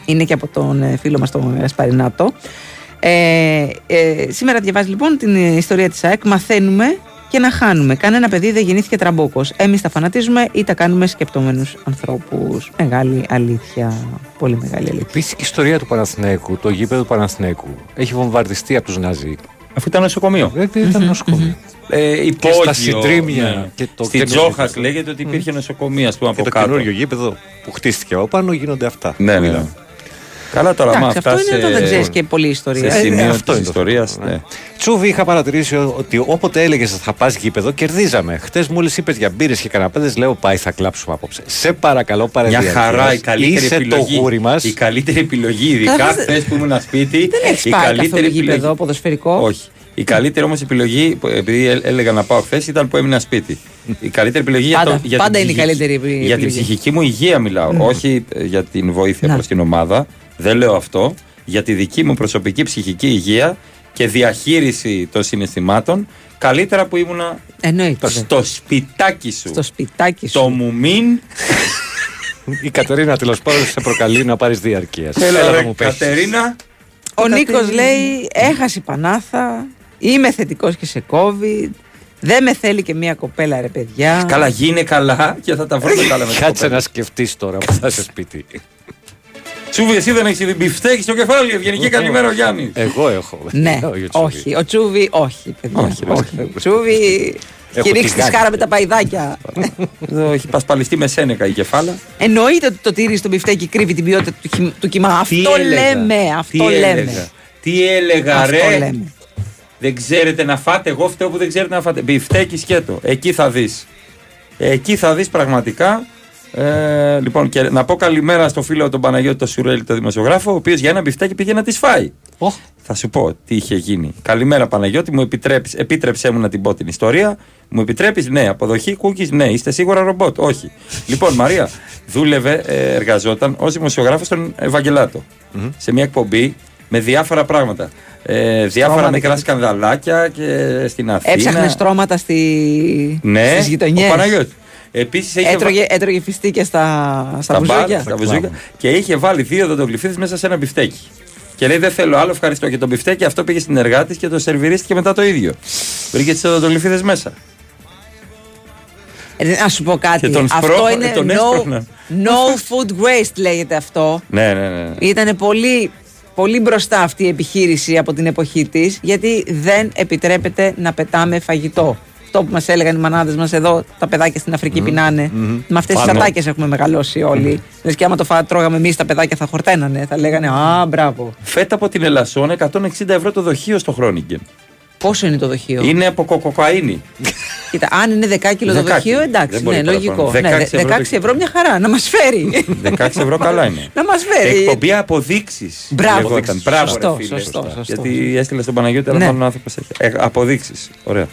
Είναι και από τον ε, φίλο μας τον Γασπαρινάτο. Ε, ε, σήμερα διαβάζει λοιπόν την ιστορία της ΑΕΚ. Μαθαίνουμε και να χάνουμε. Κανένα παιδί δεν γεννήθηκε τραμπόκος. Εμείς τα φανατίζουμε ή τα κάνουμε σκεπτόμενους ανθρώπους. Μεγάλη αλήθεια. Πολύ μεγάλη αλήθεια. Επίσης και η ιστορία του Παναθηναίκου, το γήπεδο του Παναθηναίκου, έχει βομβαρδιστεί από τους Ναζί. Αφού ήταν νοσοκομείο. Δεν ήταν νοσοκομείο. Ε, Και υπόγειο, στα συντρίμια ναι. και το Στη καινούργιο Τζόχακ γήπεδο. λέγεται ότι υπήρχε νοσοκομείο, ας πούμε, Και από το κάτω. καινούριο γήπεδο που χτίστηκε από πάνω γίνονται αυτά. Ναι, ναι. Ναι. Καλά τώρα, μα Εντάξει, αυτό αυτά είναι σε, όταν δεν ξέρεις και πολλή ιστορία. σε Ε, σημείο αυτό τη είναι το ιστορίας. θέμα, Ναι. Τσούβι, είχα παρατηρήσει ότι όποτε έλεγες θα πας γήπεδο, κερδίζαμε. Χτες μόλις είπες για μπύρες και καναπέδες, λέω πάει, θα κλάψουμε απόψε. Σε παρακαλώ, πάρε Μια διαρκείας. χαρά, η καλύτερη Είσαι επιλογή. το γούρι μας. Η καλύτερη επιλογή, ειδικά Καλά, χθες που ήμουν σπίτι. Δεν έχεις η πάει καλύτερη καθόλου γήπεδο επιλογή. ποδοσφαιρικό; Όχι. Η καλύτερη όμως επιλογή, που- επειδή έ- έλεγα να πάω χθες, ήταν που έμεινα σπίτι. Η καλύτερη επιλογή για, Πάντα, το, για πάντα την είναι η ψυχική- καλύτερη επι- Για την επιλογή. ψυχική μου υγεία μιλάω. Όχι ε, για την βοήθεια Να. προς την ομάδα. Δεν λέω αυτό. Για τη δική μου προσωπική ψυχική υγεία και διαχείριση των συναισθημάτων. Καλύτερα που ήμουνα Εννοείται. στο σπιτάκι σου. Στο σπιτάκι σου. Το μουμίν. Η Κατερίνα τέλος πάντων σε προκαλεί να πάρεις διαρκείας. Έλα, ρε, Κατερίνα. Ο Νίκος λέει: Έχασε η Πανάθα. Είμαι θετικός και σε COVID. Δεν με θέλει και μία κοπέλα, ρε παιδιά. Καλά, γίνε καλά και θα τα βρούμε καλά με Κάτσε να σκεφτείς τώρα που θα είσαι σπίτι. Τσούβι, εσύ δεν έχεις μπιφτέκι στο κεφάλι. Ευγενική καλημέρα, ο Γιάννης. Εγώ έχω. Ναι, Ο Τσούβι. όχι. Ο Τσούβι, όχι. Παιδιά. Όχι, όχι. Ο Τσούβι. Έχω Έχει ρίξει τη τηγάνι. σχάρα με τα παϊδάκια. Εδώ έχει πασπαλιστεί με σένεκα η κεφάλα. Εννοείται ότι το τυρί στο μπιφτέκι κρύβει την ποιότητα του, χυ- του κιμά. Αυτό έλεγα, λέμε. Αυτό τι λέμε. έλεγα, Τι έλεγα, Αυτό ρε; λέμε. Δεν ξέρετε να φάτε; Εγώ φταίω που δεν ξέρετε να φάτε. Μπιφτέκι σκέτο. Εκεί θα δεις. Εκεί θα δεις πραγματικά Ε, λοιπόν, και να πω καλημέρα στο φίλο τον Παναγιώτη το Σουρέλη, το δημοσιογράφο, ο οποίος για ένα μπιφτέκι πήγε να τη φάει. Θα σου πω τι είχε γίνει. Καλημέρα Παναγιώτη, μου επιτρέπεις, επίτρεψέ μου να την πω την ιστορία. Μου επιτρέπεις, ναι. Αποδοχή cookies, ναι. Είστε σίγουρα ρομπότ; Όχι. λοιπόν, Μαρία, δούλευε, ε, εργαζόταν ως δημοσιογράφος στον Ευαγγελάτο. Σε μια εκπομπή με διάφορα πράγματα. Ε, διάφορα Στρώματα μικρά και- σκανδαλάκια και στην Αθήνα. Έψαχνες στρώματα στη... Ναι, στις γειτονιές. ο Παναγιώτης. Επίσης έχει Έτρωγε, έτρωγε φιστίκια στα, στα, στα μπαρ, μπουζούκια. στα μπουζούκια και είχε βάλει δύο δοντογλυφίδες μέσα σε ένα μπιφτέκι. Και λέει: Δεν θέλω άλλο, ευχαριστώ. Και το μπιφτέκι αυτό πήγε στην εργάτη και το σερβιρίστηκε μετά το ίδιο. Βρήκε τις δοντογλυφίδες μέσα. Ε, να σου πω κάτι. Και τον αυτό σπρώχνω- είναι τον no, έσπρωχνα. no food waste λέγεται αυτό. Ναι, ναι, ναι. Ήταν πολύ, πολύ μπροστά αυτή η επιχείρηση από την εποχή της, γιατί δεν επιτρέπεται να πετάμε φαγητό. Αυτό που μας έλεγαν οι μανάδες μας εδώ, τα παιδάκια στην Αφρική πεινάνε. Με αυτές τις Πάνω. ατάκες έχουμε μεγαλώσει όλοι. Λες και άμα το φά, τρώγαμε εμείς, τα παιδάκια θα χορταίνανε. Θα λέγανε Α, μπράβο. Φέτα από την Ελασσόν 160 ευρώ το δοχείο στο Χρόνιγκεν. Πόσο είναι το δοχείο; Είναι από κοκοκαΐνη. Κοίτα, αν είναι 10 κιλο το Δεκάκι. δοχείο, εντάξει, Δεν μπορεί ναι, παραπάνω. λογικό. Ναι, 16 ευρώ 16 ευρώ μια χαρά, να μας φέρει. 16 ευρώ καλά είναι. να μας φέρει. Εκπομπή αποδείξεις. Μπράβο. Μπράβο, Σωστό, ρε φίλε. σωστό, σωστό. Γιατί έστειλε στον Παναγιώτη, αλλά Ναι. μάλλον ο άνθρωπος έχει. Ε, αποδείξεις. Ωραία.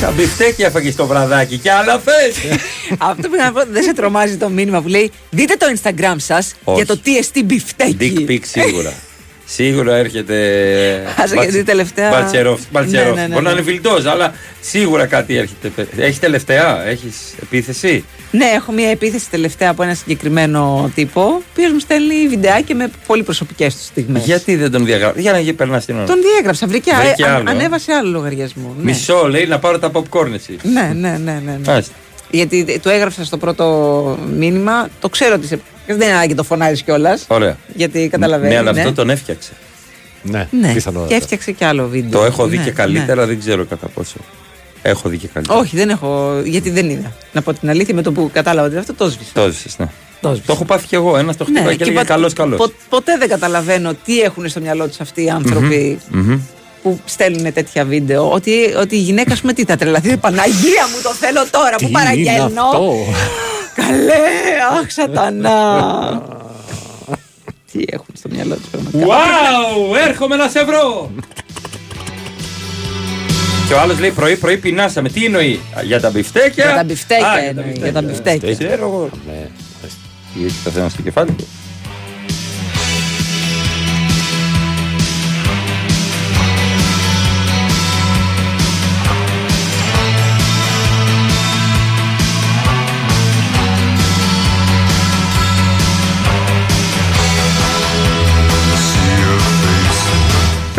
Σαν μπιφτέκι έφαγες το βραδάκι και άλλα θες. Αυτό που να πω, δεν σε τρομάζει το μήνυμα που λέει Δείτε το Instagram σας Όχι. για το TST μπιφτέκι. Dick pic σίγουρα. Σίγουρα έρχεται. Άσε, γιατί τελευταία- Μπαλτσερόφ. Μπαλτσερόφ. Ναι, ναι, ναι, Μπορεί να ναι. είναι φιλτό, αλλά σίγουρα κάτι έρχεται. Έχεις τελευταία, έχεις επίθεση; Ναι, έχω μια επίθεση τελευταία από ένα συγκεκριμένο τύπο, ο οποίος μου στέλνει βιντεάκια με πολύ προσωπικές του στιγμές. Γιατί δεν τον διαγράφεις; Για να γίνει περνάς την ώρα. Τον διέγραψα, βρήκε, Βρήκε α- άλλο, ε; ανέβασε άλλο λογαριασμό. Ναι. Μισό λέει να πάρω τα popcorn εσύ. Ναι, ναι, ναι, ναι. ναι. Μάλιστα. Γιατί το έγραψα στο πρώτο μήνυμα, το ξέρω ότι σε. Δεν είναι ανάγκη το φωνάζεις κιόλας. Ωραία. Γιατί καταλαβαίνεις. Ναι, αλλά αυτό τον έφτιαξε. Ναι, Ναι, και έφτιαξε κι άλλο βίντεο. Το έχω δει Ναι, και ναι. καλύτερα, δεν ξέρω κατά πόσο. Έχω δει και καλύτερα. Όχι, δεν έχω. Γιατί δεν είδα. Να πω την αλήθεια, με το που κατάλαβα ότι αυτό το σβήσα. Το έζησες, ναι. Το Το έχω πάθει κι εγώ. Ένα το χτυπάει και Ναι, και έλεγε πα- καλός, καλός. πο- ποτέ δεν καταλαβαίνω τι έχουν στο μυαλό τους αυτοί οι άνθρωποι που στέλνουν τέτοια βίντεο. Ότι, ότι η γυναίκα, ας πούμε, τι θα τρελαθεί. Παναγία μου, το θέλω τώρα που παραγγέλνω. Καλέ, αχ, σατανά. τι έχουν στο μυαλό τους πραγματικά. Wow, έρχομαι να σε βρω. Και ο άλλος λέει πρωί-πρωί πεινάσαμε. Τι εννοεί, Για τα μπιφτέκια; Για τα μπιφτέκια Α, εννοεί, για τα μπιφτέκια. Δεν ξέρω εγώ. Ναι. Τι έχει καθένα στο κεφάλι του.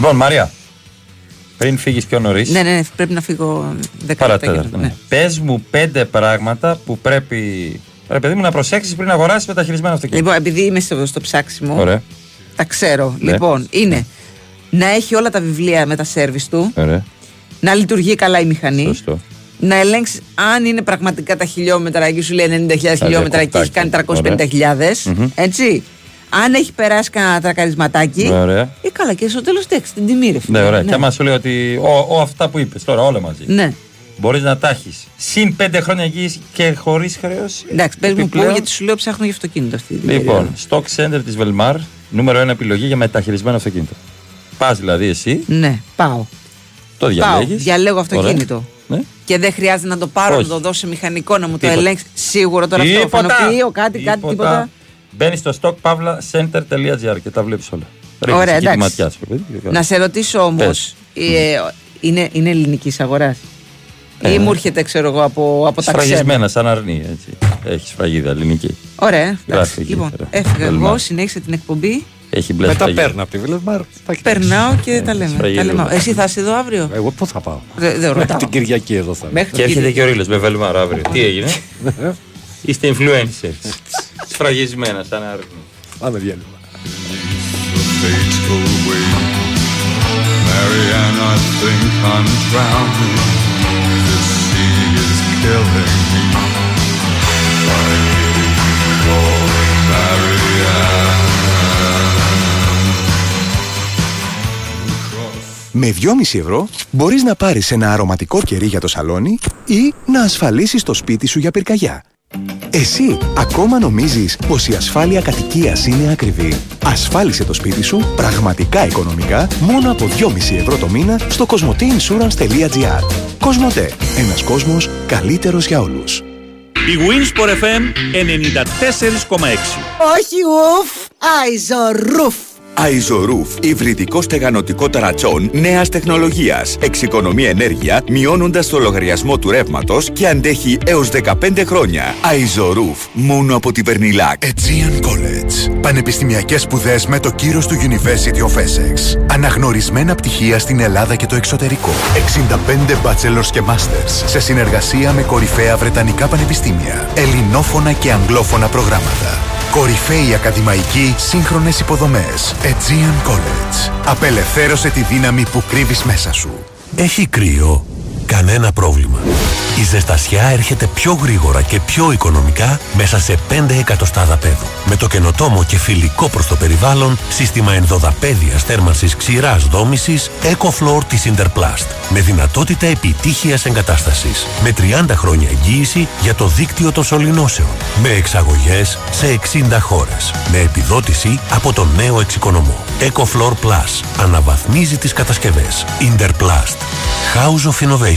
Λοιπόν, Μαρία, πριν φύγεις πιο νωρίς. Ναι, ναι, πρέπει να φύγω 10 λεπτά. Παρατέταρτο. Ναι. Πες μου πέντε πράγματα που πρέπει, ρε παιδί μου, να προσέξεις πριν αγοράσεις μεταχειρισμένο αυτοκίνητο. Λοιπόν, επειδή είμαι στο, στο ψάξιμο, Ωραία. τα ξέρω. Ναι. Λοιπόν, είναι να έχει όλα τα βιβλία με τα σέρβις του, Ωραία. να λειτουργεί καλά η μηχανή, Σωστό. να ελέγξεις αν είναι πραγματικά τα χιλιόμετρα, εκεί σου λέει 90.000 χιλιόμετρα και έχει κάνει 350.000. Μμμ. Έτσι. Αν έχει περάσει κανένα τρακαρισματάκι. Ωραία. Ή καλά, και στο τέλος τέξει την τιμή, ρε φίλε. Ναι, ωραία. Και άμα σου λέει ότι ο, ο, αυτά που είπες τώρα, όλα μαζί. Ναι. Μπορείς να τα έχεις συν πέντε χρόνια εγγύησης και χωρίς χρέωση. Εντάξει, πες μου πού, Επιπλέον. γιατί σου λέω ψάχνω για αυτοκίνητο αυτή. τη Λοιπόν, περίοδο. Stock Center της Velmar, νούμερο ένα επιλογή για μεταχειρισμένο αυτοκίνητο. Πας δηλαδή εσύ, Ναι, πάω. το Πάω. διαλέγεις. Διαλέγω αυτοκίνητο. Ναι. Και δεν χρειάζεται να το πάρω, Όχι. να το δώσω σε μηχανικό, να μου το Τίποτα. ελέγξεις. Σίγουρο τώρα αυτό. Τίποτα. Φανοποιείο, κάτι, κάτι, τίποτα. Μπαίνεις στο stockpavlacenter.gr και τα βλέπεις όλα. Ωραία, Ρίχνεις εκεί τη εντάξει. ματιά σου, παιδί. Να σε ρωτήσω όμως, Πες. είναι, είναι ελληνικής αγοράς; Ε, Ή μου έρχεται, ξέρω εγώ, από, από τα ξένα; Σφραγισμένα σαν αρνί, έτσι. Έχει σφραγίδα ελληνική. Ωραία. εντάξει. Γράφει εκεί Λοιπόν, πέρα. έφυγα εγώ, Velmar. συνέχισα την εκπομπή. Έχει μπλε Μετά σφραγίδα. παίρνω από τη Βιλεμάρ. Περνάω και τα λέμε. σφραγίδα. Τα λέμε. Εσύ θα είσαι εδώ αύριο; Εγώ πού θα πάω; Δεν δεν Μέχρι ρωτάω. την Κυριακή εδώ θα είμαι. Μέχρι Και έρχεται και ο Ρίλος με Velmar αύριο. Τι έγινε; Είστε influencers. Σφραγισμένα σαν άρθρο. Πάμε διάλειμμα. Marianne, Με 2,5 ευρώ μπορείς να πάρεις ένα αρωματικό κερί για το σαλόνι ή να ασφαλίσεις το σπίτι σου για πυρκαγιά. Εσύ ακόμα νομίζεις πως η ασφάλεια κατοικίας είναι ακριβή; Ασφάλισε το σπίτι σου πραγματικά οικονομικά μόνο από 2,5 ευρώ το μήνα στο cosmoteinsurance.gr Κοσμοτέ. Ένας κόσμος καλύτερος για όλους. Η Winsport FM 94,6 Όχι ουφ, αϊζορούφ. Αϊζορούφ, υβριδικό στεγανοτικό ταρατσόν νέας τεχνολογίας. Εξοικονομεί ενέργεια, μειώνοντας το λογαριασμό του ρεύματος και αντέχει έως 15 χρόνια. Αϊζορούφ, μόνο από τη Βερνιλάκ. Aegean College. Πανεπιστημιακές σπουδές με το κύρος του University of Essex. Αναγνωρισμένα πτυχία στην Ελλάδα και το εξωτερικό. 65 bachelors και masters σε συνεργασία με κορυφαία βρετανικά πανεπιστήμια. Ελληνόφωνα και αγγλόφωνα προγράμματα. Κορυφαίοι ακαδημαϊκοί σύγχρονες υποδομές. Aegean College. Απελευθέρωσε τη δύναμη που κρύβεις μέσα σου. Έχει κρύο. Κανένα πρόβλημα. Η ζεστασιά έρχεται πιο γρήγορα και πιο οικονομικά μέσα σε 5 εκατοστάδα πέδου. Με το καινοτόμο και φιλικό προς το περιβάλλον σύστημα ενδοδαπέδιας θέρμανσης ξηράς δόμησης EcoFloor της Interplast. Με δυνατότητα επιτύχειας εγκατάστασης. Με 30 χρόνια εγγύηση για το δίκτυο των σωληνώσεων. Με εξαγωγές σε 60 χώρες. Με επιδότηση από τον νέο εξοικονομό. EcoFloor Plus. Αναβαθμίζει τις κατασκευές. Interplast. House of Innovation.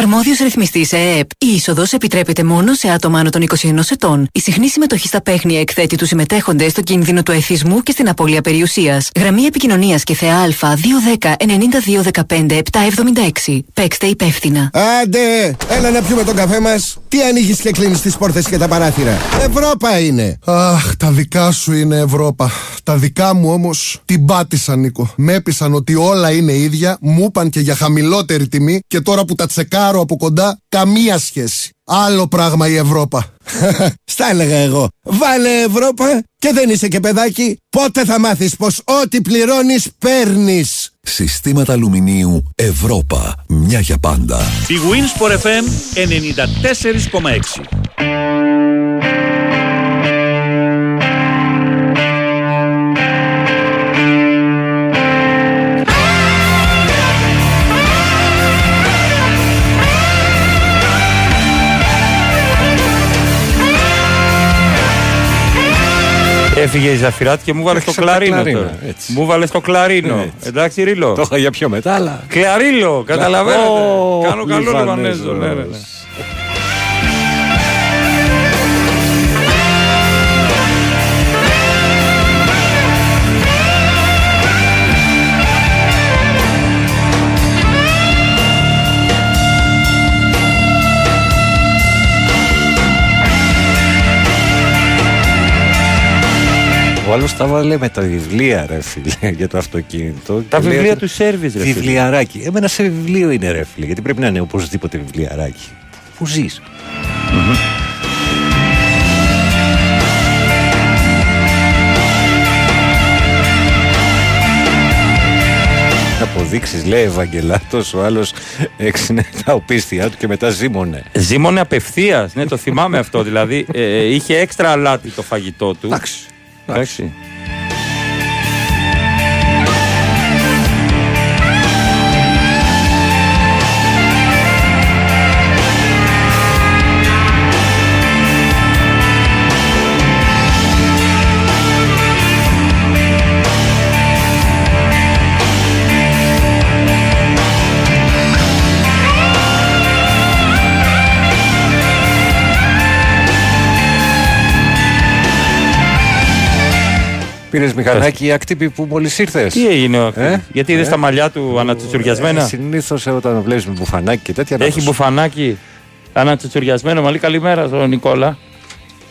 Αρμόδιος ρυθμιστής ΕΕΠ. Η είσοδος επιτρέπεται μόνο σε άτομα άνω των 21 ετών. Η συχνή συμμετοχή στα παίχνια εκθέτει τους συμμετέχοντες στο κίνδυνο του εθισμού και στην απώλεια περιουσίας. Γραμμή επικοινωνίας και θεά Α 210 9215 776. Παίξτε υπεύθυνα. Άντε, έλα να πιούμε τον καφέ μας. Τι ανοίγεις και κλείνεις τις πόρτες και τα παράθυρα. Ευρώπα είναι. Αχ, τα δικά σου είναι Ευρώπα. Τα δικά μου όμως την πάτησαν, Νίκο. Με έπεισαν ότι όλα είναι ίδια, μου είπαν και για χαμηλότερη τιμή και τώρα που τα τσεκάρω από κοντά, καμία σχέση. Άλλο πράγμα η Ευρώπα. Στα έλεγα εγώ. Βάλε Ευρώπα και δεν είσαι και παιδάκι. Πότε θα μάθεις πως ό,τι πληρώνεις παίρνεις. Συστήματα αλουμινίου Ευρώπα. Μια για πάντα. Η Winsport FM 94,6 Έφυγε η Ζαφυράτ και μου βάλε το Έξω τα κλαρίνο κλαρίνα, τώρα. έτσι. Μου βάλε το κλαρίνο. Έτσι. Εντάξει, Ρίλο. Το είχα για πιο μετά, αλλά. Κλαρίλο, καταλαβαίνετε. Ω, Κάνω καλό Λιβανέζος. Λιβανέζο. Ο άλλος τα βάλε με τα βιβλία, ρε φίλε, για το αυτοκίνητο. Τα Και λέει βιβλία ότι- του σέρβις, ρε φίλε. Βιβλιαράκι. Εμένα σε βιβλίο είναι, ρε φίλε, γιατί πρέπει να είναι οπωσδήποτε βιβλιαράκι. Πού ζεις. Να αποδείξεις, λέει Ευαγγελάτος, ο άλλος έξινε τα οπίστια του και μετά ζήμωνε. Ζήμωνε απευθείας. Ναι, το θυμάμαι αυτό. Δηλαδή ε, είχε έξτρα αλάτι το φαγητό του. Εντάξει. Εντάξει. Πήρες μηχανάκι ακτύπη που μόλις ήρθες. Τι έγινε ο Ακτύπης; Ε; Γιατί είδες Ε; τα μαλλιά του ανατσουτσουριασμένα; Συνήθως όταν βλέπεις μπουφανάκι και τέτοια. να Έχει τους- μπουφανάκι ανατσουτσουριασμένο μαλλί. Καλημέρα στον Νικόλα.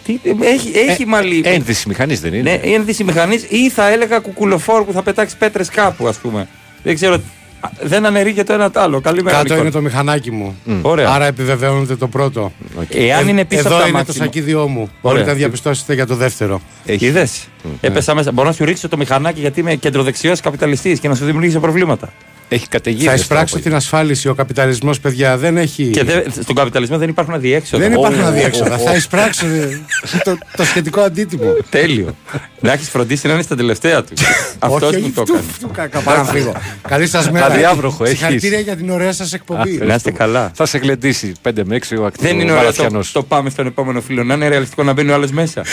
Τι, έχει έχει μαλλί. Ένδυση μηχανής δεν είναι. Ναι, ένδυση μηχανής ή θα έλεγα κουκουλοφόρ που θα πετάξει πέτρες κάπου, ας πούμε. Δεν ξέρω. Α, Δεν αναιρεί το ένα το άλλο. Καλημέρα. Κάτω Νικόλα. είναι το μηχανάκι μου. Ωραία. Άρα επιβεβαιώνεται το πρώτο. Εάν Ε, είναι πίσω Εδώ από τα είναι το μάξιμα. σακίδιό μου. Ωραία. Μπορείτε να διαπιστώσετε για το δεύτερο. Είδες. Έπεσα μέσα. Μπορώ να σου ρίξω το μηχανάκι γιατί είμαι κεντροδεξιός καπιταλιστής και να σου δημιουργήσω προβλήματα. Έχει Θα εισπράξω την ασφάλιση. Ο καπιταλισμός, παιδιά, δεν έχει. Και δεν- στον καπιταλισμό δεν υπάρχουν αδιέξοδα. Δεν υπάρχουν Ω, αδιέξοδα. ω, ω. Θα εισπράξω ε, το, το σχετικό αντίτιμο. Τέλειο. να έχεις φροντίσει να είναι στα τελευταία του. Αυτός Όχι, μου όχι, το φτου, έκανε. φτου, κακά, πάω να φύγω. Καλή σας μέρα. Αδιάβροχο έχεις. Συγχαρητήρια για την ωραία σας εκπομπή. Να είστε καλά. Θα σε γλεντήσει 5 με 6 ο ακτιβο Δεν είναι ωραίο το, Μαραθιανός. το πάμε στον επόμενο φίλο. Να είναι ρεαλιστικό να μπαίνει ο άλλος μέσα.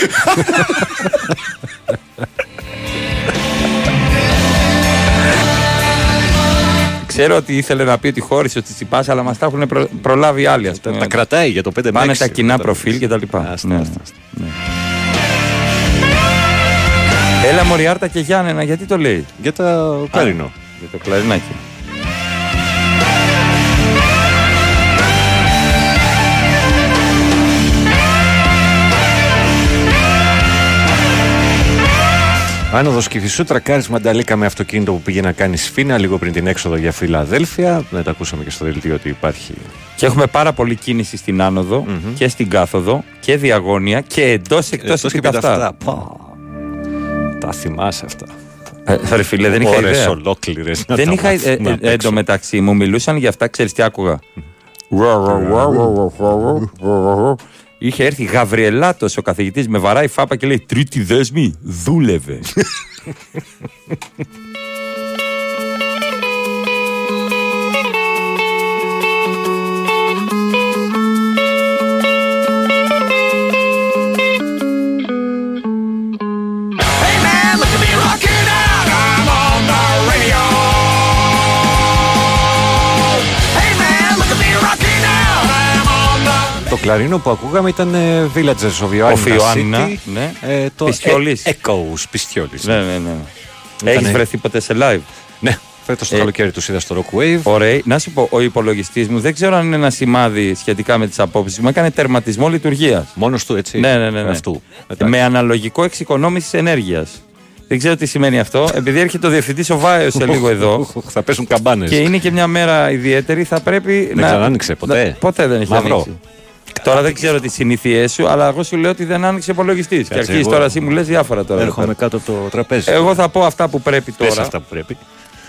Ξέρω ότι ήθελε να πει ότι χώρισε ότι τσιπάς, αλλά μας τα έχουν προ- προλάβει άλλοι. ας πούμε. τα κρατάει για το 5 με Πάνε 6. τα κοινά προφίλ και τα λοιπά. Ναι, ναι. Έλα Μοριάρτα και Γιάννενα, γιατί το λέει; Για το κλαρινό. Για το κλαρινάκι. Άνοδο Κυφισού, τρακάρισμα Νταλίκα με αυτοκίνητο που πήγε να κάνει σφίνα λίγο πριν την έξοδο για Φιλαδέλφια. Δεν τα ακούσαμε και στο δελτίο ότι υπάρχει. Και έχουμε πάρα πολλή κίνηση στην άνοδο και στην κάθοδο και διαγώνια και εντό εκτό Εκτός και πιταυτά. Τα θυμάσαι αυτά. Ε, ρε φίλε, δεν είχα Ώρες ιδέα. ολόκληρες να δεν τα είχα μάθουμε ε, απ' ε, έξω. Εν τω μεταξύ μου μιλούσαν για αυτά, ξέρει τι άκουγα. Είχε έρθει Γαβριελάτος ο καθηγητής με βαράει φάπα και λέει Τρίτη δέσμη, δούλευε. Το κλαρίνο που ακούγαμε ήταν ε, Villagers of Ioannina Ο Ιωάννινα, City. ναι. Ε, το Πιστιόλης. ε, Echoes, Πιστιόλης. ναι, ναι, ναι. Ήτανε- Έχεις βρεθεί ποτέ σε live; Ναι, φέτος το Ε, καλοκαίρι τους είδα στο Rock Wave. Ωραία. Να σου πω, ο υπολογιστής μου δεν ξέρω αν είναι ένα σημάδι σχετικά με τις απόψεις μου. Έκανε τερματισμό λειτουργίας. Μόνος του, έτσι. Ναι, ναι, ναι. ναι. Αυτού. Με αναλογικό εξοικονόμηση ενέργειας. Δεν ξέρω τι σημαίνει αυτό. Επειδή έρχεται ο διευθυντής ο Βάιος σε λίγο εδώ. θα πέσουν καμπάνες. Και είναι και μια μέρα ιδιαίτερη, θα πρέπει Δεν να. ξανάνοιξε ποτέ. να- Ποτέ δεν έχει Μαύρο. ανοίξει. Τώρα δεν ξέρω τι συνήθειές σου, αλλά εγώ σου λέω ότι δεν άνοιξε υπολογιστής. Και αρχίζεις εγώ- τώρα εσύ μου λες διάφορα τώρα. Έρχομαι κάτω από το τραπέζι. Εγώ θα πω αυτά που πρέπει Πες τώρα. αυτά που πρέπει.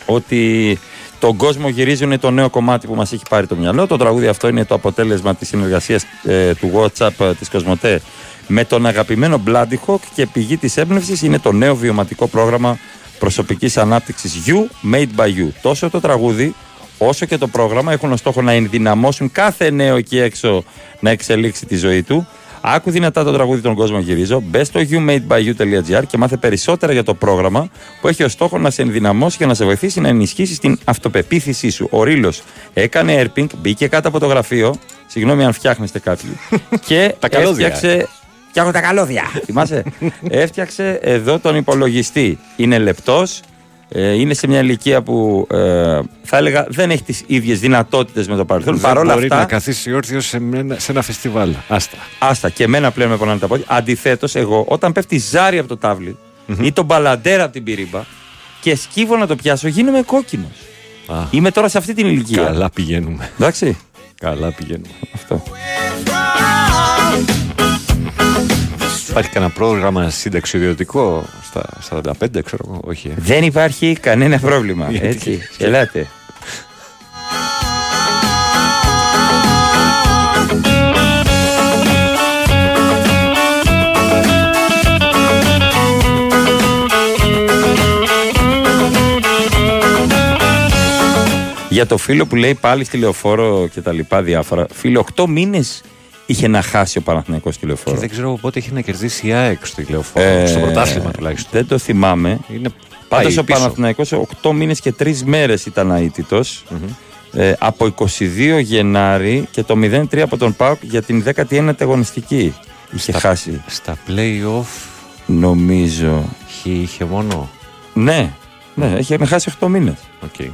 Ότι τον κόσμο γυρίζουν το νέο κομμάτι που μας έχει πάρει το μυαλό. Το τραγούδι αυτό είναι το αποτέλεσμα της συνεργασίας ε, του WhatsApp ε, της Κοσμοτέ με τον αγαπημένο Bloody Hawk και πηγή της έμπνευσης είναι το νέο βιωματικό πρόγραμμα προσωπικής ανάπτυξης You Made by You. Τόσο το τραγούδι όσο και το πρόγραμμα έχουν ως στόχο να ενδυναμώσουν κάθε νέο εκεί έξω να εξελίξει τη ζωή του. Άκου δυνατά το τραγούδι των κόσμο γυρίζω. Μπε στο youmadebyyou.gr και μάθε περισσότερα για το πρόγραμμα που έχει ως στόχο να σε ενδυναμώσει και να σε βοηθήσει να ενισχύσεις την αυτοπεποίθησή σου. Ο Ρήλο έκανε έρπινγκ, μπήκε κάτω από το γραφείο. Συγγνώμη αν φτιάχνεστε κάποιοι. και Τα καλώδια. έφτιαξε. Φτιάχνω τα καλώδια. Θυμάσαι; Έφτιαξε εδώ τον υπολογιστή. Είναι λεπτός. Είναι σε μια ηλικία που ε, θα έλεγα δεν έχει τις ίδιες δυνατότητες με το παρελθόν. Δεν Παρ' όλα μπορεί αυτά. να καθίσει όρθιο σε, ένα- σε ένα φεστιβάλ. Άστα. Άστα, και εμένα πλέον με πονάνε τα πόδια. Αντιθέτως, εγώ όταν πέφτει ζάρι από το ταβλι ή τον μπαλαντέρα από την πυρίμπα και σκύβω να το πιάσω, γίνομαι κόκκινος. Είμαι τώρα σε αυτή την ηλικία. Καλά πηγαίνουμε. Εντάξει. Καλά πηγαίνουμε. Αυτό. Υπάρχει κανένα πρόγραμμα συνταξιδιωτικό; Στα 45, ξέρω εγώ. Όχι. ε. Δεν υπάρχει κανένα πρόβλημα. Γιατί; Έτσι. Ελάτε. Για το φίλο που λέει πάλι στη λεωφόρο και τα λοιπά διάφορα. Φίλο, 8 μήνες είχε να χάσει ο Παναθηναϊκός στη Και λεωφόρο. δεν ξέρω πότε έχει να κερδίσει η ΑΕΚ στο τηλεοφόρο. Ε, στο πρωτάθλημα τουλάχιστον. Δεν το θυμάμαι. Είναι πάει Πάντως ο πίσω. Παναθηναϊκός 8 μήνες και 3 μέρες ήταν αίτητος. Ε, από 22 Γενάρη και το 0-3 από τον ΠΑΟΚ για την 19η αγωνιστική είχε Στα- χάσει. Στα play-off Νομίζω. Χ είχε μόνο. Ναι, ναι, έχει χάσει 8 μήνες. Okay.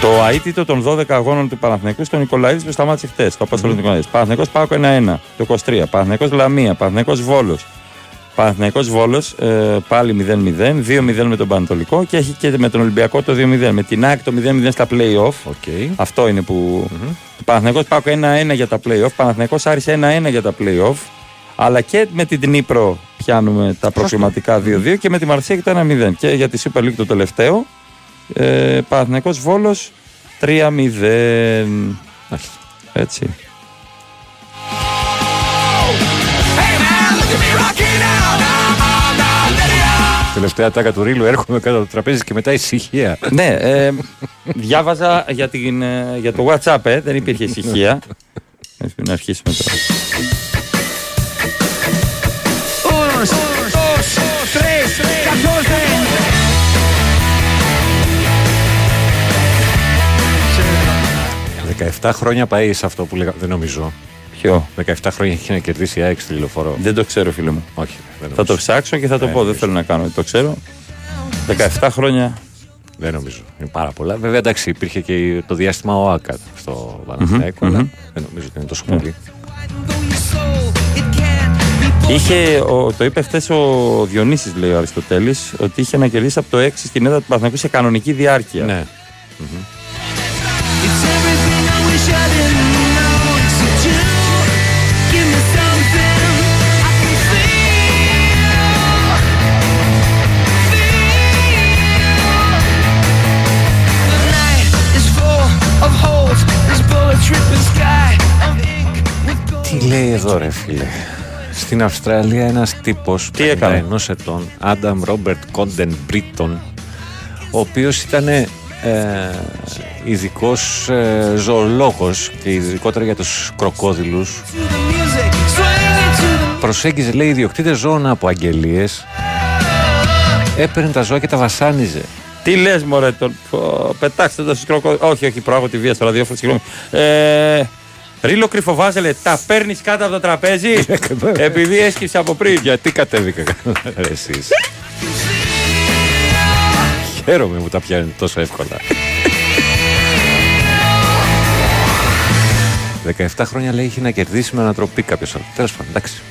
Το αίτητο των 12 αγώνων του Παναθηναϊκού στον Νικολαίδης που σταμάτησε χθε. Το Απόστολο mm. Νικολαίδης. Παναθηναϊκός Πάκο 1-1 το 23. Παναθηναϊκός Λαμία. Παναθηναϊκός Βόλος. Παναθηναϊκός Βόλος ε, πάλι 0-0. 2-0 με τον Πανατολικό και έχει και με τον Ολυμπιακό το 2-0. Με την ΑΕΚ το 0-0 στα playoff. Okay. Αυτό είναι που. Mm-hmm. Παναθηναϊκός Πάκο 1-1 για τα playoff. Παναθηναϊκός Άρης 1-1 για τα playoff. Αλλά και με την Νύπρο πιάνουμε τα προκληματικά 2-2 και με τη Μαρσία και το 1-0. Και για τη Super League το τελευταίο ε, Παναθηναϊκός Βόλος 3-0. Έτσι. Τελευταία τάκα του ρίλου έρχομαι κάτω από το τραπέζι και μετά ησυχία. ναι, ε, διάβαζα για, την, ε, για το WhatsApp, ε, δεν υπήρχε ησυχία. Πρέπει να αρχίσουμε τώρα. 17 χρόνια πάει σε αυτό που λέγα. Δεν νομίζω. Ποιο; 17 χρόνια έχει να κερδίσει η ΑΕΚ στη λεωφορώ. Δεν το ξέρω, φίλε μου. Όχι. Δεν θα το ψάξω και θα το Ναι, πω. Δεν νομίζω. θέλω να κάνω. Το ξέρω. 17 χρόνια. Δεν νομίζω. Είναι πάρα πολλά. Βέβαια, εντάξει, υπήρχε και το διάστημα ΟΑΚΑ στο Παναθηναϊκό, αλλά δεν νομίζω ότι είναι τόσο πολύ. Είχε, ο, το είπε χθες ο Διονύσης λέει ο Αριστοτέλης ότι είχε να κερδίσει από το 6 στην έδρα του Παναθηναϊκού σε κανονική διάρκεια. Ναι. It's εδώ, ρε φίλε. Στην Αυστραλία ένας τύπος Τι έκανε; ενός ετών, Άνταμ Ρόμπερτ Κόντεν Μπρίτον, ο οποίος ήταν ε, ειδικός ε, ζωολόγος και ειδικότερα για τους κροκόδιλους To the music. Swing it to the προσέγγιζε λέει ιδιοκτήτες ζώων από αγγελίες έπαιρνε τα ζώα και τα βασάνιζε Τι λες, Μωρέ, τον. πω, Πετάξτε το στους Όχι, όχι, προάγω τη βία στο ραδιόφωνο, συγγνώμη. Ε, Ρίλο κρυφοβάζελε, τα παίρνεις κάτω από το τραπέζι επειδή έσκυψε από πριν. γιατί κατέβηκα ρε εσείς χαίρομαι που τα πιάνει τόσο εύκολα 17 χρόνια λέει είχε να κερδίσει με ανατροπή κάποιος άλλος. Τέλος πάντων, εντάξει.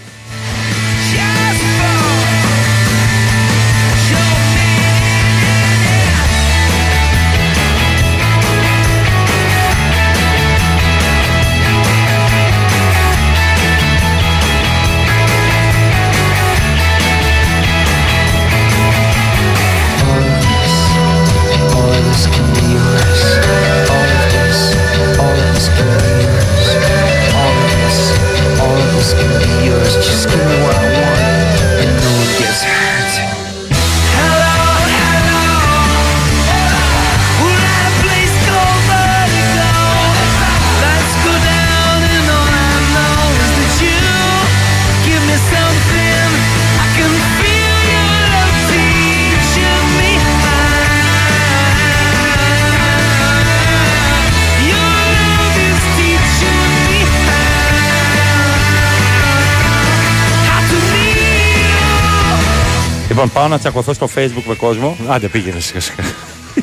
Λοιπόν, πάω να τσακωθώ στο facebook με κόσμο. Άντε, πήγαινε σιγά σιγά.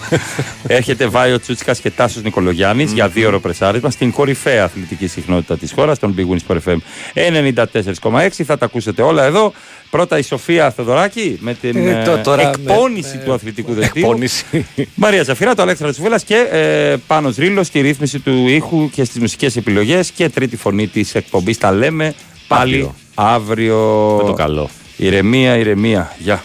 Έρχεται Βάιο Τσούτσικας και Τάσος Νικολογιάννης για δύο ώρο πρεσάρισμα στην κορυφαία αθλητική συχνότητα της χώρας, τον Big Wins for FM 94,6. Θα τα ακούσετε όλα εδώ. Πρώτα η Σοφία Θεοδωράκη με την Ε, το- ε, τώρα, εκπόνηση ναι, του αθλητικού δελτίου. Εκπόνηση. Μαρία Ζαφυρά, το Αλέξανδρος Τσουβέλλα και ε, πάνω Ρίλος στη ρύθμιση του ήχου και στις μουσικές επιλογές και τρίτη φωνή της εκπομπής. Τα λέμε πάλι Αύριο. αύριο. Με το καλό. Ηρεμία, ηρεμία. Γεια.